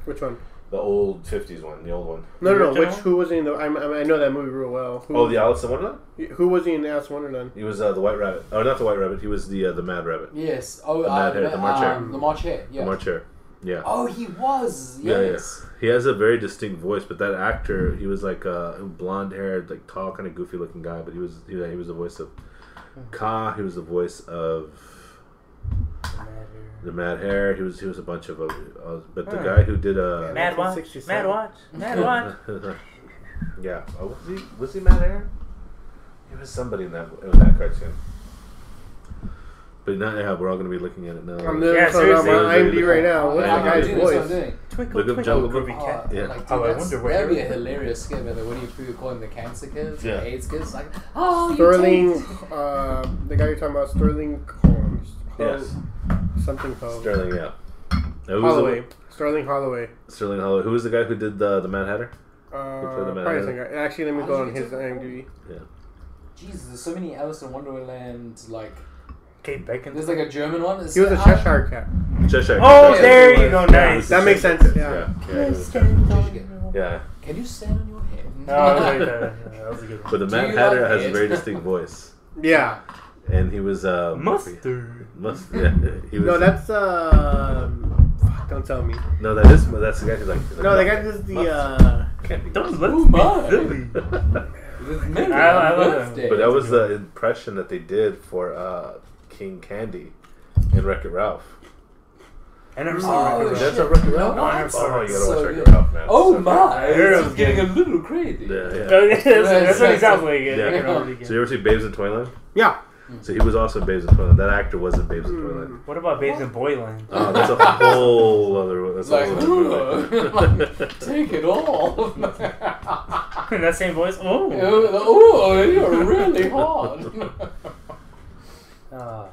Which one? The old '50s one, the old one. No, no, no. Which? Who was he in the? I, I I know that movie real well. Who, Oh, the Alice in Wonderland. Who was he in Alice in Wonderland? He was uh, the White Rabbit. Oh, not the White Rabbit. He was the uh, the Mad Rabbit, Yes. Oh, The uh, mad hair, the March hair. um, the March hair. Yeah. the March Hare. Yeah. Oh, he was. Yeah, yeah. Yes. He has a very distinct voice, but that actor, he was like a blonde haired, like tall, kind of goofy looking guy. But he was, he, he was the voice of Kaa. He was the voice of the Mad Hair. He was, he was a bunch of, uh, uh, but the guy who did uh, Mad Watch. Mad Watch. Mad Watch. yeah, oh, was he was he Mad Hair? He was somebody in that in that cartoon. But now, yeah, we're all gonna be looking at it now. I'm Yeah, literally putting on seriously. my IMDb right now. What's Yeah, the I'm guy's doing That's what I'm voice? Twinkle, Look up twinkle, Jungle groovy Oh, cat. Yeah. Like, dude, Oh, I wonder where that'd be a hilarious skit, man. Like, when you you call them the cancer kids, Yeah. the AIDS kids, like, oh, you Sterling, uh, the guy you're talking about, Sterling Holmes. Yes. Something Holmes. Sterling, yeah. Now, who the- Holloway. Sterling Holloway. Sterling Holloway. Who was the guy who did the the Mad Hatter? Uh, played the man probably in the guy. Actually, let me How go did on you his get that? IMDb. Jesus, there's so many Alice in Wonderland, like, Kate Bacon. there's like a German one. It's, He was a uh, Cheshire cat. Cheshire. Oh, Cat. there you go. what. Nice. it That makes Cheshire sense, Cat. yeah. Yeah, yeah, it was the yeah. Can you stand on your head? Oh, that, that, that was a good one. But the Do Mad you Hatter like has a it? very distinct voice, Yeah. And he was um, Mustard. Must yeah. He was No, that's uh. Don't tell me. no, that is that's the guy who's like. No, the guy does the uh. Can't be Don't let Ooh, me my. silly. I- I love that. But that was the impression that they did for uh, King Candy in Wreck It Ralph. I never seen Oh, Wreck-It shit. Ralph. That's a Wreck It Ralph. No, I never saw Oh, it. you gotta So Wreck It. Ralph, man. Oh So my! I heard it It's was getting a little crazy. Yeah, yeah. Yes, that's what he sounds like. Yeah. Yeah. So you ever see Babes in Toyland? Yeah. So he was also in Babes in Toyland. That actor was in Babes in Toyland. Mm. What about Babes in Boyland? Oh, that's a whole other. One. That's It's like, a whole other movie. take it all. in that same voice? Oh. oh, you're really hard. Uh,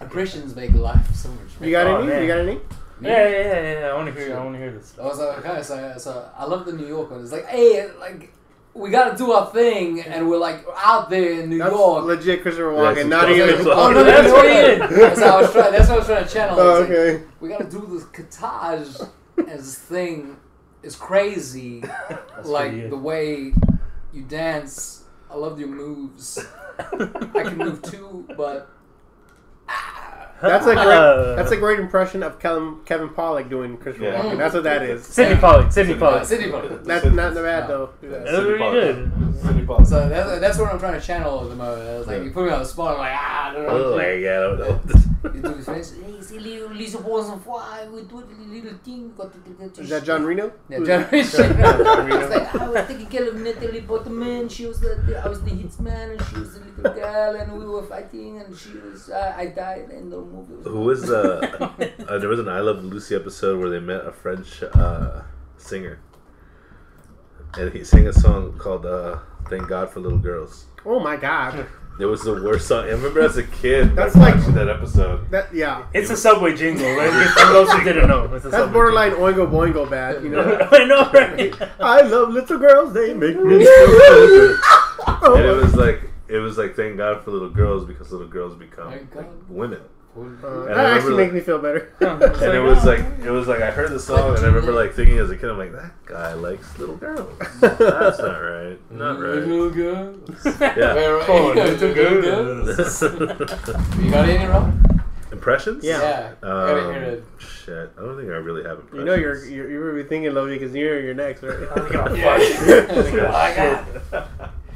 Impressions make life so much better. You got Oh, any? man. You got any? yeah, yeah, yeah, yeah. I want to hear. I want to hear this. I was like, okay, so, so I love the New York one. It's like, hey, like, we gotta do our thing, and we're like out there in New That's York. legit Christopher Yes, Walken. it's not even. it's Oh, also- no, That's what he did. That's how I was trying. That's what I was trying to channel. Oh, It's like, okay. we gotta do this cottage as thing is crazy. That's like the way you dance. I love your moves. I can move too, but ah, That's a great. That's a great impression of Kevin Kevin Pollak doing Christopher Yeah. Walken. That's what that is. Sydney Pollack. Sydney Pollack. City Pop. That's not bad though. Do that. That was really good. Sydney Pollack. So that's, that's what I'm trying to channel at the moment. I was like, you put me on the spot. I'm like, ah, I don't know. Oh, like, I don't took his friends. Hey, c'est little little balls on fire. We do little thing. Got to get Is that Jean Reno? Yeah, Who's John that? Jean Reno. It's like I was taking care of Natalie Portman. She was the, the I was the hitsman, and she was the little girl, and we were fighting, and she was uh, I died in the movie. was Who was uh, uh? There was an I Love Lucy episode where they met a French uh, singer, and he sang a song called uh, "Thank God for Little Girls." Oh my god. It was the worst song. I remember as a kid. That's like like- watching that episode. That yeah. It's a subway jingle. Right? For those who didn't know, it's a That's subway borderline Oingo Boingo bad, you know. I know, right? I love little girls, they make me feel And it was like it was like thank God for little girls because little girls become Thank God. women. Uh, And that actually remember, makes me feel better. And it was like it was like I heard the song and I remember like thinking as a kid I'm like that guy likes little girls. That's not right. Not right. Little girls. Yeah. Where are Oh, you? little girls. You got any wrong? Impressions? Yeah. Yeah. I Um, shit, I don't think I really have impressions. you know you're you're, you're really thinking Lovey because you're you're next, right? Oh, God. Yeah.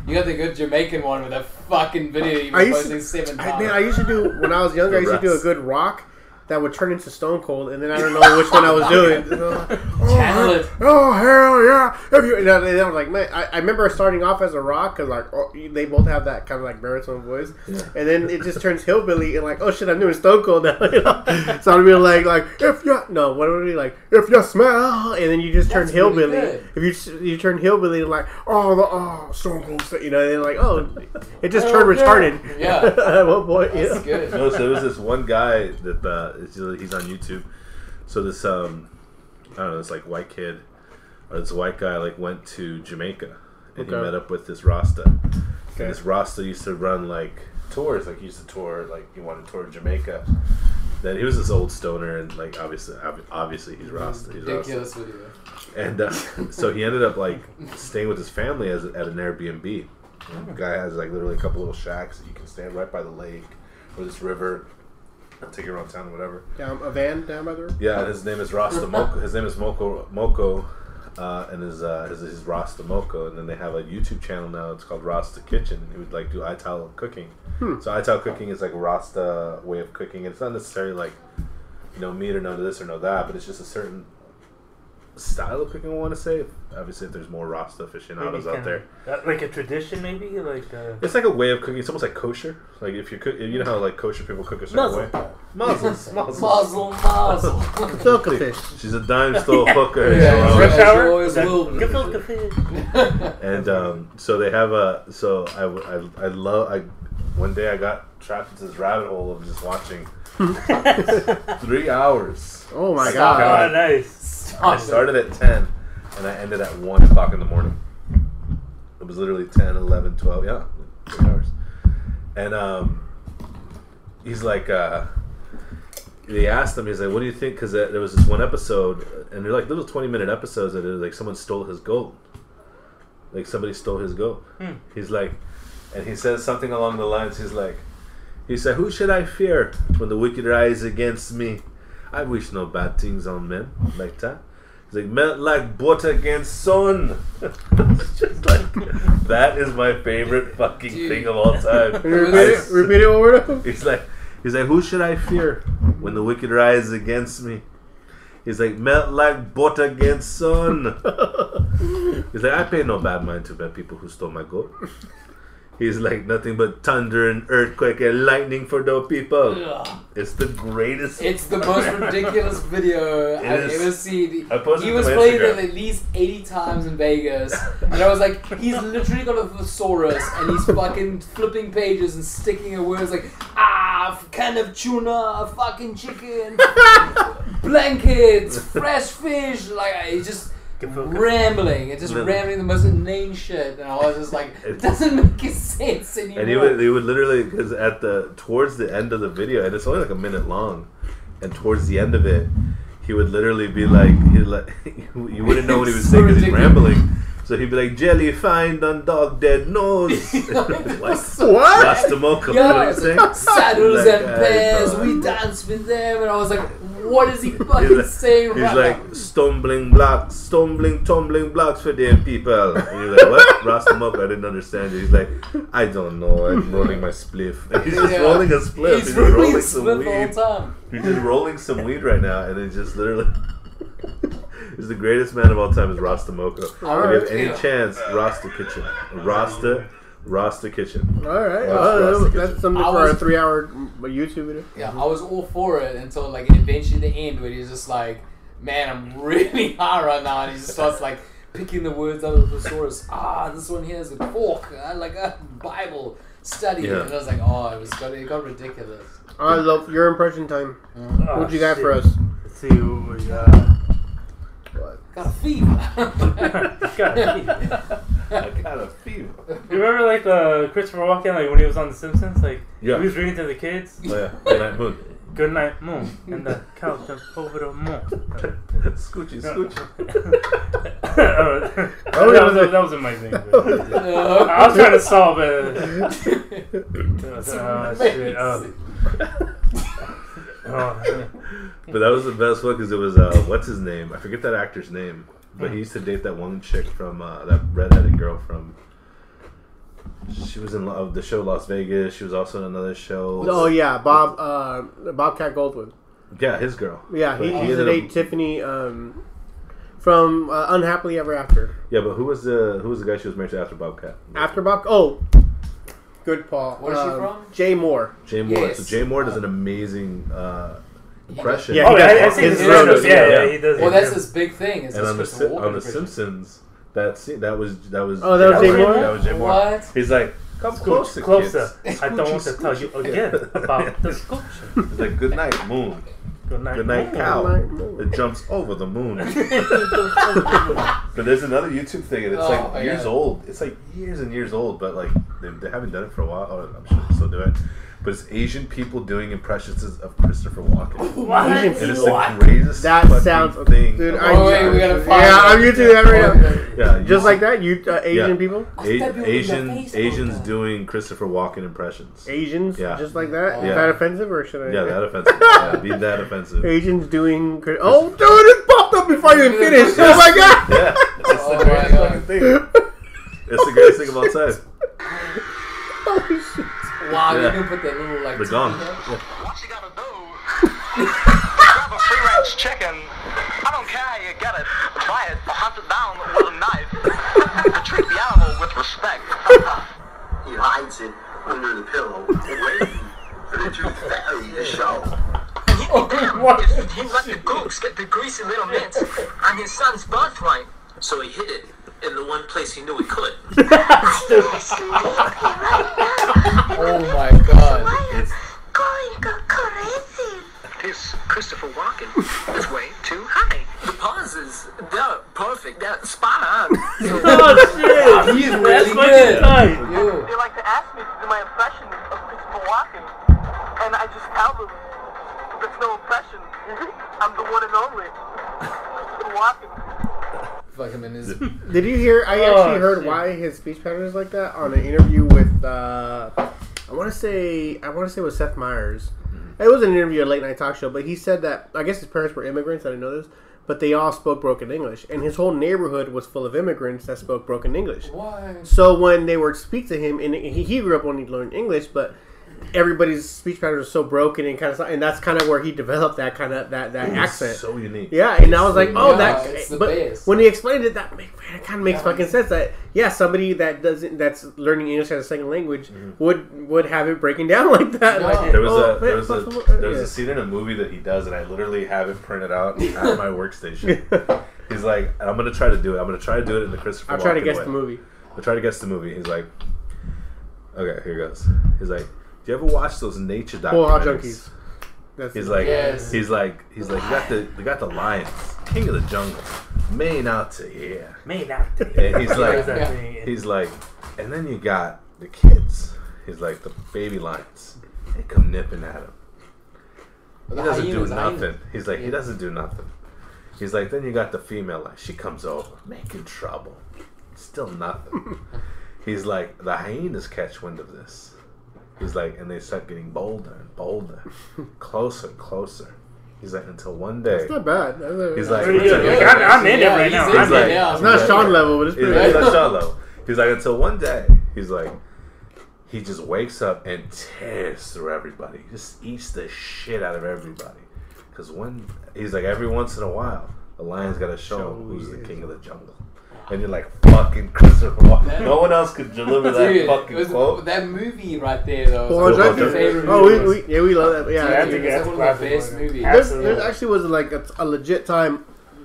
You got the good Jamaican one with that fucking video you've I been used posting to, seven I, times. man, I used to do when I was younger. I used to do a good rock that would turn into Stone Cold, and then I don't know which one I was doing. oh, Channel he- oh hell yeah! If you, and I, I was like, man, I, I remember starting off as a rock because like oh, they both have that kind of like baritone voice, and then it just turns hillbilly and like, oh shit, I'm doing Stone Cold now. you know? so I'd be like, like if you no, what would it be like? If you smell, and then you just turn That's hillbilly. good. If you you turn hillbilly and like, oh the oh Stone Cold, you know, and then like, oh, it just Oh, turned yeah. retarded. Yeah. at one point, That's yeah. good. No, so there was this one guy that uh, it's- he's on YouTube. So this um, I don't know, this like white kid or this white guy like went to Jamaica and he met up with this Rasta. Okay. And this Rasta used to run like tours, like he used to tour, like he wanted to tour Jamaica. Then he was this old stoner, and like obviously, ob- obviously he's Rasta. He's Rasta. Ridiculous video. And uh, so he ended up like staying with his family as at an Airbnb. And the guy has like literally a couple little shacks that you can stand right by the lake or this river. Take you around town, whatever. Down a van down by the river. Yeah, his name is Rasta Moko. His name is Moko Moko, uh, and his uh, his, his Rasta Moko. And then they have a YouTube channel now. It's called Rasta Kitchen. And he would like do Ital cooking. Hmm. So Ital cooking is like Rasta way of cooking. It's not necessarily like you know meat or none of this or no that, but it's just a certain style of cooking. I want to say. Obviously, if there's more Rasta aficionados out there. Uh, like a tradition, maybe? Like, uh, It's like a way of cooking. It's almost like kosher. Like if you cook, you know how like kosher people cook a certain Muzzle. way. Muzzles, muzzles. Muzzle, muzzle. Filka. She's a dime store hooker. Yeah, you know? rush hour? always will be. and um, so they have a. So I, I, I love. I one day I got trapped into this rabbit hole of just watching three hours. Oh my Stop. god. Oh, nice. Stop I started at ten, and I ended at one o'clock in the morning. It was literally 10, 11, 12, yeah, three hours. And um, he's like, uh, they asked him, he's like, what do you think? Because there was this one episode, and they're like little 20 minute episodes that it was like someone stole his gold. Like somebody stole his gold. Hmm. He's like, and he says something along the lines, he's like, he said, Who should I fear when the wicked rise against me? I wish no bad things on men like that. He's like, melt like butter against sun. it's just like, that is my favorite fucking Dude. thing of all time. Repeat it? Repeat it one more time. He's like, he's like, who should I fear when the wicked rise against me? He's like, melt like butter against sun. He's like, I pay no bad mind to bad people who stole my goat. He's like, nothing but thunder and earthquake and lightning for those people. Ugh. It's the greatest. It's the most ridiculous video It I've is. ever seen. He was playing it at least 80 times in Vegas. And I was like, he's literally got a thesaurus and he's fucking flipping pages and sticking in words like, ah, can of tuna, fucking chicken, blankets, fresh fish. Like, he's just. Rambling. It's just rambling the most inane shit. And I was just like, it doesn't make sense anymore. And he would, he would literally, because at the towards the end of the video, and it's only like a minute long, and towards the end of it, he would literally be like, he like, you wouldn't know what he was saying because he's rambling. So he'd be like, "Jelly find on dog dead nose." what? What? Mocha. Yeah, you know I'm like, saddles Like, and pears, we dance with them, and I was like, what is he fucking like- saying He's right like now? stumbling blocks, stumbling, tumbling blocks for them people. And you're like, what? Rasta I didn't understand it. He's like, I don't know. I'm rolling my spliff. And he's just Yeah. rolling a spliff. He's just rolling rolling some split the whole weed. time. He's just rolling some weed right now, and then just literally. He's the greatest man of all time is Rasta Mocha. If you have any Yeah. chance, Rasta Kitchen. Rasta, Rasta Kitchen. All right. Well, Oh, that's that's, Kitchen. something I for a was- three-hour YouTube video. Yeah, I was all for it until like it eventually the end where he's just like, man, I'm really high right now, and he just starts like picking the words out of the thesaurus. Ah, this one here is a fork, uh, like a Bible study, Yeah. and I was like, oh, it was got it got ridiculous. I love your impression time. Oh, What you got shit. for us? Let's see what we got. Got a fever. God, I got a fever. you remember like the Christopher Walken, like when he was on The Simpsons, like Yeah. he was reading to the kids, Oh, yeah. Good night, moon. "Good night, moon," and the cow jumped over the moon. Scoochie, scoochie. oh, that, oh, was, that wasn't my thing. but- I was trying to solve it. Oh, shit. Oh. Oh, But that was the best one because it was uh, what's his name? I forget that actor's name, but he used to date that one chick from uh, that redheaded girl from. She was in lo- the show Las Vegas. She was also in another show. Oh yeah, Bob uh, Bobcat Goldthwait. yeah, his girl. Yeah, he, But he used to date up- Tiffany um, from uh, Unhappily Ever After. Yeah, but who was the who was the guy she was married to after Bobcat? After Bob, oh, good Paul. Where's she Um, from? Jay Mohr. Jay Mohr. Yes. So Jay Mohr does an amazing uh, impression. Yeah, oh, he yeah, does. I, I His road Yeah, yeah. yeah, he does. well, it. that's his big thing. Is And on the Si- on the. Simpsons, that scene, that was that was Oh, that was Jay Mohr? That was Jay Mohr. What? He's like, come closer, closer. kids. I don't want to tell you again about the sculpture. He's like, good night, moon. Good night, Good night, cow. Good night, moon. It jumps over the moon. But there's another YouTube thing, and it's Oh, like years God. old. It's like years and years old, but like they, they haven't done it for a while. Oh, I'm sure they still do it. But it's Asian people doing impressions of Christopher Walken. What? Asian And it's What? the greatest That sounds thing. dude. of I, all Oh, wait, time. we gotta find yeah, out. I'm YouTube that right now. yeah, Just like that, you uh, Asian Yeah. people, A- Stab you in the Asian Asians all doing Christopher Walken impressions. Asians, Yeah. just like that. Is Yeah. that offensive or should I? Yeah, that offensive. yeah, be that offensive. Asians doing. Oh, dude, it popped up before you even finished. Oh my god! Yeah, it's Oh the greatest fucking thing. It's the greatest thing of all time. Holy shit. Wow, Yeah. you can put that little like. The TV gong. head. Yeah. What you gotta do? grab a free range chicken. I don't care how you get it. Buy it or hunt it down with a knife. Treat the animal with respect. He hides it under the pillow, waiting for the tooth fairy to show. If he let the goose get the greasy little mints on his son's birthright. So he hid it in the one place he knew he could. Oh my god. It's Going crazy. He's Christopher Walken. It's way too high. The pauses, they're perfect, they're spot on. Oh shit! He's That's really fucking good. tight. Ew. They like to ask me to do my impression of Christopher Walken. And I just tell them, there's no impression. I'm the one and only. Christopher Walken. Fuck him in his. Did you hear? I Oh, actually heard shit. why his speech pattern is like that on an interview with. Uh, I want to say I want to say it was Seth Meyers. It was an interview, a late night talk show, but he said that I guess his parents were immigrants. I didn't know this, but they all spoke broken English, and his whole neighborhood was full of immigrants that spoke broken English. Why? So when they would speak to him, and he, he grew up only learning English, but everybody's speech pattern was so broken and kind of, and that's kind of where he developed that kind of that that accent. so unique. Yeah, and I was like, oh, Yeah, that. it's but best. when he explained it, that man, it kind of makes fucking sense. That yeah, somebody that doesn't that's learning English as a second language mm-hmm. would would have it breaking down like that. No. Like, There was oh, a there man, was a fuck, fuck, there was yeah. a scene in a movie that he does, and I literally have it printed out at my workstation. He's like, I'm gonna try to do it. I'm gonna try to do it in the Christopher. I'll try to guess way. the movie. I'll try to guess the movie. He's like, okay, here goes. He's like, do you ever watch those nature documentaries? Poolhall Junkies. That's He's like, Yes. he's like, he's like, you got the, you got the lions, king of the jungle, mane out to here. May not. And he's like, that thing? he's like, and then you got the kids. He's like the baby lions. They come nipping at him. He doesn't do hyenas, hyenas. nothing. He's like, he doesn't do nothing. He's like, then you got the female lion. She comes over, making trouble. Still nothing. He's like, the hyenas catch wind of this. He's like, and they start getting bolder and bolder, closer, and closer. He's like, until one day, It's not bad. He's like, Pretty he's good. like- Like, I'm, I'm in it Yeah, right he's now. in I'm it, in it. yeah. it's not Sean level, but it's He's pretty like, good. that's shallow. He's like, until one day, he's like, he just wakes up and tears through everybody. Just eats the shit out of everybody. Because when, he's like, every once in a while, the lion's got to show him who's the king of the jungle. And you're like, fucking Christopher Walken. No one else could deliver that Dude, it fucking was- quote. that movie right there though. Well, was it's like one of actually- my favorite oh, we, movies. we, yeah, we love that. Yeah, Yeah, yeah, I think that's one of my classic best one. movies. There's, Absolutely. actually was like a, a legit time.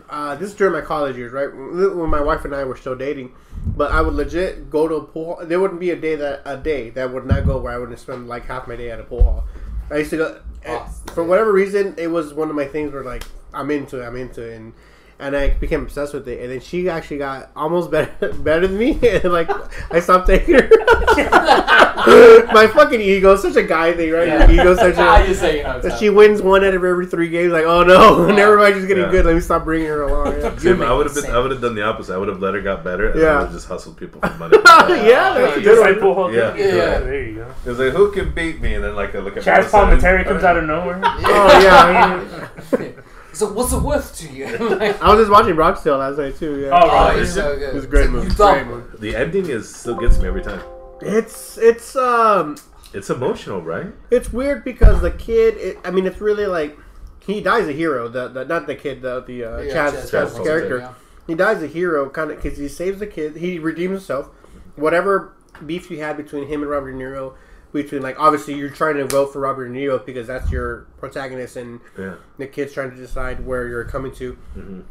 Uh, this is during my college years, right? When my wife and I were still dating, but I would legit go to a pool. There wouldn't be a day that a day that would not go where I wouldn't spend like half my day at a pool hall. I used to go Awesome. for whatever reason. It was one of my things where like I'm into it. I'm into it, and and I became obsessed with it. And then she actually got almost better better than me. and like I stopped taking her. my fucking ego, such a guy thing, right? Yeah. Your ego, such a. I just say you know. She wins one out of every three games, like, oh no, Yeah. never mind, she's getting Yeah. good. Let me stop bringing her along. Yeah, Same, I would have been. I would have done the opposite. I would have let her got better, and Yeah. I would have just hustled people for money. yeah that's a Just good like one. pool hall Yeah. Yeah. There you go. It was like, who can beat me? And then like I look at Chazz Melissa and- Palminteri comes out of nowhere. Oh yeah, mean, So what's it worth to you? Like, I was just watching Bronx Tale last night too. Yeah, Oh, oh, right. it's so good. it was a great movie. Great movie. The ending is still gets me every time. It's it's um It's emotional, right? it's weird because the kid. It, I mean, it's really like he dies a hero. The, the not the kid, the the uh, Yeah, Chazz, Chazz Chazz's Palminteri, character. yeah. He dies a hero, kind of because he saves the kid. He redeems himself. Whatever beef you had between him and Robert De Niro, between like obviously you're trying to vote for Robert De Niro because that's your protagonist, and Yeah. the kid's trying to decide where you're coming to. Mhm.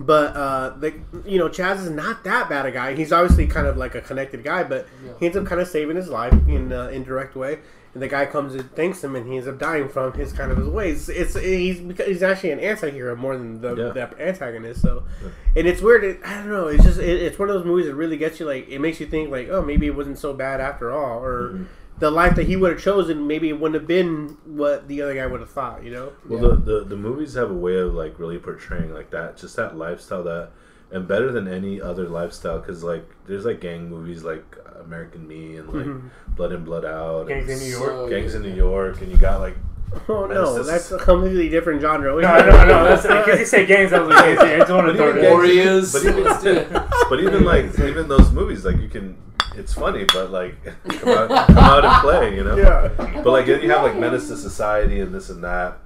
But uh, the you know Chazz is not that bad a guy. He's obviously kind of like a connected guy, but he ends up kind of saving his life in an indirect way. And the guy comes and thanks him, and he ends up dying from his kind of his ways. It's he's because he's actually an anti-hero more than the, Yeah. the antagonist. So, and it's weird. It, I don't know. It's just it, it's one of those movies that really gets you. Like it makes you think like, oh, maybe it wasn't so bad after all, or Mm-hmm. The life that he would have chosen maybe it wouldn't have been what the other guy would have thought. You know? Well, the, the the movies have a way of like really portraying like that, just that lifestyle that, and better than any other lifestyle because like there's like gang movies like American Me and like mm-hmm. Blood In Blood Out, Gangs and in New York. So Gangs in. New York, and you got like Oh no, just- that's a completely different genre. No, I know, I know. That's because you say gangs. I was like, I just want to throw even it. gangs- Warriors. But even- Let's do it. but even like even those movies like you can it's funny but like come out, come out and play you know Yeah. but like then you have like Menace to Society and this and that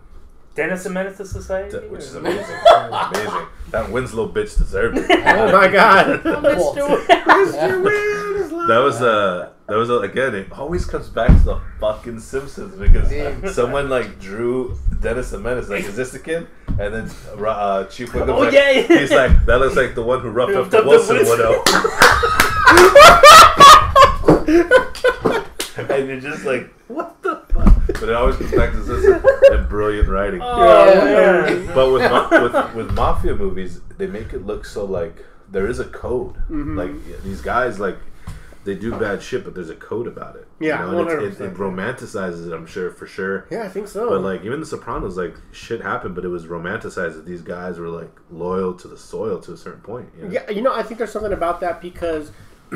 Dennis and Menace to Society. t- which is amazing amazing that Winslow bitch deserved it Oh my god. Mr. that was uh that was uh, again it always comes back to the fucking Simpsons because Dude. someone like drew Dennis the Menace like is this the kid and then uh, Chief Wiggum's Oh, like, yeah, yeah. he's like that looks like the one who roughed up the up the Wilson Wilson. widow and you're just like what the fuck but it always comes back to this and brilliant writing Oh, Yeah. man. but with, ma- with with mafia movies, they make it look so like there is a code. Mm-hmm. Like these guys, like they do bad shit, but there's a code about it. Yeah, you know? and it, it, 100%. it romanticizes it. I'm sure for sure. Yeah, I think so. But like even The Sopranos, like shit happened, but it was romanticized that these guys were like loyal to the soil to a certain point. You know? yeah, you know, I think there's something about that because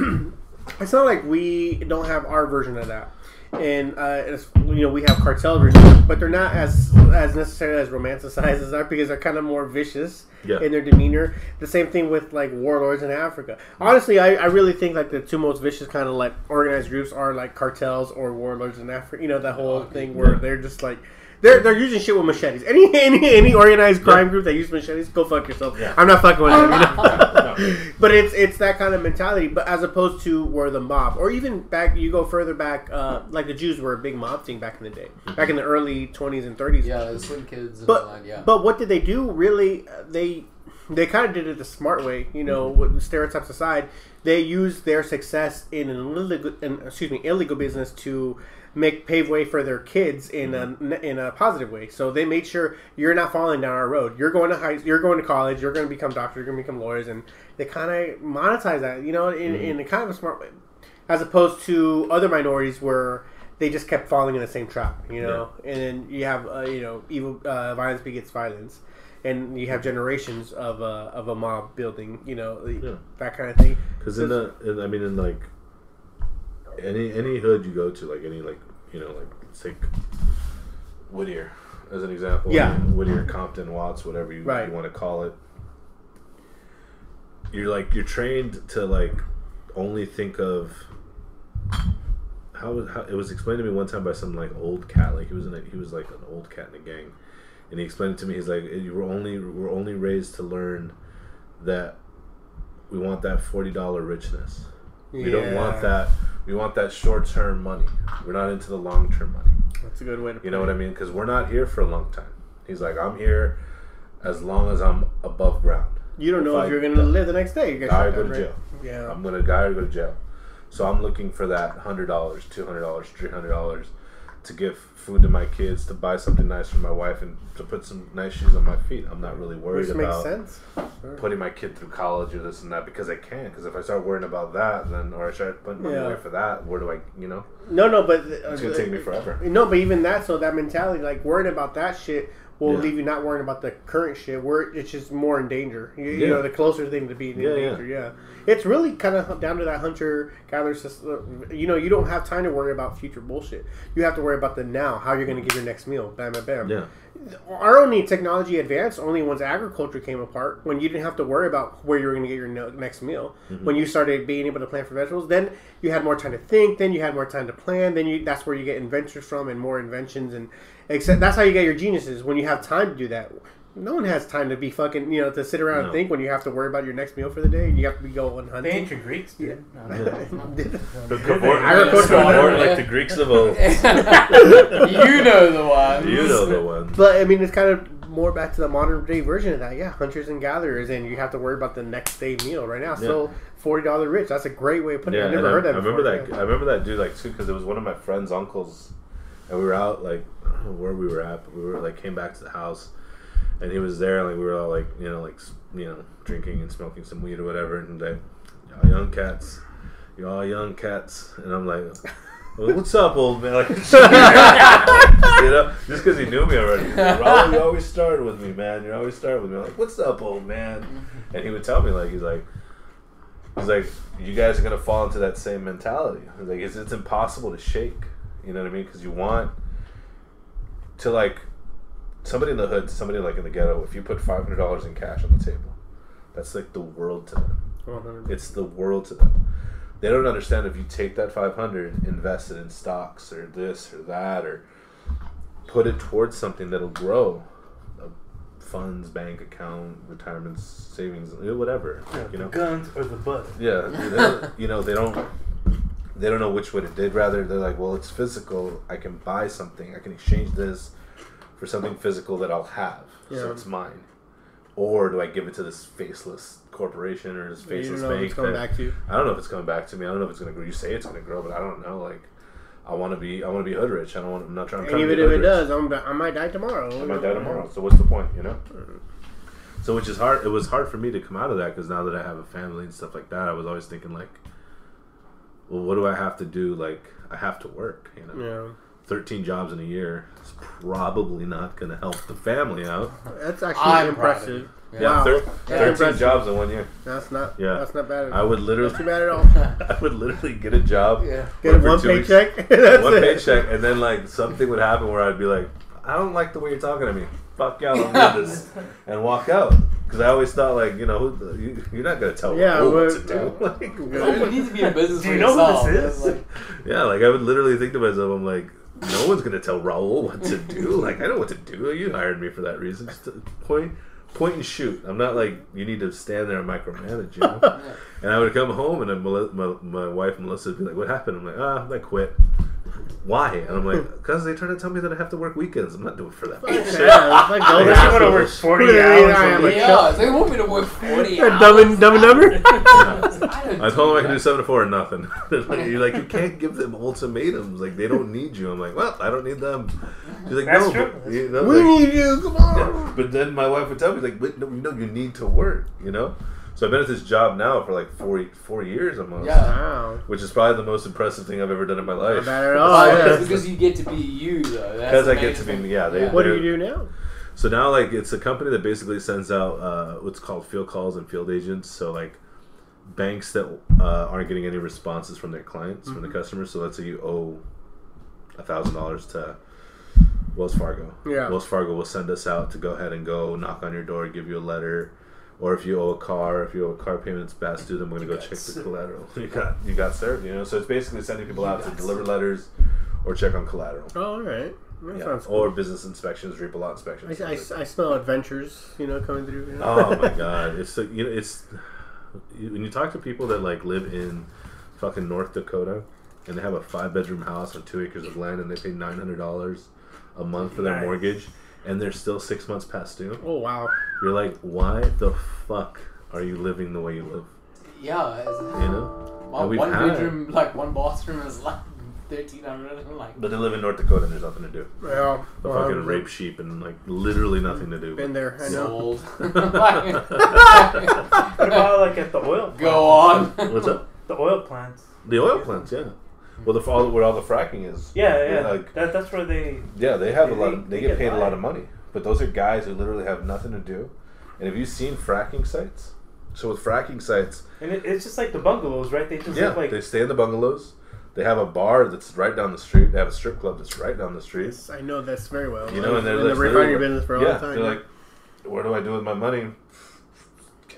it's not like we don't have our version of that. And uh, it's, you know we have cartel versions, but they're not as as necessarily as romanticized as that because they're kind of more vicious Yeah. in their demeanor. The same thing with like warlords in Africa. Honestly, I, I really think like the two most vicious kind of like organized groups are like cartels or warlords in Africa. You know that whole thing where they're just like they're they're using shit with machetes. Any any any organized crime group that uses machetes, go fuck yourself. Yeah. I'm not fucking with them. You know? No. but it's it's that kind of mentality. But as opposed to where the mob, or even back, you go further back, uh, like the Jews were a big mob thing back in the day, back in the early 20s and 30s. Yeah, the Swing Kids and all But that. Yeah. but what did they do? Really, uh, they they kind of did it the smart way. You know, with stereotypes aside, they used their success in an illegal, in, excuse me, illegal business to make pave way for their kids in a in a positive way. So they made sure you're not falling down our road. You're going to high, you're going to college. You're going to become doctors. You're going to become lawyers, and they kind of monetize that. You know, in, in a kind of a smart way, as opposed to other minorities where they just kept falling in the same trap. You know, and then you have uh, you know evil uh, violence begets violence. and you have generations of a of a mob building. You know, Yeah. that kind of thing. Because in the, in, I mean, in like any any hood you go to, like any like you know, like let's take Whittier as an example. Yeah. Whittier, Compton, Watts, whatever you, Right. you want to call it. You're like you're trained to like only think of how, how it was explained to me one time by some like old cat like he was in a, he was like an old cat in a gang and he explained it to me he's like you were only we're only raised to learn that we want that forty dollar richness. We don't want that. We want that short term money. We're not into the long term money. That's a good way to. You know what I mean? Because we're not here for a long time. He's like, I'm here as long as I'm above ground. You don't know If if I you're going to die- live the next day. You die or go to jail. Yeah. I'm gonna die or go to jail. So I'm looking for that hundred dollars, two hundred dollars, three hundred dollars to give food to my kids, to buy something nice for my wife, and to put some nice shoes on my feet. I'm not really worried Which makes about sense. Sure. putting my kid through college or this and that because I can't. Because if I start worrying about that, then or I start putting money Yeah. away for that, where do I, you know, No, no, but uh, it's gonna take me forever. No, but even that, so that mentality, like worrying about that shit, will Yeah. leave you not worrying about the current shit. Where it's just more in danger. You, you know, the closer thing to being in Yeah, yeah. danger. Yeah. it's really kind of down to that hunter gatherer system. You know, you don't have time to worry about future bullshit. You have to worry about the now. How you're going to get your next meal. Bam, bam, bam. Yeah. Our only technology advanced only once agriculture came apart. When you didn't have to worry about where you were going to get your no- next meal. Mm-hmm. When you started being able to plant for vegetables, then you had more time to think. Then you had more time to plan. Then you that's where you get inventors from and more inventions and except that's how you get your geniuses when you have time to do that. No one has time to be fucking you know to sit around and think when you have to worry about your next meal for the day. and You have to be going The hunting. ancient Greeks did. No, no, no. Agriculture More like the Greeks of old. you know the one. You know the one. But I mean, it's kind of more back to the modern day version of that. Yeah, hunters and gatherers, and you have to worry about the next day meal right now. So forty dollar rich. That's a great way of putting Yeah, it. I never and heard that. I, I remember before, that. yeah. I remember that dude like too because it was one of my friend's uncles, and we were out like I don't know where we were at, but we were like came back to the house, and he was there, and like we were all like you know like you know drinking and smoking some weed or whatever, and like y'all young cats, you all young cats, and I'm like. What's up, old man? Like, you know, just because he knew me already. Like, you always started with me, man. You always started with me. I'm like, what's up, old man? Mm-hmm. And he would tell me, like, he's like, He's like, you guys are gonna fall into that same mentality. He's like, it's, it's impossible to shake. You know what I mean? Because you want to like somebody in the hood, somebody like in the ghetto. If you put five hundred dollars in cash on the table, that's like the world to them. 100. It's the world to them. They don't understand if you take that five hundred, invest it in stocks or this or that, or put it towards something that'll grow funds, bank account, retirement savings, whatever. you know, guns or the butt. yeah, you know they don't they don't know which way to did. Rather, they're like, well, it's physical. I can buy something. I can exchange this for something physical that I'll have, Yeah. so it's mine. Or do I give it to this faceless corporation or this You faceless don't know bank? that- back to you. I don't know if it's coming back to me. I don't know if it's gonna grow. You say it's gonna grow, but I don't know. Like, I want to be. I want to be hood rich. I don't want. I'm not trying. I'm And trying to even be if it rich. does, I'm, I might die tomorrow. I might die tomorrow. So what's the point, you know? Mm-hmm. So which is hard. It was hard for me to come out of that because now that I have a family and stuff like that, I was always thinking like, well, what do I have to do? Like, I have to work. You know, Yeah, thirteen jobs in a year is probably not going to help the family out. that's actually I'm proud of impressive. you. Yeah, Wow, thir- That's thirteen impressive. jobs in one year. That's not. Yeah. that's not bad. At I all. would Not literally, too bad at all. I would literally get a job, Yeah. Get one two weeks, paycheck. that's one it. paycheck, and then like something would happen where I'd be like, I don't like the way you're talking to me. Fuck y'all, I'm with this, and walk out. Because I always thought like, you know, who, you, you're not gonna tell Yeah, what to do. Like, You need to be in business Do you know who this is? Like- yeah, like I would literally think to myself, I'm like, no one's gonna tell Raul what to do. Like I know what to do. You hired me for that reason. Just point, point and shoot. I'm not like you need to stand there and micromanage. You know. and I would come home and Mel- my, my wife Melissa would be like, "What happened?" I'm like, "Ah, I quit." Why? And I'm like, "Cause they try to tell me that I have to work weekends. I'm not doing it for that Yeah, shit." it's like Like, going want to work 40 hours. yeah, a yeah, week. yeah, they want me to work 40 hours. Dumb and Dumb and Dumber. I told them I can do seven to four or nothing. Like, you're like, you can't give them ultimatums. Like they don't need you. I'm like, well, I don't need them. She's like, That's no, true. but, you know, we like- need you. Come on. But then my wife would tell me like, but no, you know, you need to work. You know. So I've been at this job now for like four four years almost. Yeah. Wow. Which is probably the most impressive thing I've ever done in my life. Not bad at all. Oh, yeah. because you get to be you, though. Because I get to be yeah. They, Yeah. What do you do now? So now, like, it's a company that basically sends out uh, what's called field calls and field agents. So, like, banks that uh, aren't getting any responses from their clients, from the Mm-hmm. customers. So, let's say you owe a thousand dollars to Wells Fargo. Yeah. Wells Fargo will send us out to go ahead and go knock on your door, give you a letter, or if you owe a car, if you owe a car payment, it's past due. Then we're gonna go check the collateral. You got you got served. You know, so it's basically sending people out to deliver letters or check on collateral. Oh, all right. That Yeah. cool. Or business inspections, reap a lot inspections. I, I, I smell adventures, you know, coming through. You know? oh my god, it's the, you know it's when you talk to people that like live in fucking North Dakota and they have a five bedroom house on two acres of land and they pay nine hundred dollars a month for their Nice. mortgage and they're still six months past due. Oh wow. You're like, why the fuck are you living the way you live? Yeah, You know, one, And we've one had- bedroom, like one bathroom is like thirteen hundred. Like, but they live in North Dakota and there's nothing to do. Yeah, The well, fucking I've rape sheep and like literally nothing to do. Been there, I know. sold. What about like at the oil? Plants? Go on. What's up? The oil plants. The oil plants, yeah. Well, the all where all the fracking is. Yeah, yeah. like that, that's where they. Yeah, they have a lot. Of, they, they get get paid a lot of money, but those are guys who literally have nothing to do. And have you seen fracking sites? So with fracking sites, And it, it's just like the bungalows, right? They just yeah, look like. they stay in the bungalows. They have a bar that's right down the street. They have a strip club that's right down the street. Yes, I know this very well. You know, and they're in the refinery business for a yeah, long time. they're like, "What do I do with my money?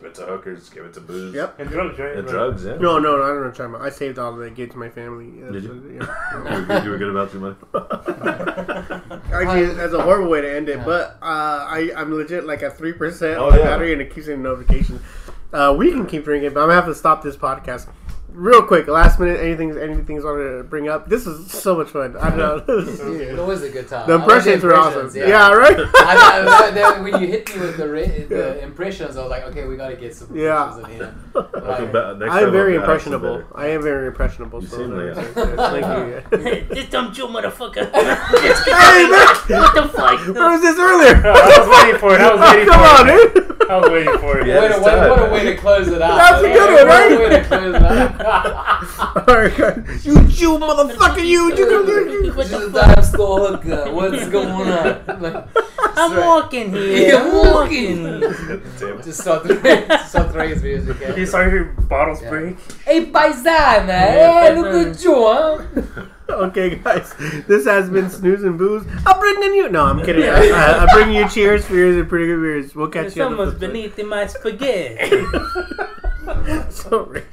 Give it to hookers. Give it to booze. Yep. and drugs, right? and Right. drugs. Yeah. No, no, no, I don't know what you're talking about. I saved all of it, gave it to my family. That's Did you? what- you, yeah. were good, you were good about your money. Actually, that's a horrible way to end it, but uh, I, I'm legit like at 3% Oh, on the yeah. battery and it keeps getting notifications. Uh, we can keep drinking, but I'm going to have to stop this podcast. Real quick, last minute, anything, anything you wanted to bring up? This is so much fun. I don't know. It was a good time. The I love impressions were awesome. impressions, Yeah, right? I, I, that- when you hit me with the, ra- the Yeah. impressions, I was like, okay, we gotta get some Yeah. impressions in here. I'll back- next I time am very I'll impressionable. I am very impressionable. You so seem like it. Thank you. this dumb Jew motherfucker. hey, man! what the fuck? Where was this earlier? I was waiting for it. I was waiting Come for it. Come on, dude. I was waiting for it. Yeah. what, a, it's what, what a way to close it out. That's a good one, What a right? way to close it out. All right, guys. You Jew motherfucker, you. you, you, you. What the Just a fuck? dive school hooker. What's going on? Like, I'm straight- walking here. Yeah, I'm walking. walking. Damn it. Just start the start the reggae music. You Okay? saw your bottles Yeah. break. Hey, paisana. Yeah, eh? Hey, look at you, huh? Okay, guys, this has been Snooze and Booze. I'm bringing you. No, I'm kidding. I, I, I'm bringing you cheers for yours and pretty good beers. We'll catch There's you on the someone's beneath in my spaghetti. So racist.